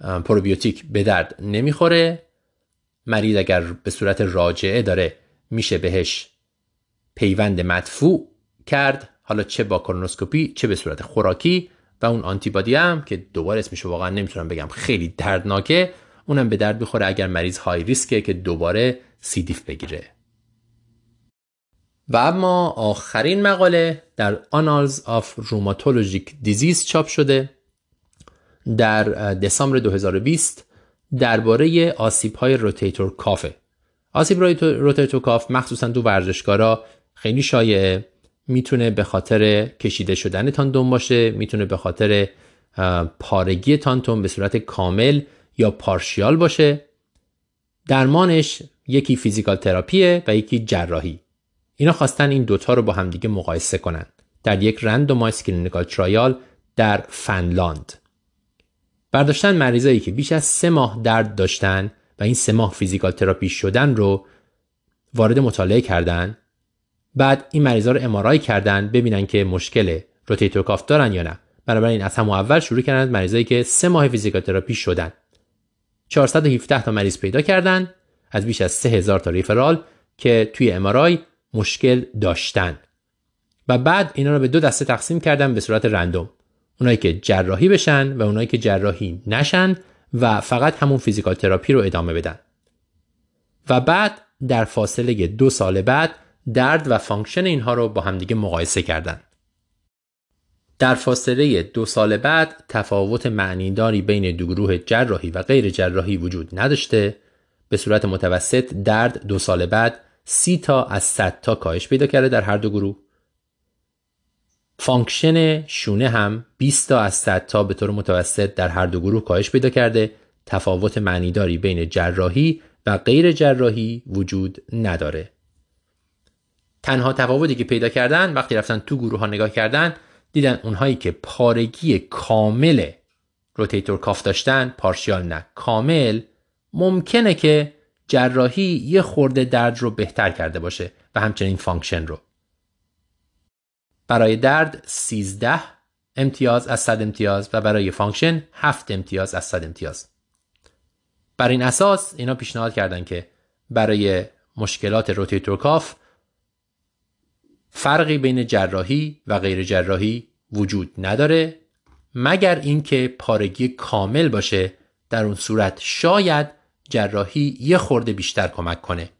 پروبیوتیک به درد نمی‌خوره. مریض اگر به صورت راجعه داره میشه بهش پیوند مدفوع کرد. حالا چه با کرونوسکوپی چه به صورت خوراکی. و اون آنتیبادی هم که دوباره اسمش واقعا نمی‌تونم بگم خیلی دردناکه. اونم به درد می‌خوره اگر مریض های ریسکه که دوباره سیدیف بگیره. و اما آخرین مقاله در Annals of Rheumatologic Disease چاپ شده. در دسامبر 2020 درباره آسیب های rotator cuff ه آسیب rotator cuff مخصوصا تو ورزشکارا خیلی شایعه. می‌تونه به خاطر کشیده شدن تاندون باشه می‌تونه به خاطر پارگی تاندون به صورت کامل یا partial باشه درمانش یکی physical therapy ه و یکی جراحی. اینا خواستن این دوتا رو با همدیگه مقایسه کنن. در یک randomized clinical trial در فنلاند. برداشتن مریضایی که بیش از سه ماه درد داشتن و این سه ماه physical therapy شدن رو وارد مطالعه کردن. بعد این مریضا رو MRI کردن ببینن که مشکل rotator cuff دارن یا نه. بنابراین از همون اول شروع کردن مریضایی که سه ماه physical therapy شدن. 417 تا مریض پیدا کردن از بیش از 3000 تا referral که توی MRI مشکل داشتن. و بعد اینا رو به دو دسته تقسیم کردن به صورت random. اونایی که جراحی بشن و اونایی که جراحی نشن و فقط همون physical therapy رو ادامه بدن. و بعد در فاصله دو سال بعد درد و function اینها رو با همدیگه مقایسه کردن. در فاصله دو سال بعد تفاوت معنیداری بین دو گروه جراحی و غیر جراحی وجود نداشته. به صورت متوسط درد دو سال بعد سی تا از 100 تا کاهش پیدا کرده در هر دو گروه. function شونه هم 20 تا از 100 تا به طور متوسط در هر دو گروه کاهش پیدا کرده. تفاوت معنیداری بین جراحی و غیر جراحی وجود نداره. تنها تفاوتی که پیدا کردن وقتی رفتن تو گروه ها نگاه کردن دیدن اونهایی که پارگی کامل rotator cuff داشتن partial نه کامل ممکنه که جراحی یه خورده درد رو بهتر کرده باشه و همچنین function رو. برای درد 13 امتیاز از 100 امتیاز و برای function 7 امتیاز از 100 امتیاز. بر این اساس اینا پیشنهاد کردن که برای مشکلات rotator cuff فرقی بین جراحی و غیر جراحی وجود نداره مگر اینکه پارگی کامل باشه در اون صورت شاید جراحی یه خورده بیشتر کمک کنه.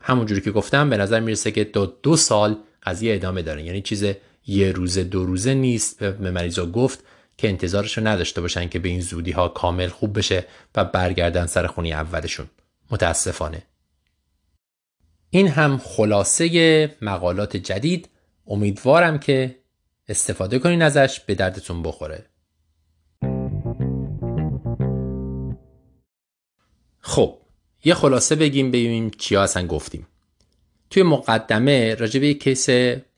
همونجوری که گفتم به نظر می‌رسه که دو, دو سال قضیه ادامه داره. یعنی چیز یه روزه دو روزه نیست. به مریضا گفت که انتظارشو نداشته باشن که به این زودی ها کامل خوب بشه و برگردن سر خونی اولشون. متاسفانه. این هم خلاصه مقالات جدید. امیدوارم که استفاده کنین ازش به دردتون بخوره. خب یه خلاصه بگیم ببینیم چیا اصلا گفتیم. توی مقدمه راجع به کیس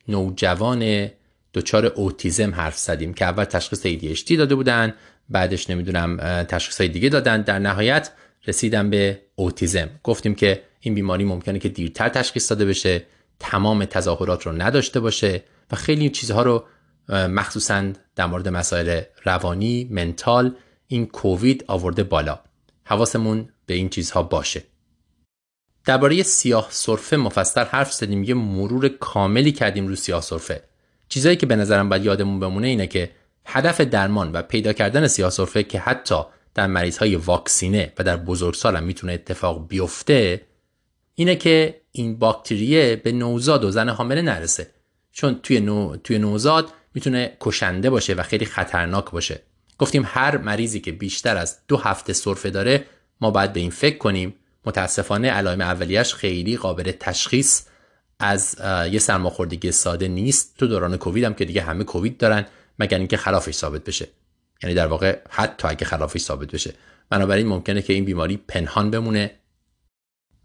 نوجوان دچار اوتیزم حرف زدیم که اول تشخیص ADHD داده بودن بعدش نمی‌دونم تشخیص دیگه دادن. در نهایت رسیدم به اوتیزم. گفتیم که این بیماری ممکنه که دیرتر تشخیص داده بشه تمام تظاهرات رو نداشته باشه و خیلی چیزها رو مخصوصا در مورد مسائل روانی منتال این کووید آورده بالا. حواسمون به این چیزها باشه. درباره سیاه سرفه مفصل حرف زدیم. یه مرور کاملی کردیم رو سیاه سرفه. چیزایی که به نظرم باید یادمون بمونه اینه که هدف درمان و پیدا کردن سیاه سرفه که حتی در مریض های واکسینه و در بزرگسال هم می‌تونه اتفاق بیفته اینه که این باکتریه به نوزاد و زن حامله نرسه. چون توی, نو... توی نوزاد می‌تونه کشنده باشه و خیلی خطرناک باشه. گفتیم هر مریضی که بیشتر از دو هفته سرفه داره ما باید به این فکر کنیم. متاسفانه علائم اولیش خیلی قابل تشخیص از یه سرماخوردگی ساده نیست. تو دوران کووید هم که دیگه همه کووید دارن مگر اینکه خلافش ثابت بشه. یعنی در واقع حتی اگه خلافش ثابت بشه. بنابراین ممکنه که این بیماری پنهان بمونه.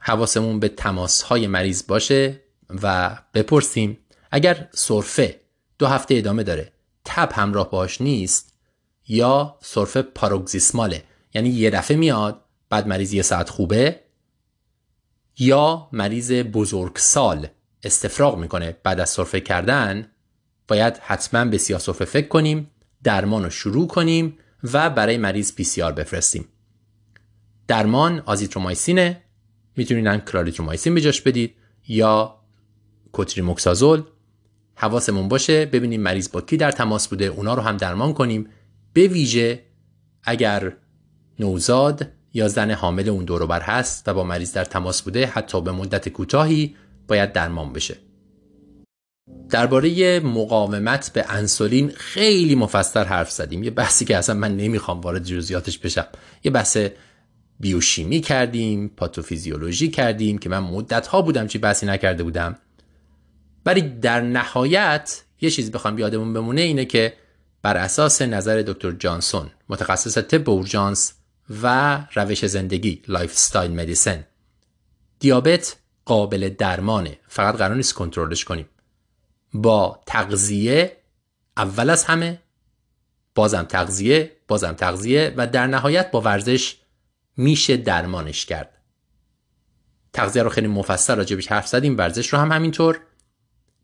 حواسمون به تماس های مریض باشه و بپرسیم اگر سرفه دو هفته ادامه داره تب همراه باش نیست یا سرفه پاروگزیسماله یعنی یه دفعه میاد بعد مریض یه ساعت خوبه یا مریض بزرگسال استفراغ می‌کنه بعد از سرفه کردن باید حتما به سیاه سرفه فکر کنیم درمان رو شروع کنیم و برای مریض PCR بفرستیم. درمان آزیترومایسینه می‌تونین کلاریترومایسین به جاش بدید یا کوتریموکسازول. حواسمون باشه ببینیم مریض با کی در تماس بوده اونا رو هم درمان کنیم. به ویژه اگر نوزاد یا زن حامل اون دوروبر هست و با مریض در تماس بوده حتی به مدت کوتاهی باید درمان بشه. درباره مقاومت به انسولین خیلی مفصل حرف زدیم. یه بحثی که اصلا من نمی‌خوام وارد جزئیاتش بشم. یه بحث بیوشیمی کردیم پاتوفیزیولوژی کردیم که من مدت ها بودم چنین بحثی نکرده بودم. ولی در نهایت یه چیز بخوام یادمون بمونه اینه که بر اساس نظر دکتر جانسون متخصص طب اورژانس و روش زندگی lifestyle medicine دیابت قابل درمانه فقط قرار نیست کنترلش کنیم. با تغذیه اول از همه بازم تغذیه بازم تغذیه و در نهایت با ورزش میشه درمانش کرد. تغذیه رو خیلی مفصل راجبش حرف زدیم ورزش رو هم همینطور.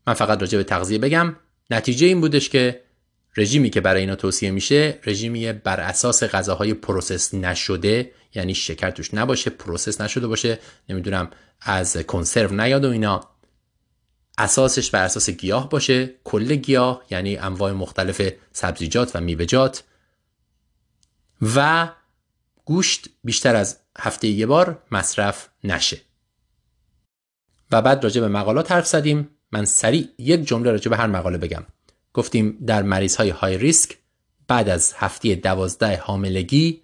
من فقط راجع به تغذیه بگم نتیجه این بودش که رژیمی که برای اینا توصیه میشه رژیمی بر اساس غذاهای process نشده یعنی شکر توش نباشه process نشده باشه نمی‌دونم از کنسرو نیاد و اینا. اساسش بر اساس گیاه باشه کل گیاه یعنی انواع مختلف سبزیجات و میوه‌جات. و گوشت بیشتر از هفته یه بار مصرف نشه. و بعد راجع به مقالات حرف زدیم. من سریع یک جمله راجع به هر مقاله بگم. گفتیم در مریض های های ریسک بعد از هفته دوازده حاملگی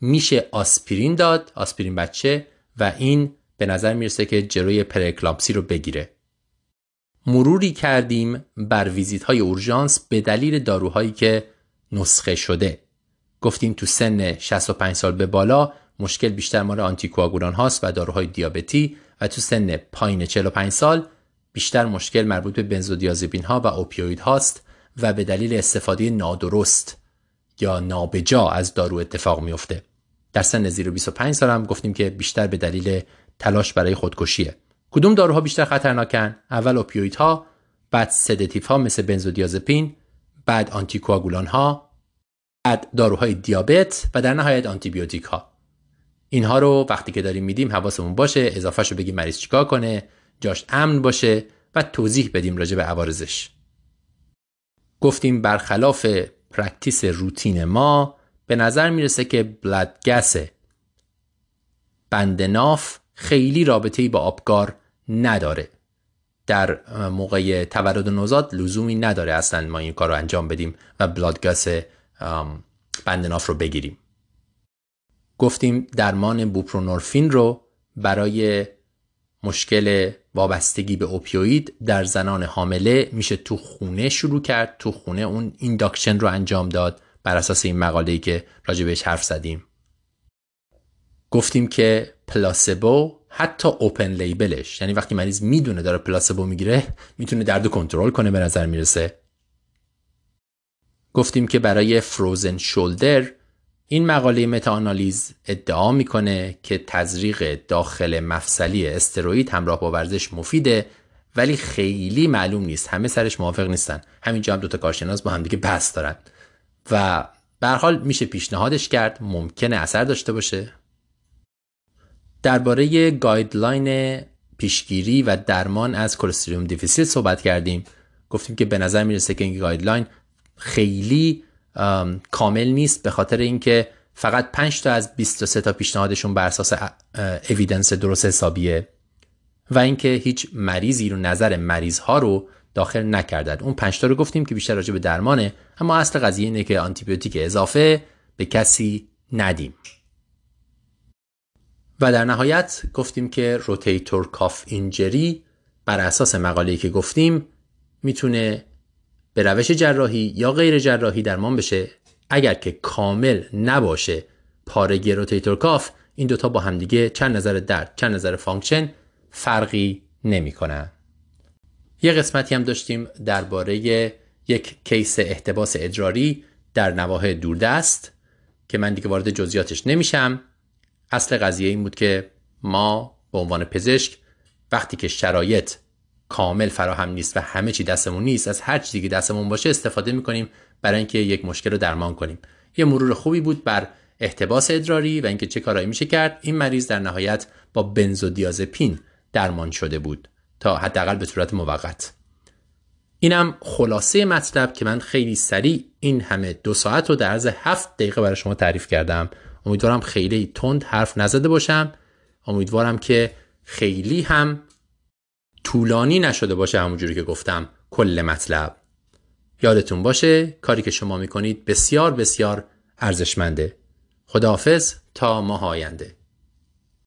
میشه آسپرین داد. آسپرین بچه و این به نظر می‌رسه که جلوی پرکلامپسی رو بگیره. مروری کردیم بر ویزیت های اورژانس به دلیل داروهایی که نسخه شده. گفتیم تو سن 65 سال به بالا مشکل بیشتر مال آنتیکواگولان هاست و داروهای دیابتی و تو سن پایین 45 سال بیشتر مشکل مربوط به بنزودیازپین ها و اوپیوید هاست و به دلیل استفاده نادرست یا نابجا از دارو اتفاق میفته در سن زیر 25 سال هم گفتیم که بیشتر به دلیل تلاش برای خودکشیه. کدوم داروها بیشتر خطرناکن؟ اول ها بعد سدتیف ها مثل بنزودیازپین بعد آنتیکواگولان ها داروهای دیابت و در نهایت آنتیبیوتیک ها اینها رو وقتی که داریم میدیم حواسمون باشه اضافهش رو بگیم مریض چیکار کنه جاش امن باشه و توضیح بدیم راجع به عوارضش. گفتیم برخلاف practice روتین ما به نظر می‌رسه که blood gas بندناف خیلی رابطه با آپگار نداره. در موقع تولد نوزاد لزومی نداره اصلا ما این کار رو انجام بدیم و blood gas بندناف رو بگیریم. گفتیم درمان buprenorphine رو برای مشکل وابستگی به opioid در زنان حامله میشه تو خونه شروع کرد. تو خونه اون induction رو انجام داد بر اساس این مقاله ای که راجع بهش حرف زدیم. گفتیم که placebo حتی open label ش یعنی وقتی مریض می‌دونه داره placebo می‌گیره می‌تونه درد کنترل کنه به نظر می‌رسه. گفتیم که برای frozen shoulder این مقاله متاآنالیز ادعا می‌کنه که تزریق داخل مفصلی استروئید همراه با ورزش مفیده ولی خیلی معلوم نیست. همه سرش موافق نیستن. همینجا هم دوتا کارشناس با همدیگه بحث دارن. و به حال میشه پیشنهادش کرد. ممکنه اثر داشته باشه. درباره guideline پیشگیری و درمان از Clostridium difficile صحبت کردیم. گفتیم که به نظر می‌رسه که این guideline خیلی کامل نیست به خاطر اینکه فقط 5 تا از 23 تا پیشنهادشون بر اساس اویدنس درست حسابیه و اینکه هیچ مریضی رو نظر مریض ها رو داخل نکردد اون 5 تا رو گفتیم که بیشتر راجع به درمانه اما اصل قضیه اینه که آنتیبیوتیک اضافه به کسی ندیم. و در نهایت گفتیم که روتیتور کاف اینجری بر اساس مقاله‌ای که گفتیم می‌تونه به روش جراحی یا غیر جراحی درمان بشه. اگر که کامل نباشه پارگی rotator cuff این دوتا با همدیگه چه از نظر درد چه از نظر function فرقی نمی‌کنن. یه قسمتی هم داشتیم درباره یک case احتباس ادراری در نواحی دوردست که من دیگه وارد جزئیاتش نمیشم. اصل قضیه این بود که ما به عنوان پزشک وقتی که شرایط کامل فراهم نیست و همه چی دستمون نیست. از هر چیزی که دستمون باشه استفاده می‌کنیم برای اینکه یک مشکل رو درمان کنیم. یه مرور خوبی بود بر احتباس ادراری و اینکه چه کارایی میشه کرد. این مریض در نهایت با بنزودیازپین درمان شده بود تا حداقل به صورت موقت. اینم خلاصه مطلب که من خیلی سریع این همه دو ساعت رو در عرض هفت دقیقه برای شما تعریف کردم. امیدوارم خیلی تند حرف نزده باشم. امیدوارم که خیلی هم طولانی نشده باشه همونجوری که گفتم کل مطلب. یادتون باشه کاری که شما می‌کنید بسیار بسیار ارزشمنده. خداحافظ تا ماه آینده.